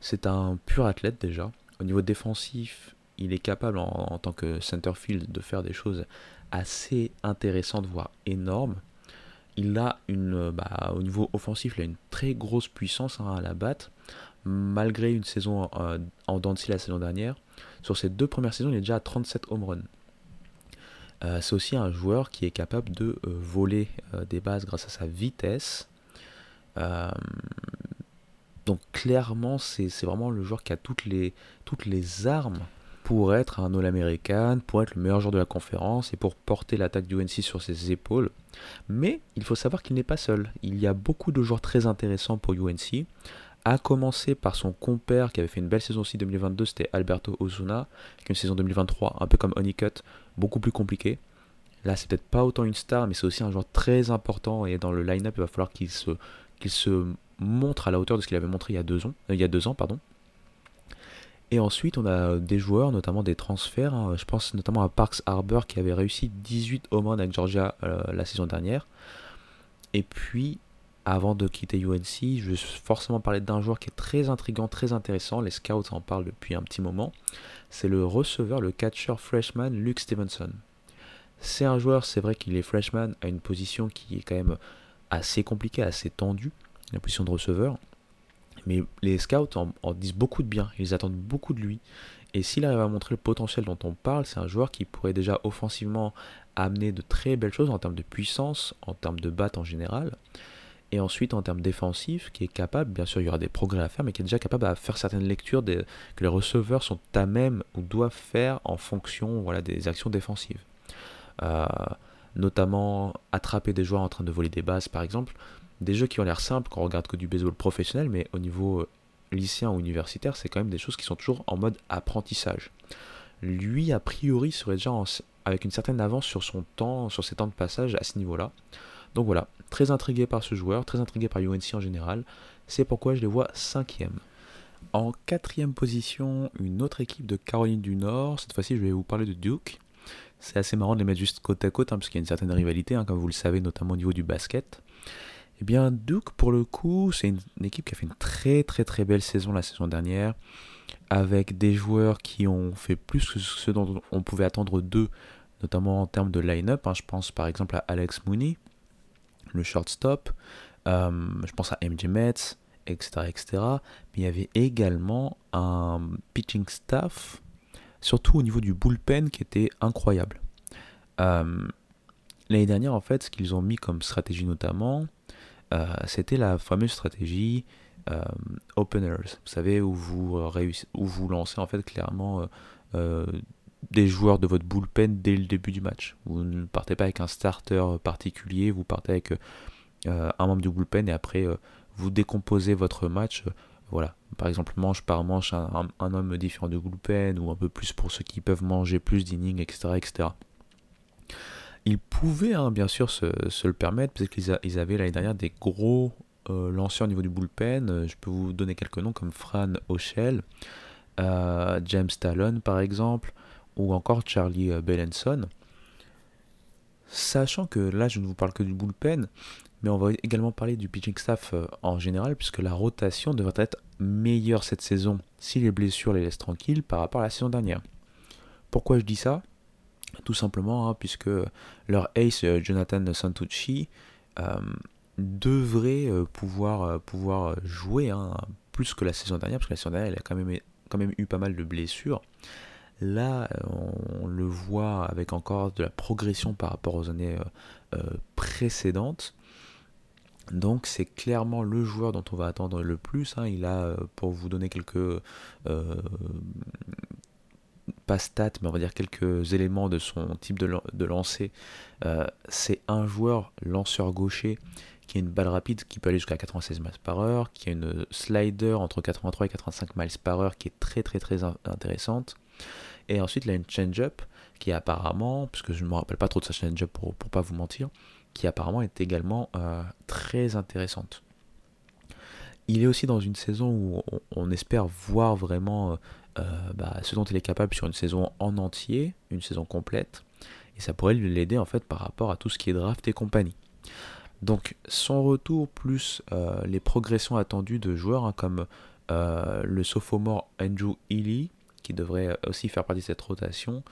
c'est un pur athlète déjà. Au niveau défensif, il est capable en, tant que centerfield de faire des choses assez intéressantes, voire énormes. Il a une, bah, au niveau offensif, il a une très grosse puissance hein, à la batte. Malgré une saison euh, en Dancy la saison dernière, sur ses deux premières saisons, il est déjà à 37 home runs. Euh, c'est aussi un joueur qui est capable de euh, voler des bases grâce à sa vitesse. Donc clairement, c'est vraiment le joueur qui a toutes les, toutes les armes pour être un All-American, pour être le meilleur joueur de la conférence et pour porter l'attaque du UNC sur ses épaules. Mais il faut savoir qu'il n'est pas seul. Il y a beaucoup de joueurs très intéressants pour UNC, à commencer par son compère qui avait fait une belle saison aussi 2022, c'était Alberto Ozuna, qui a une saison 2023 un peu comme Honeycutt, beaucoup plus compliquée. Là, c'est peut-être pas autant une star, mais c'est aussi un joueur très important et dans le line-up, il va falloir qu'il se, se montre à la hauteur de ce qu'il avait montré il y a deux ans. Euh, il y a deux ans pardon. Et ensuite, on a des joueurs, notamment des transferts. Hein. Je pense notamment à Parks Harbor qui avait réussi 18 home avec Georgia euh, la saison dernière. Et puis, avant de quitter UNC, je vais forcément parler d'un joueur qui est très intrigant, très intéressant. Les scouts en parlent depuis un petit moment. C'est le receveur, le catcher freshman Luke Stevenson. C'est un joueur, c'est vrai qu'il est freshman à une position qui est quand même assez compliquée, assez tendue la position de receveur. Mais les scouts en, disent beaucoup de bien, ils attendent beaucoup de lui. Et s'il arrive à montrer le potentiel dont on parle, c'est un joueur qui pourrait déjà offensivement amener de très belles choses en termes de puissance, en termes de batte en général. Et ensuite en termes défensifs, qui est capable, bien sûr il y aura des progrès à faire, mais qui est déjà capable de faire certaines lectures que les receveurs sont à même ou doivent faire en fonction des actions défensives. Euh, notamment attraper des joueurs en train de voler des bases par exemple des jeux qui ont l'air simples quand on regarde que du baseball professionnel, mais au niveau euh, lycéen ou universitaire, c'est quand même des choses qui sont toujours en mode apprentissage. Lui, a priori, serait déjà avec une certaine avance sur son temps, sur ses temps de passage à ce niveau-là. Donc voilà, très intrigué par ce joueur, très intrigué par UNC en général. C'est pourquoi je les vois cinquième. En quatrième position, une autre équipe de Caroline du Nord. Cette fois-ci, je vais vous parler de Duke. C'est assez marrant de les mettre juste côte à côte, hein, parce qu'il y a une certaine rivalité, hein, comme vous le savez, notamment au niveau du basket. Eh bien, Duke, pour le coup, c'est une, équipe qui a fait une très très très belle saison la saison dernière, avec des joueurs qui ont fait plus que ce dont on pouvait attendre d'eux, notamment en termes de line-up. Hein. Je pense par exemple à Alex Mooney, le shortstop. Euh, je pense à MJ Metz, etc., etc. Mais il y avait également un pitching staff, surtout au niveau du bullpen, qui était incroyable. Euh, l'année dernière, en fait, ce qu'ils ont mis comme stratégie notamment, c'était la fameuse stratégie euh, openers, vous savez, où vous, où vous lancez en fait clairement euh, des joueurs de votre bullpen dès le début du match. Vous ne partez pas avec un starter particulier, vous partez avec un membre du bullpen et après vous décomposez votre match Voilà, par exemple, manche par manche, un, homme différent de bullpen, ou un peu plus pour ceux qui peuvent manger plus d'innings, etc., etc. Ils pouvaient hein, bien sûr se, le permettre, parce qu'ils avaient l'année dernière des gros euh, lanceurs au niveau du bullpen. Je peux vous donner quelques noms comme Fran O'Shell, euh, James Talon par exemple, ou encore Charlie euh, Bellenson. Sachant que là, je ne vous parle que du bullpen, mais on va également parler du pitching staff en général, puisque la rotation devrait être meilleure cette saison si les blessures les laissent tranquilles par rapport à la saison dernière. Pourquoi je dis ça? Tout simplement hein, puisque leur ace Jonathan Santucci devrait pouvoir, pouvoir jouer hein, plus que la saison dernière, parce que la saison dernière, il a quand même quand même eu pas mal de blessures. Là, on le voit avec encore de la progression par rapport aux années euh, euh, précédentes. Donc c'est clairement le joueur dont on va attendre le plus. Hein. Il a, euh, pour vous donner quelques... pas stats, mais on va dire quelques éléments de son type de, lancer. c'est un joueur lanceur gaucher qui a une balle rapide qui peut aller jusqu'à 96 miles par heure, qui a une slider entre 83 et 85 miles par heure qui est très très très intéressante. Et ensuite, il a une change-up qui apparemment, puisque je ne me rappelle pas trop de sa change-up pour ne pas vous mentir, qui apparemment est également euh, très intéressante. Il est aussi dans une saison où on, espère voir vraiment euh, bah, ce dont il est capable sur une saison en entier, une saison complète, et ça pourrait l'aider en fait par rapport à tout ce qui est draft et compagnie. Donc son retour plus euh, les progressions attendues de joueurs hein, comme euh, le sophomore Andrew Healy, qui devrait aussi faire partie de cette rotation,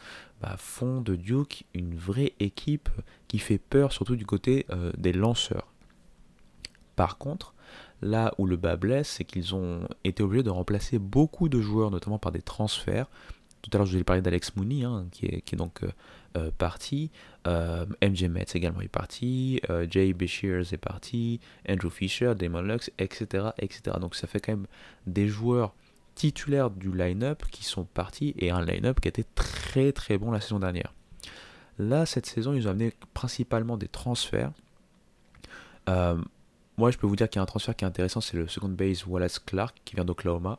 bah, font de Duke une vraie équipe qui fait peur surtout du côté euh, des lanceurs. Par contre, là où le bas blesse, c'est qu'ils ont été obligés de remplacer beaucoup de joueurs, notamment par des transferts. Tout à l'heure, je vous ai parlé d'Alex Mooney, hein, qui, est, donc euh, parti. Euh, MJ Metz également est parti. Euh, Jay Beshears est parti. Andrew Fisher, Damon Lux, etc., etc. Donc ça fait quand même des joueurs titulaires du line-up qui sont partis et un line-up qui été très très bon la saison dernière. Là, cette saison, ils ont amené principalement des transferts. Moi, je peux vous dire qu'il y a un transfert qui est intéressant, c'est le second base Wallace Clark qui vient d'Oklahoma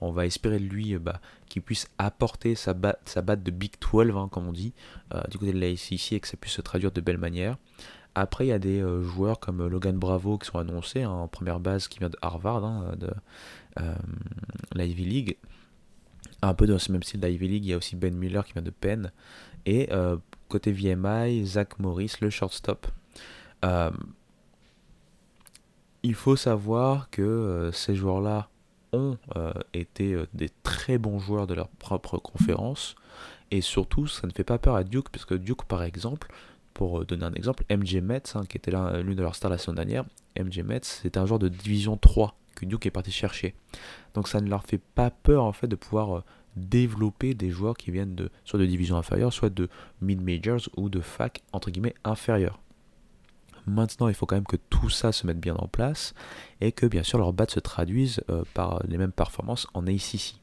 on va espérer de lui bah, qu'il puisse apporter sa, batte de Big 12, hein, comme on dit, euh, du côté de la SEC et que ça puisse se traduire de belle manière. Après, il y a des euh, joueurs comme Logan Bravo qui sont annoncés hein, en première base qui vient de Harvard, hein, de euh, la Ivy League. Un peu dans ce même style d'Ivy League, il y a aussi Ben Miller qui vient de Penn. Et côté VMI, Zach Morris, le shortstop. Il faut savoir que ces joueurs-là ont euh, été euh, des très bons joueurs de leur propre conférence. Et surtout, ça ne fait pas peur à Duke, parce que Duke, par exemple, pour euh, donner un exemple, MJ Metz, hein, qui était l'une de leurs stars la semaine dernière, MJ Metz, c'est un joueur de division 3 que Duke est parti chercher. Donc ça ne leur fait pas peur en fait de pouvoir développer des joueurs qui viennent de soit de division inférieure, soit de mid-majors ou de fac entre guillemets inférieure. Maintenant, il faut quand même que tout ça se mette bien en place et que bien sûr leurs battes se traduisent euh, par les mêmes performances en ACC.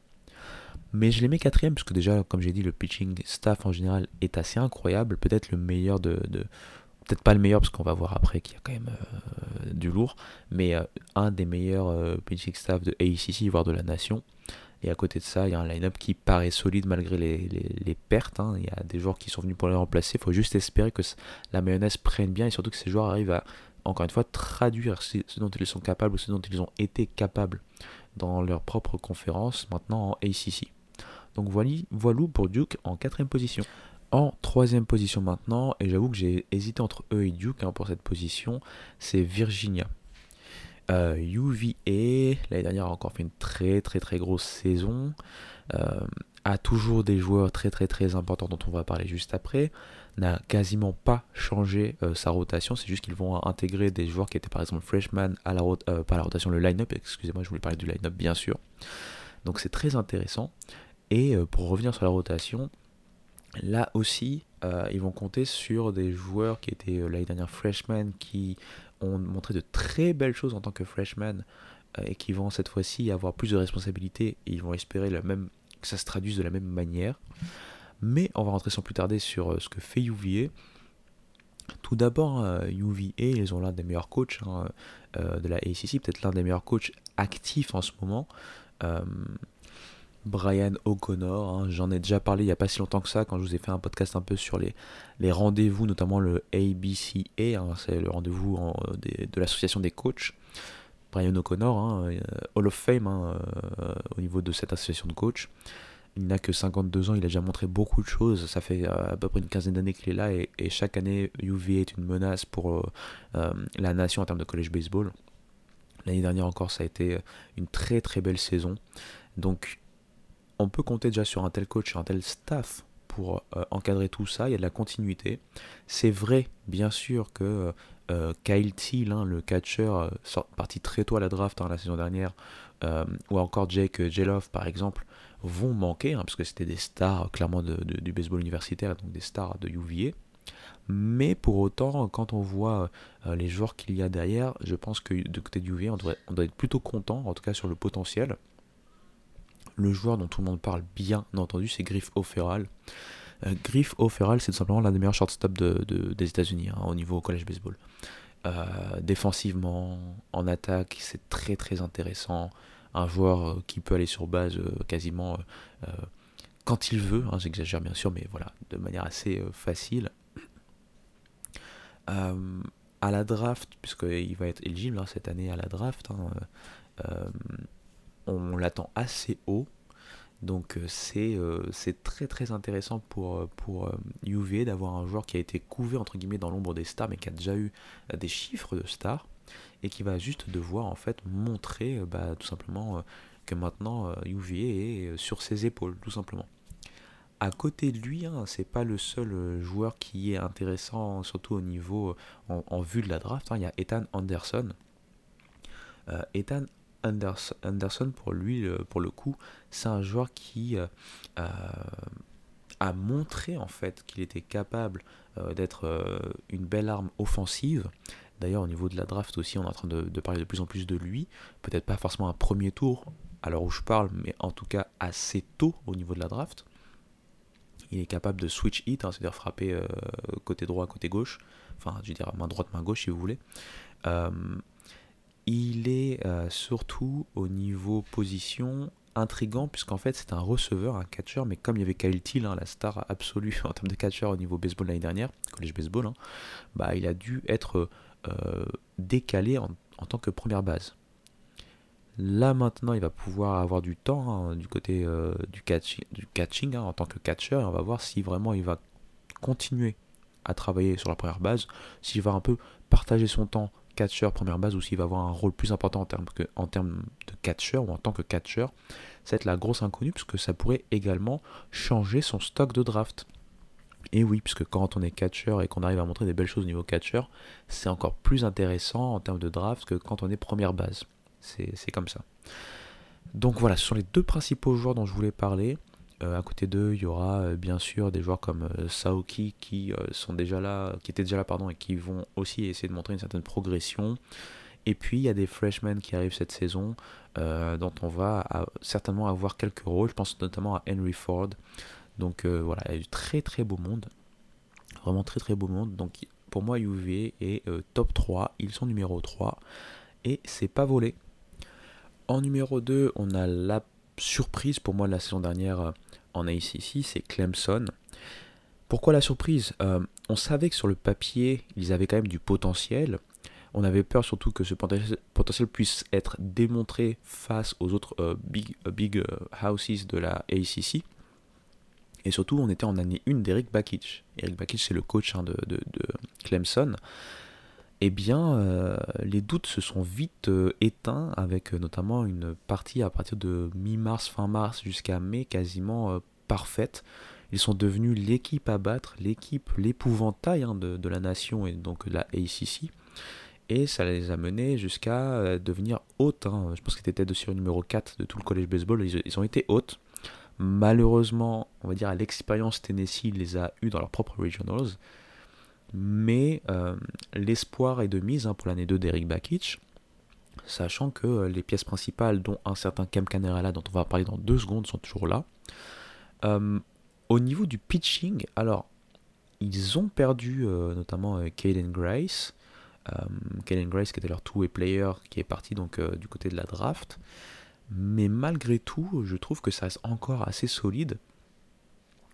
Mais je les mets quatrième puisque déjà, comme j'ai dit, le pitching staff en général est assez incroyable. Peut-être le meilleur de, peut-être pas le meilleur parce qu'on va voir après qu'il y a quand même euh, du lourd, mais euh, un des meilleurs pitching staff de ACC, voire de la nation. Et à côté de ça, il y a un line-up qui paraît solide malgré les, pertes. Hein. Il y a des joueurs qui sont venus pour les remplacer. Il faut juste espérer que la mayonnaise prenne bien et surtout que ces joueurs arrivent à, encore une fois, traduire ce dont ils sont capables ou ce dont ils ont été capables dans leur propre conférence, maintenant en ACC. Donc voilà, voilà pour Duke en quatrième position. En troisième position maintenant, et j'avoue que j'ai hésité entre eux et Duke hein, pour cette position, c'est Virginia. UVA, euh, l'année dernière, a encore fait une très très très grosse saison. Euh, a toujours des joueurs très très très importants dont on va parler juste après. N'a quasiment pas changé euh, sa rotation. C'est juste qu'ils vont intégrer des joueurs qui étaient par exemple freshman à la, rotation, le line-up. Excusez-moi, je voulais parler du line-up bien sûr. Donc c'est très intéressant. Et pour revenir sur la rotation, là aussi, ils vont compter sur des joueurs qui étaient l'année dernière freshman qui ont montré de très belles choses en tant que freshman euh, et qui vont cette fois-ci avoir plus de responsabilités et ils vont espérer la même, que ça se traduise de la même manière. Mais on va rentrer sans plus tarder sur euh, ce que fait UVA. Tout d'abord, UVA, ils ont l'un des meilleurs coachs hein, de la ACC, peut-être l'un des meilleurs coachs actifs en ce moment. Brian O'Connor. Hein. J'en ai déjà parlé il n'y a pas si longtemps que ça, quand je vous ai fait un podcast un peu sur les, les rendez-vous, notamment le ABCA, hein. c'est le rendez-vous de l'association des coachs. Brian O'Connor, hein, euh, Hall of Fame euh, au niveau de cette association de coachs. Il n'a que 52 ans, il a déjà montré beaucoup de choses. Ça fait euh, à peu près une quinzaine d'années qu'il est là et, chaque année, UVA est une menace pour la nation en termes de college baseball. L'année dernière encore, ça a été une très très belle saison. Donc on peut compter déjà sur un tel coach, sur un tel staff pour euh, encadrer tout ça. Il y a de la continuité. C'est vrai, bien sûr, que euh, Kyle Thiel, hein, le catcher, euh, parti très tôt à la draft hein, la saison dernière, ou encore Jake Jeloff, par exemple, vont manquer, hein, parce que c'était des stars clairement du baseball universitaire, donc des stars de UVA. Mais pour autant, quand on voit les joueurs qu'il y a derrière, je pense que de côté du UVA, on doit être plutôt content, en tout cas sur le potentiel. Le joueur dont tout le monde parle bien entendu, c'est Griff O'Ferral. Euh, Griff O'Ferral, c'est tout simplement l'un des meilleurs shortstops de, des États-Unis hein, au niveau college baseball. Euh, défensivement, en attaque, c'est très très intéressant. Un joueur euh, qui peut aller sur base quasiment quand il veut, hein, j'exagère bien sûr, mais voilà, de manière assez facile. à la draft, puisqu'il va être éligible hein, cette année à la draft, on l'attend assez haut. Donc euh, euh, c'est très très intéressant pour, euh, pour UVA d'avoir un joueur qui a été couvé entre guillemets dans l'ombre des stars mais qui a déjà eu des chiffres de stars et qui va juste devoir en fait montrer bah, tout simplement que maintenant UVA est sur ses épaules tout simplement. À côté de lui, hein, c'est pas le seul joueur qui est intéressant, surtout au niveau en, vue de la draft. Hein. il y a Ethan Anderson. Ethan Anderson, pour lui, pour le coup, c'est un joueur qui euh, euh, a montré en fait qu'il était capable euh, d'être une belle arme offensive. D'ailleurs, au niveau de la draft aussi, on est en train de, parler de plus en plus de lui. Peut-être pas forcément un premier tour, à l'heure où je parle, mais en tout cas assez tôt au niveau de la draft. Il est capable de switch hit, hein, c'est-à-dire frapper côté droit, côté gauche. Enfin, je veux dire main droite, main gauche si vous voulez il est euh, surtout au niveau position intrigant puisqu'en fait c'est un receveur, un catcher, mais comme il y avait Kyle Thiel, hein, la star absolue en termes de catcher au niveau baseball l'année dernière, college baseball, hein, bah, il a dû être euh, décalé en, tant que première base. Là maintenant il va pouvoir avoir du temps hein, du côté euh, du, catching en tant que catcher et on va voir si vraiment il va continuer à travailler sur la première base, s'il va un peu partager son temps catcher première base ou s'il va avoir un rôle plus important en termes, que, en termes de catcher ou en tant que va être la grosse inconnue puisque ça pourrait également changer son stock de draft. Et oui, puisque quand on est catcher et qu'on arrive à montrer des belles choses au niveau catcher, c'est encore plus intéressant en termes de draft que quand on est première base. C'est comme ça. Donc voilà, ce sont les deux principaux joueurs dont je voulais parler. Euh, à côté d'eux, il y aura euh, bien sûr des joueurs comme euh, Saoki qui sont déjà là, qui étaient déjà là et qui vont aussi essayer de montrer une certaine progression. Et puis il y a des freshmen qui arrivent cette saison, dont on va certainement avoir quelques rôles. Je pense notamment à Henry Ford. Donc voilà, il y a du très très beau monde, vraiment très très beau monde. Donc pour moi, UV est top 3, ils sont numéro 3 et c'est pas volé. En numéro 2, on a la surprise pour moi de la saison dernière en ACC, c'est Clemson. Pourquoi la surprise? Euh, On savait que sur le papier, ils avaient quand même du potentiel. On avait peur surtout que ce potentiel puisse être démontré face aux autres euh, big, big houses de la ACC. Et surtout, on était en année 1 d'Eric Bakic. Eric Bakic, c'est le coach hein, de, Clemson eh bien, euh, les doutes se sont vite euh, éteints avec euh, notamment une partie à partir de mi-mars, fin mars jusqu'à mai quasiment parfaite. Ils sont devenus l'équipe à battre, l'équipe, l'épouvantail hein, de, la nation et donc de la ACC. Et ça les a menés jusqu'à devenir hautes. Hein. Je pense qu'ils étaient de série numéro 4 de tout le college baseball. Ils, ont été hautes. Malheureusement, on va dire à l'expérience Tennessee les a eu dans leurs propres regionals mais euh, l'espoir est de mise hein, pour l'année 2 d'Eric Bakic, sachant que euh, les pièces principales, dont un certain Cam Canerella, dont on va parler dans deux secondes, sont toujours là. Euh, au niveau du pitching, alors, ils ont perdu notamment Caden Grace. Caden Grace qui était leur two-way player qui est parti donc du côté de la draft. Mais malgré tout, je trouve que ça reste encore assez solide.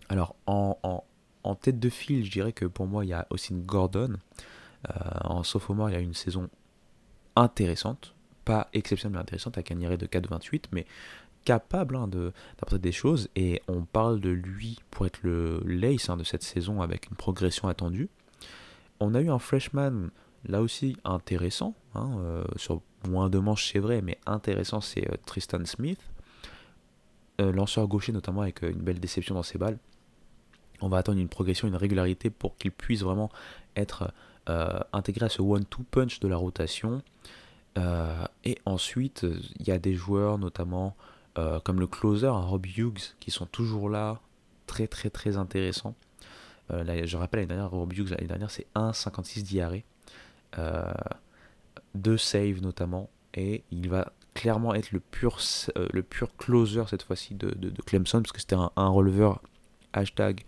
Alors en, tête de file, je dirais que pour moi, il y a aussi une Gordon. en sophomore, il y a une saison intéressante. Pas exceptionnellement intéressante avec un IRA de 4,28, mais capable hein, d'apporter des choses. Et on parle de lui pour être le lace hein, de cette saison avec une progression attendue. On a eu un freshman là aussi intéressant, hein, euh, sur moins de manches c'est vrai, mais intéressant c'est euh, Tristan Smith, euh, lanceur gaucher notamment avec une belle déception dans ses balles. On va attendre une progression, une régularité pour qu'il puisse vraiment être intégré à ce one-two punch de la rotation. et ensuite, il y a des joueurs notamment comme le closer, Rob Hughes, qui sont toujours là, très très très intéressants. je rappelle l'année dernière, Rob Hughes l'année dernière c'est 1,56 diarrhée. Euh, de save notamment, et il va clairement être le pur, euh, closer cette fois-ci de, de, Clemson, parce que c'était un, un, releveur, hashtag,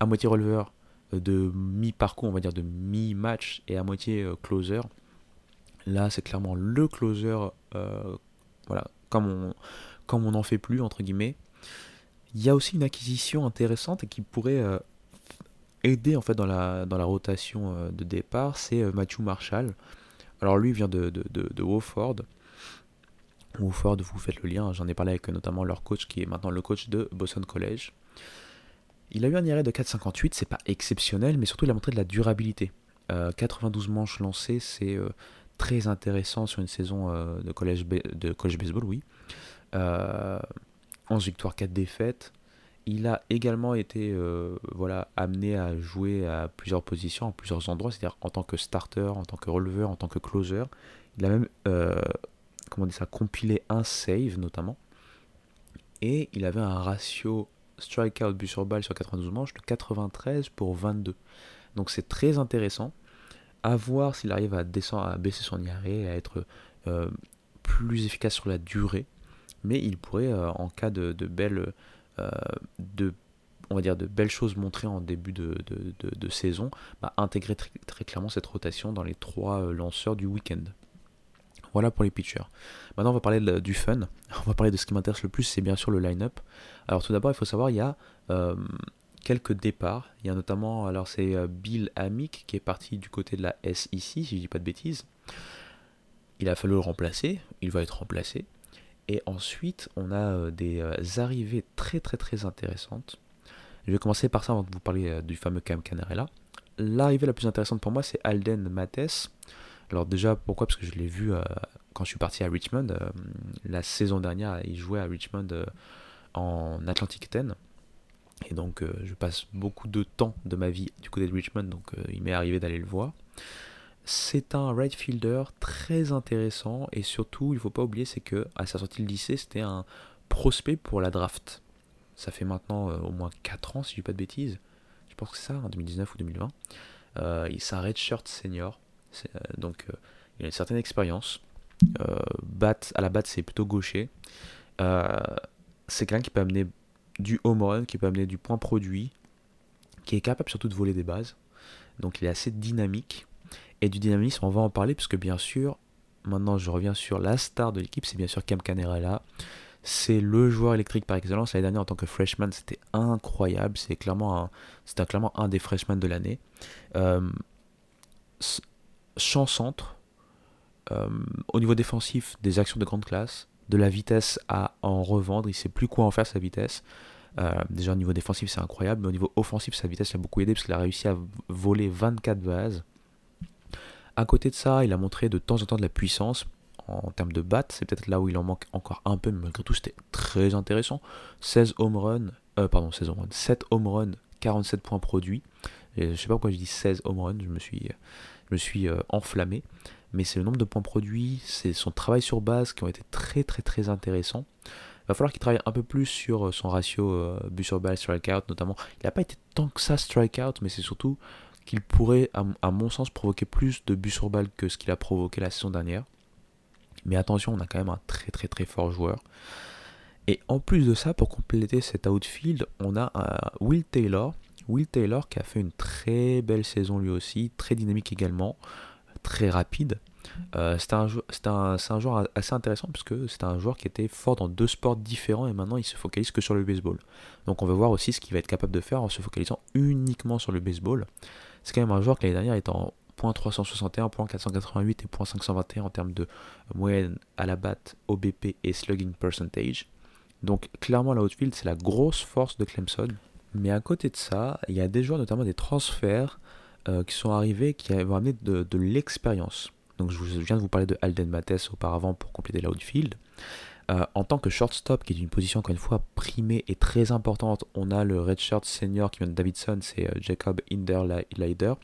à moitié releveur euh, de mi-parcours, on va dire de mi-match, et à moitié closer. Là, c'est clairement le closer, voilà, comme on, comme on n'en fait plus, entre guillemets. Il y a aussi une acquisition intéressante qui pourrait aider en fait dans la, dans la rotation euh, de départ, c'est euh, Matthew Marshall. Alors lui vient de, de, de, Wofford. Wofford, vous faites le lien, j'en ai parlé avec notamment leur coach qui est maintenant le coach de Boston College. Il a eu un IRA de 4,58, c'est pas exceptionnel, mais surtout il a montré de la durabilité. 92 euh, manches lancées, c'est très intéressant sur une saison de, college de college baseball, oui. 11 victoires, 4 défaites. Il a également été euh, voilà, amené à jouer à plusieurs positions, à plusieurs endroits, c'est-à-dire en tant que starter, en tant que releveur, en tant que closer. Il a même euh, comment dire ça, compilé un save notamment. Et il avait un ratio strikeout but sur balle sur 92 manches de 93 pour 22. Donc c'est très intéressant. À voir s'il arrive à, descendre, à baisser son IRA, à être euh, plus efficace sur la durée. Mais il pourrait, en cas de, belles euh, de on va dire de belles choses montrées en début de, saison, bah, intégrer très, clairement cette rotation dans les trois euh, lanceurs du week-end. Voilà pour les pitchers. Maintenant, on va parler du fun. On va parler de ce qui m'intéresse le plus, c'est bien sûr le line-up. Alors, tout d'abord, il faut savoir, il y a euh, quelques départs. Il y a notamment, alors c'est Bill Amick qui est parti du côté de la SEC, si je dis pas de bêtises. Il a fallu le remplacer. Il va être remplacé. Et ensuite, on a euh, des euh, arrivées très très très intéressantes. Je vais commencer par ça avant de vous parler euh, du fameux Cam Canarella. L'arrivée la plus intéressante pour moi, c'est Alden Mates. Alors déjà, pourquoi? Parce que je l'ai vu quand je suis parti à Richmond. la saison dernière, il jouait à Richmond en Atlantic 10. Et donc, je passe beaucoup de temps de ma vie du côté de Richmond, donc il m'est arrivé d'aller le voir. C'est un right fielder très intéressant et surtout, il ne faut pas oublier, c'est que à sa sortie de lycée, c'était un prospect pour la draft. Ça fait maintenant euh, au moins 4 ans, si je dis pas de bêtises. Je pense que c'est ça, en 2019 ou 2020. Euh, il un redshirt senior, euh, donc il a une certaine expérience. bat, à la batte, c'est plutôt gaucher. c'est quelqu'un qui peut amener du home run, qui peut amener du point produit, qui est capable surtout de voler des bases. Donc il est assez dynamique et du dynamisme, on va en parler, puisque bien sûr, maintenant je reviens sur la star de l'équipe, c'est bien sûr Cam Canerella. C'est le joueur électrique par excellence. L'année dernière, en tant que freshman, c'était incroyable. C'est clairement un, c'était clairement un des freshmen de l'année. Euh, champ centre, euh, au niveau défensif, des actions de grande classe, de la vitesse à en revendre. Il sait plus quoi en faire sa vitesse. Euh, déjà au niveau défensif, c'est incroyable, mais au niveau offensif, sa vitesse l'a beaucoup aidé parce qu'il a réussi à voler 24 bases. À côté de ça, il a montré de temps en temps de la puissance en termes de bat. C'est peut-être là où il en manque encore un peu, mais malgré tout, c'était très intéressant. 16 home euh, pardon, 16 home runs, 7 home runs, 47 points produits. Je sais pas pourquoi je dis 16 home runs, je me suis, je suis euh, enflammé. Mais c'est le nombre de points produits, c'est son travail sur base qui ont été très très très intéressants. Il va falloir qu'il travaille un peu plus sur euh, son ratio euh, but sur balle, strikeout notamment. Il n'a pas été tant que ça strikeout, mais c'est surtout qu'il pourrait, à, mon sens, provoquer plus de buts sur balle que ce qu'il a provoqué la saison dernière. Mais attention, on a quand même un très très très fort joueur. Et en plus de ça, pour compléter cet outfield, on a Will Taylor, Will Taylor qui a fait une très belle saison lui aussi, très dynamique également, très rapide. Euh, c'est un, joueur assez intéressant puisque c'est un joueur qui était fort dans deux sports différents et maintenant il se focalise que sur le baseball. Donc on va voir aussi ce qu'il va être capable de faire en se focalisant uniquement sur le baseball. C'est quand même un joueur qui l'année dernière est en .361, .488 et .521 en termes de moyenne à la batte, OBP et slugging percentage. Donc clairement la outfield c'est la grosse force de Clemson. Mais à côté de ça, il y a des joueurs, notamment des transferts, euh, qui sont arrivés, qui vont amener de, l'expérience. Donc je viens de vous parler de Alden Mattes auparavant pour compléter l'outfield. Euh, en tant que shortstop, qui est une position encore une fois primée et très importante, on a le redshirt senior qui vient de Davidson, c'est euh, Jacob Hinderleider.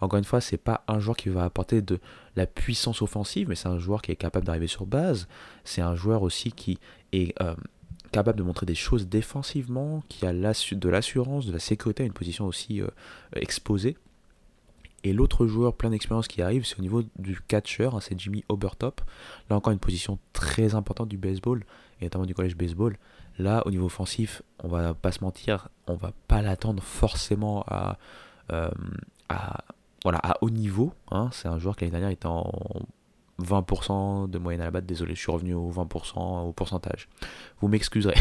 Encore une fois, c'est pas un joueur qui va apporter de la puissance offensive, mais c'est un joueur qui est capable d'arriver sur base. C'est un joueur aussi qui est capable de montrer des choses défensivement, qui a de l'assurance, de la sécurité à une position aussi euh, exposée. Et l'autre joueur plein d'expérience qui arrive, c'est au niveau du catcher, hein, c'est Jimmy Obertop. Là encore une position très importante du baseball, et notamment du collège baseball. Là, au niveau offensif, on va pas se mentir, on va pas l'attendre forcément à, euh, haut niveau. Hein. C'est un joueur qui l'année dernière était en 20% de moyenne à la batte, désolé, je suis revenu au 20% au pourcentage. Vous m'excuserez.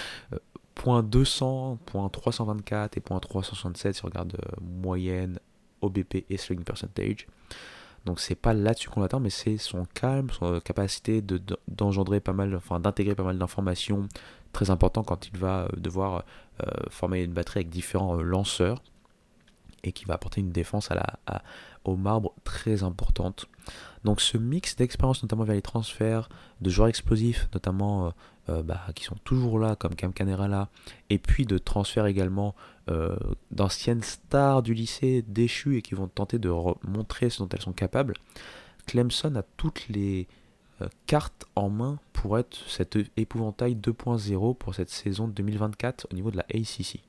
point 200, point 324 et point 367 si on regarde euh, moyenne, OBP et slugging percentage. Donc c'est pas là-dessus qu'on l'attend, mais c'est son calme, son capacité de, d'engendrer pas mal, enfin d'intégrer pas mal d'informations très important quand il va euh, devoir euh, former une batterie avec différents lanceurs et qui va apporter une défense à la, au marbre très importante. Donc ce mix d'expérience, notamment vers les transferts, de joueurs explosifs, notamment euh, euh, bah, qui sont toujours là, comme Cam là, et puis de transferts également euh, d'anciennes stars du lycée déchues et qui vont tenter de montrer ce dont elles sont capables, Clemson a toutes les cartes en main pour être cet épouvantail 2.0 pour cette saison 2024 au niveau de la ACC.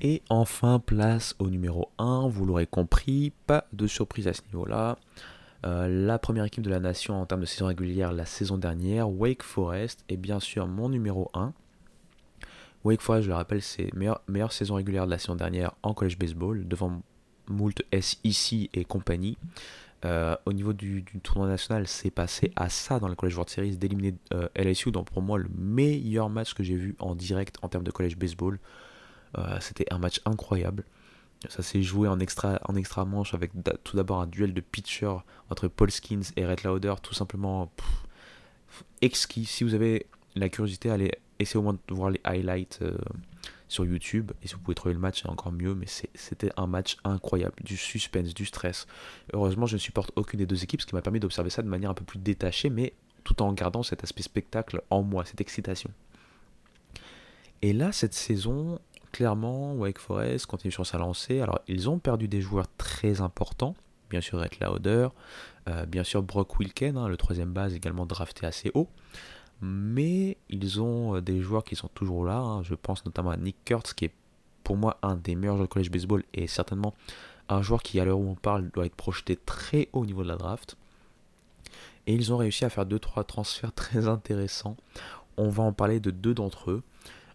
Et enfin, place au numéro 1, vous l'aurez compris, pas de surprise à ce niveau-là. Euh, la première équipe de la nation en termes de saison régulière la saison dernière, Wake Forest, est bien sûr mon numéro 1. Wake Forest, je le rappelle, c'est meilleure, meilleure saison régulière de la saison dernière en college baseball, devant Moult SEC et compagnie. Euh, au niveau du, tournoi national, c'est passé à ça dans la College World Series d'éliminer euh, LSU, donc pour moi le meilleur match que j'ai vu en direct en termes de college baseball. C'était un match incroyable. Ça s'est joué en extra, en extra manche avec tout d'abord un duel de pitcher entre Paul Skins et Red Lauder, tout simplement exquis. Si vous avez la curiosité, allez essayer au moins de voir les highlights euh, sur YouTube. Et si vous pouvez trouver le match, c'est encore mieux. Mais c'était un match incroyable, du suspense, du stress. Heureusement, je ne supporte aucune des deux équipes, ce qui m'a permis d'observer ça de manière un peu plus détachée, mais tout en gardant cet aspect spectacle en moi, cette excitation. Et là, cette saison, clairement, Wake Forest continue sur sa lancée. Alors, ils ont perdu des joueurs très importants. Bien sûr, Red Lauder, euh, bien sûr, Brock Wilken, hein, le troisième base, également drafté assez haut. Mais ils ont euh, des joueurs qui sont toujours là. Hein. Je pense notamment à Nick Kurtz, qui est pour moi un des meilleurs joueurs de college baseball et certainement un joueur qui, à l'heure où on parle, doit être projeté très haut au niveau de la draft. Et ils ont réussi à faire 2-3 transferts très intéressants. On va en parler de deux d'entre eux.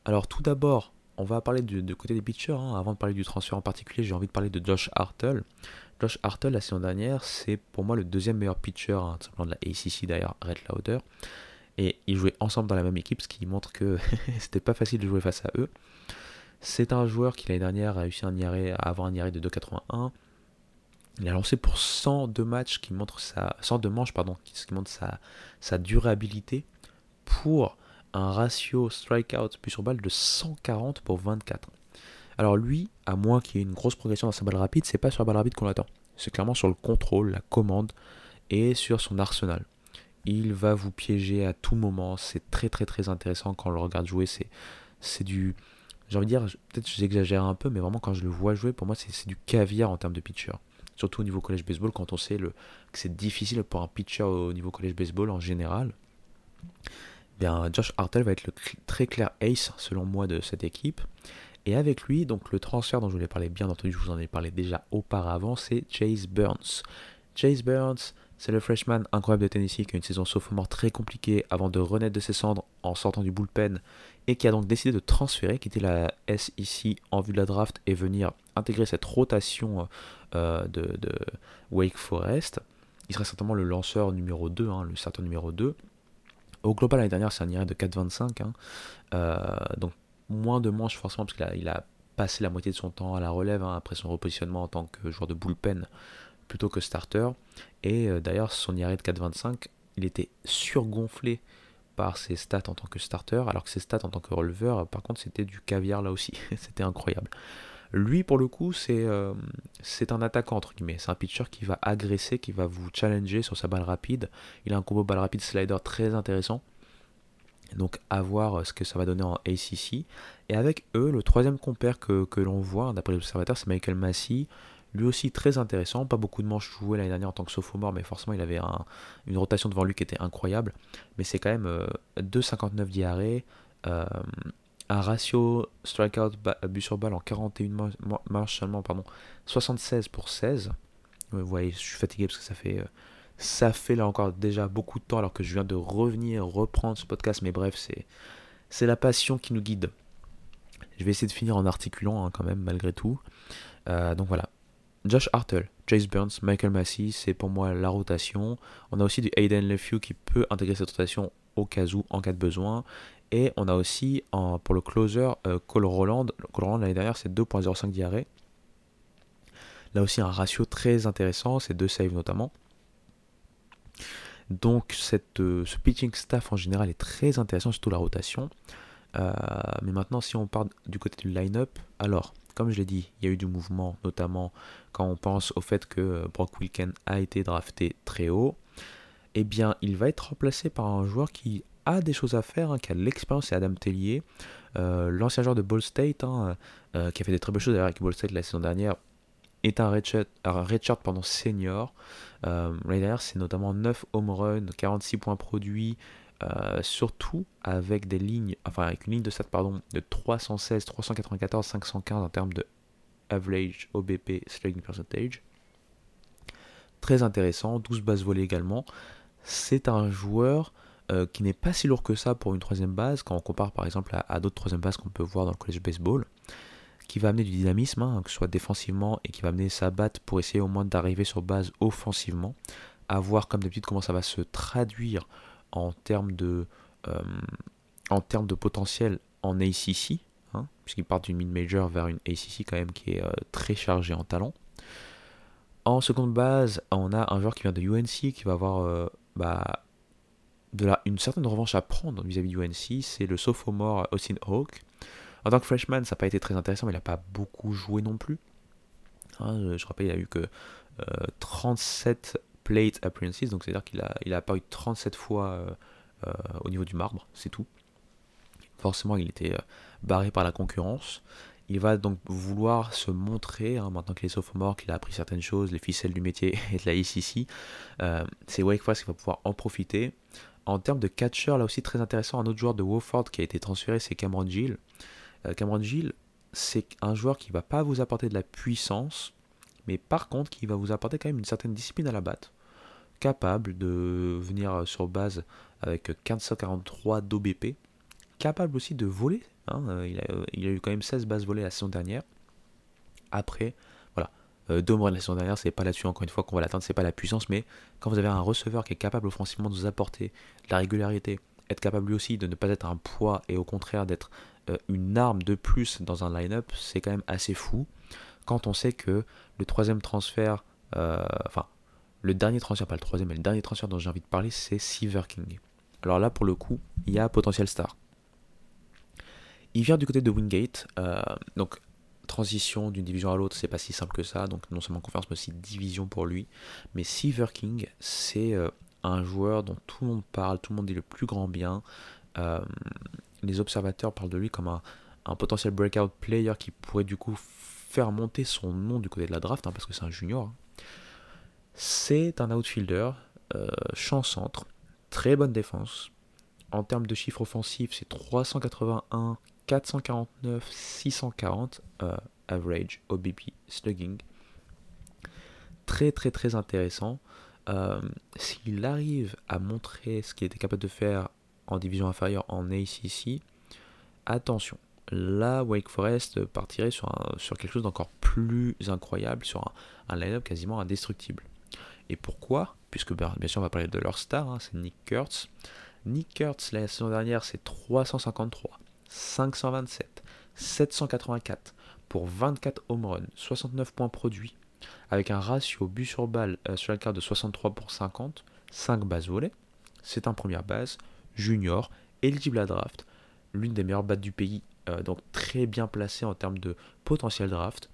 Alors tout d'abord, on va parler du, côté des pitchers. Hein. Avant de parler du transfert en particulier, j'ai envie de parler de Josh Hartle. Josh Hartle, la saison dernière, c'est pour moi le deuxième meilleur pitcher, hein, simplement de la ACC d'ailleurs, Red Lauder. Et ils jouaient ensemble dans la même équipe, ce qui montre que c'était pas facile de jouer face à eux. C'est un joueur qui l'année dernière a réussi un à avoir un IRA de 2,81. Il a lancé pour 102 matchs qui montrent sa 102 manches pardon, ce qui montre sa durabilité pour un ratio strikeout plus sur balle de 140 pour 24. Alors lui, à moins qu'il y ait une grosse progression dans sa balle rapide, c'est pas sur la balle rapide qu'on l'attend. C'est clairement sur le contrôle, la commande et sur son arsenal. Il va vous piéger à tout moment. C'est très très très intéressant quand on le regarde jouer. C'est, c'est du. J'ai envie de dire, peut-être j'exagère un peu, mais vraiment quand je le vois jouer, pour moi c'est, du caviar en termes de pitcher. Surtout au niveau college baseball, quand on sait le, que c'est difficile pour un pitcher au niveau college baseball en général. Josh Hartel va être le très clair ace, selon moi, de cette équipe. Et avec lui, donc le transfert dont je voulais parler, bien entendu, je vous en ai parlé déjà auparavant, c'est Chase Burns. Chase Burns, c'est le freshman incroyable de Tennessee qui a une saison sophomore très compliquée avant de renaître de ses cendres en sortant du bullpen et qui a donc décidé de transférer, quitter la SEC en vue de la draft et venir intégrer cette rotation euh, de, Wake Forest. Il serait certainement le lanceur numéro 2, hein, le starter numéro 2. Au global, l'année dernière, c'est un IRA de 4,25. Hein. Euh, donc moins de manches forcément parce qu'il a, passé la moitié de son temps à la relève hein, après son repositionnement en tant que joueur de bullpen plutôt que starter. Et euh, d'ailleurs, son IRA de 4,25, il était surgonflé par ses stats en tant que starter, alors que ses stats en tant que releveur, par contre, c'était du caviar là aussi. c'était incroyable. Lui, pour le coup, c'est euh, c'est un attaquant, entre guillemets. C'est un pitcher qui va agresser, qui va vous challenger sur sa balle rapide. Il a un combo balle rapide slider très intéressant. Donc à voir euh, ce que ça va donner en ACC. Et avec eux, le troisième compère que, l'on voit, d'après les observateurs, c'est Michael Massey. Lui aussi très intéressant, pas beaucoup de manches jouées l'année dernière en tant que sophomore, mais forcément il avait une rotation devant lui qui était incroyable. Mais c'est quand même 2,59 euh, diarrhées, euh, un ratio strikeout but sur balle en 41 manches seulement, pardon, 76 pour 16. Vous voyez, je suis fatigué parce que ça fait ça fait là encore déjà beaucoup de temps alors que je viens de revenir, reprendre ce podcast. Mais bref, c'est, la passion qui nous guide. Je vais essayer de finir en articulant hein, quand même, malgré tout. Euh, donc voilà. Josh Hartle, Chase Burns, Michael Massey, c'est pour moi la rotation. On a aussi du Aiden LeFew qui peut intégrer cette rotation au cas où, en cas de besoin. Et on a aussi pour le closer euh, Cole Roland. Cole Roland l'année dernière c'est 2.05 diarrhée. Là aussi un ratio très intéressant, c'est deux saves notamment. Donc cette, euh, ce pitching staff en général est très intéressant, surtout la rotation. Euh, mais maintenant, si on part du côté du line-up, alors, comme je l'ai dit, il y a eu du mouvement, notamment quand on pense au fait que Brock Wilken a été drafté très haut. Eh bien, il va être remplacé par un joueur qui a des choses à faire, hein, qui a l'expérience, c'est Adam Tellier, l'ancien joueur de Ball State, hein, qui a fait des très belles choses avec Ball State la saison dernière, est un redshirt, un senior. Euh, c'est notamment 9 home runs, 46 points produits, euh, surtout avec des lignes, enfin avec une ligne de stats pardon, de 316, 394, 515 en termes de average OBP slugging percentage. Très intéressant, 12 bases volées également. C'est un joueur euh, qui n'est pas si lourd que ça pour une troisième base quand on compare par exemple à, d'autres troisième bases qu'on peut voir dans le collège baseball qui va amener du dynamisme, hein, que ce soit défensivement, et qui va amener sa batte pour essayer au moins d'arriver sur base offensivement. À voir comme d'habitude comment ça va se traduire en termes de, euh, en termes de potentiel en ACC, hein, puisqu'il part d'une mid-major vers une ACC quand même qui est euh, très chargée en talent. En seconde base, on a un joueur qui vient de UNC qui va avoir bah, de la, une certaine revanche à prendre vis-à-vis -vis UNC, c'est le sophomore Austin Hawke en tant que freshman, ça n'a pas été très intéressant, mais il n'a pas beaucoup joué non plus. Hein, je rappelle, il a eu que 37 euh, plate appearances, donc c'est-à-dire qu'il a, il a apparu 37 fois euh, euh, au niveau du marbre, c'est tout. Forcément, il était barré par la concurrence. Il va donc vouloir se montrer, hein, maintenant qu'il est sophomore, qu'il a appris certaines choses, les ficelles du métier et de la ICC. c'est Wake Forest qui va pouvoir en profiter. En termes de catcher, là aussi très intéressant, un autre joueur de Wofford qui a été transféré, c'est Cameron Gill. Euh, Cameron Gill, c'est un joueur qui va pas vous apporter de la puissance, mais par contre qui va vous apporter quand même une certaine discipline à la batte. Capable de venir sur base avec 1543 d'OBP, capable aussi de voler. Hein, euh, il, a, eu quand même 16 bases volées la saison dernière. Après, deux mois de la saison dernière, c'est pas là-dessus encore une fois qu'on va l'atteindre, c'est pas la puissance, mais quand vous avez un receveur qui est capable offensivement de vous apporter de la régularité, être capable lui aussi de ne pas être un poids et au contraire d'être euh, une arme de plus dans un line-up, c'est quand même assez fou. Quand on sait que le troisième transfert, euh, enfin, le dernier transfert, pas le troisième, mais le dernier transfert dont j'ai envie de parler, c'est Silver King. Alors là, pour le coup, il y a potentiel star. Il vient du côté de Wingate, euh, donc transition d'une division à l'autre, c'est pas si simple que ça, donc non seulement conférence, mais aussi division pour lui. Mais Silver King, c'est un joueur dont tout le monde parle, tout le monde dit le plus grand bien les observateurs parlent de lui comme un, potentiel breakout player qui pourrait du coup faire monter son nom du côté de la draft, hein, parce que c'est un junior. Hein. C'est un outfielder, euh, champ centre, très bonne défense. En termes de chiffres offensifs, c'est 381, 449, 640 average OBP slugging. très très très intéressant. Euh, s'il arrive à montrer ce qu'il était capable de faire en division inférieure en ACC, attention, là Wake Forest partirait sur, quelque chose d'encore plus incroyable, sur un, line-up quasiment indestructible. Et pourquoi? Puisque ben, bien sûr on va parler de leur star, hein, c'est Nick Kurtz. Nick Kurtz la saison dernière c'est 353, 527, 784 pour 24 home runs, 69 points produits, avec un ratio but sur balle euh, sur la carte de 63 pour 50, 5 bases volées. C'est un première base, junior, éligible à draft, l'une des meilleures battes du pays, euh, donc très bien placé en termes de potentiel draft,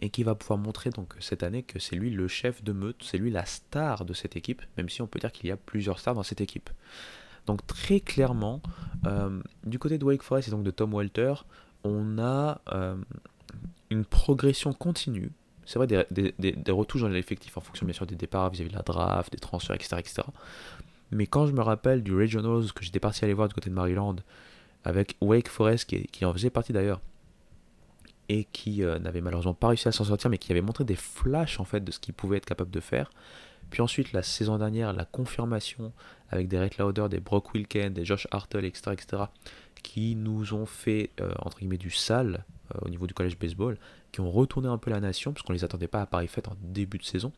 et qui va pouvoir montrer donc cette année que c'est lui le chef de meute, c'est lui la star de cette équipe, même si on peut dire qu'il y a plusieurs stars dans cette équipe. Donc très clairement, euh, du côté de Wake Forest et donc de Tom Walter, on a une progression continue c'est vrai, des, des, retouches dans l'effectif en fonction bien sûr des départs vis-à-vis de la draft, des transferts, etc., etc. Mais quand je me rappelle du Regionals que j'étais parti aller voir du côté de Maryland, avec Wake Forest qui, en faisait partie d'ailleurs, et qui euh, n'avait malheureusement pas réussi à s'en sortir, mais qui avait montré des flashs en fait de ce qu'il pouvait être capable de faire. Puis ensuite, la saison dernière, la confirmation avec des Red Lauder, des Brock Wilken, des Josh Hartle, etc., etc., qui nous ont fait, euh, entre guillemets, du sale euh, au niveau du collège baseball, qui ont retourné un peu la nation, parce qu'on ne les attendait pas à Paris Fête en début de saison.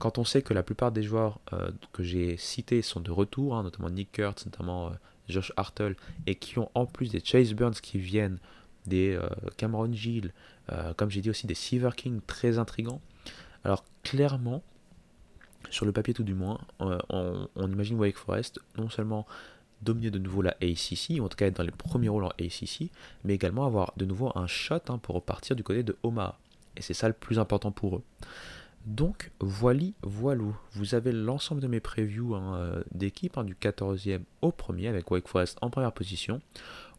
Quand on sait que la plupart des joueurs euh, que j'ai cités sont de retour, hein, notamment Nick Kurtz, notamment Josh Hartle, et qui ont en plus des Chase Burns qui viennent, des Cameron Gill, comme j'ai dit aussi des Seaver King très intrigants. Alors clairement, sur le papier tout du moins, on, on, imagine Wake Forest non seulement dominer de nouveau la ACC, ou en tout cas être dans les premiers rôles en ACC, mais également avoir de nouveau un shot hein, pour repartir du côté de Omaha. Et c'est ça le plus important pour eux. Donc, voili, voilou. Vous avez l'ensemble de mes previews hein, euh, d'équipe, hein, du 14e au premier, avec Wake Forest en première position.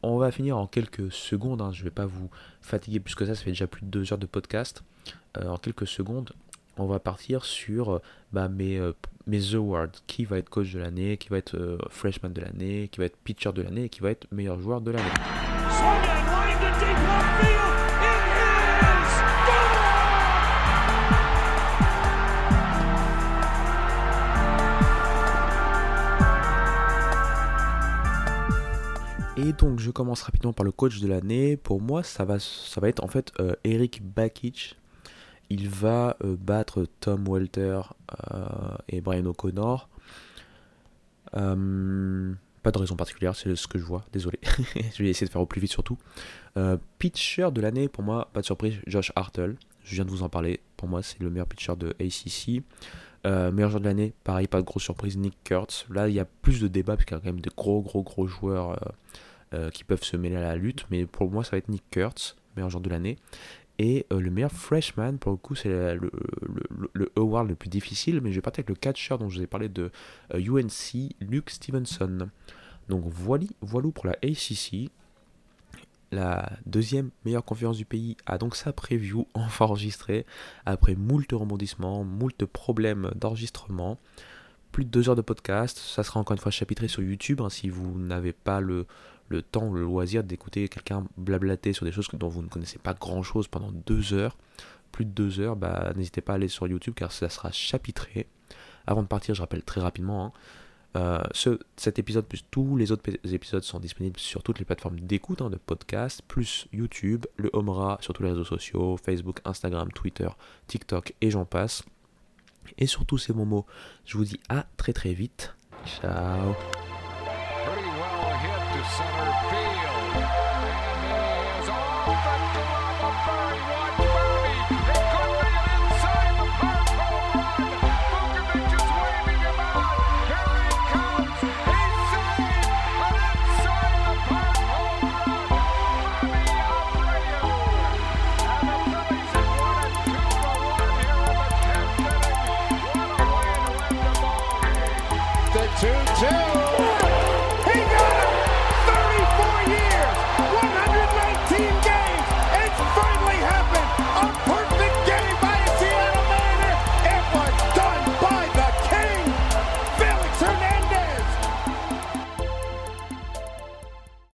On va finir en quelques secondes, je ne vais pas vous fatiguer plus que ça, ça fait déjà plus de deux heures de podcast. Euh, en quelques secondes, on va partir sur euh, bah, mes, euh, mes awards. Qui va être coach de l'année, qui va être euh, freshman de l'année, qui va être pitcher de l'année et qui va être meilleur joueur de l'année. Et donc je commence rapidement par le coach de l'année. Pour moi, ça va, ça va être en fait Eric Bakic il va euh, battre Tom Walter euh, et Brian O'Connor. Euh, pas de raison particulière, c'est ce que je vois, désolé. je vais essayer de faire au plus vite surtout. pitcher de l'année, pour moi, pas de surprise, Josh Hartle. Je viens de vous en parler. Pour moi, c'est le meilleur pitcher de ACC. meilleur joueur de l'année, pareil, pas de grosse surprise, Nick Kurtz. Là, il y a plus de débats, parce qu'il y a quand même de gros, gros, gros joueurs qui peuvent se mêler à la lutte. Mais pour moi, ça va être Nick Kurtz, meilleur joueur de l'année. Et euh, le meilleur freshman, pour le coup, c'est le, le, award le plus difficile, mais je vais partir avec le catcher dont je vous ai parlé de UNC, euh, Luke Stevenson. Donc voilà, voilà pour la ACC. La deuxième meilleure conférence du pays a donc sa preview enfin enregistrée, après moult rebondissements, moult problèmes d'enregistrement. Plus de deux heures de podcast, ça sera encore une fois chapitré sur YouTube hein, si vous n'avez pas le, le temps, le loisir d'écouter quelqu'un blablater sur des choses dont vous ne connaissez pas grand chose pendant deux heures, plus de deux heures, bah, n'hésitez pas à aller sur YouTube car ça sera chapitré. Avant de partir, je rappelle très rapidement, hein, euh, ce, cet épisode plus tous les autres épisodes sont disponibles sur toutes les plateformes d'écoute hein, de podcast, plus YouTube, le Homera sur tous les réseaux sociaux, Facebook, Instagram, Twitter, TikTok et j'en passe. Et sur tous ces mots, je vous dis à très très vite. Ciao center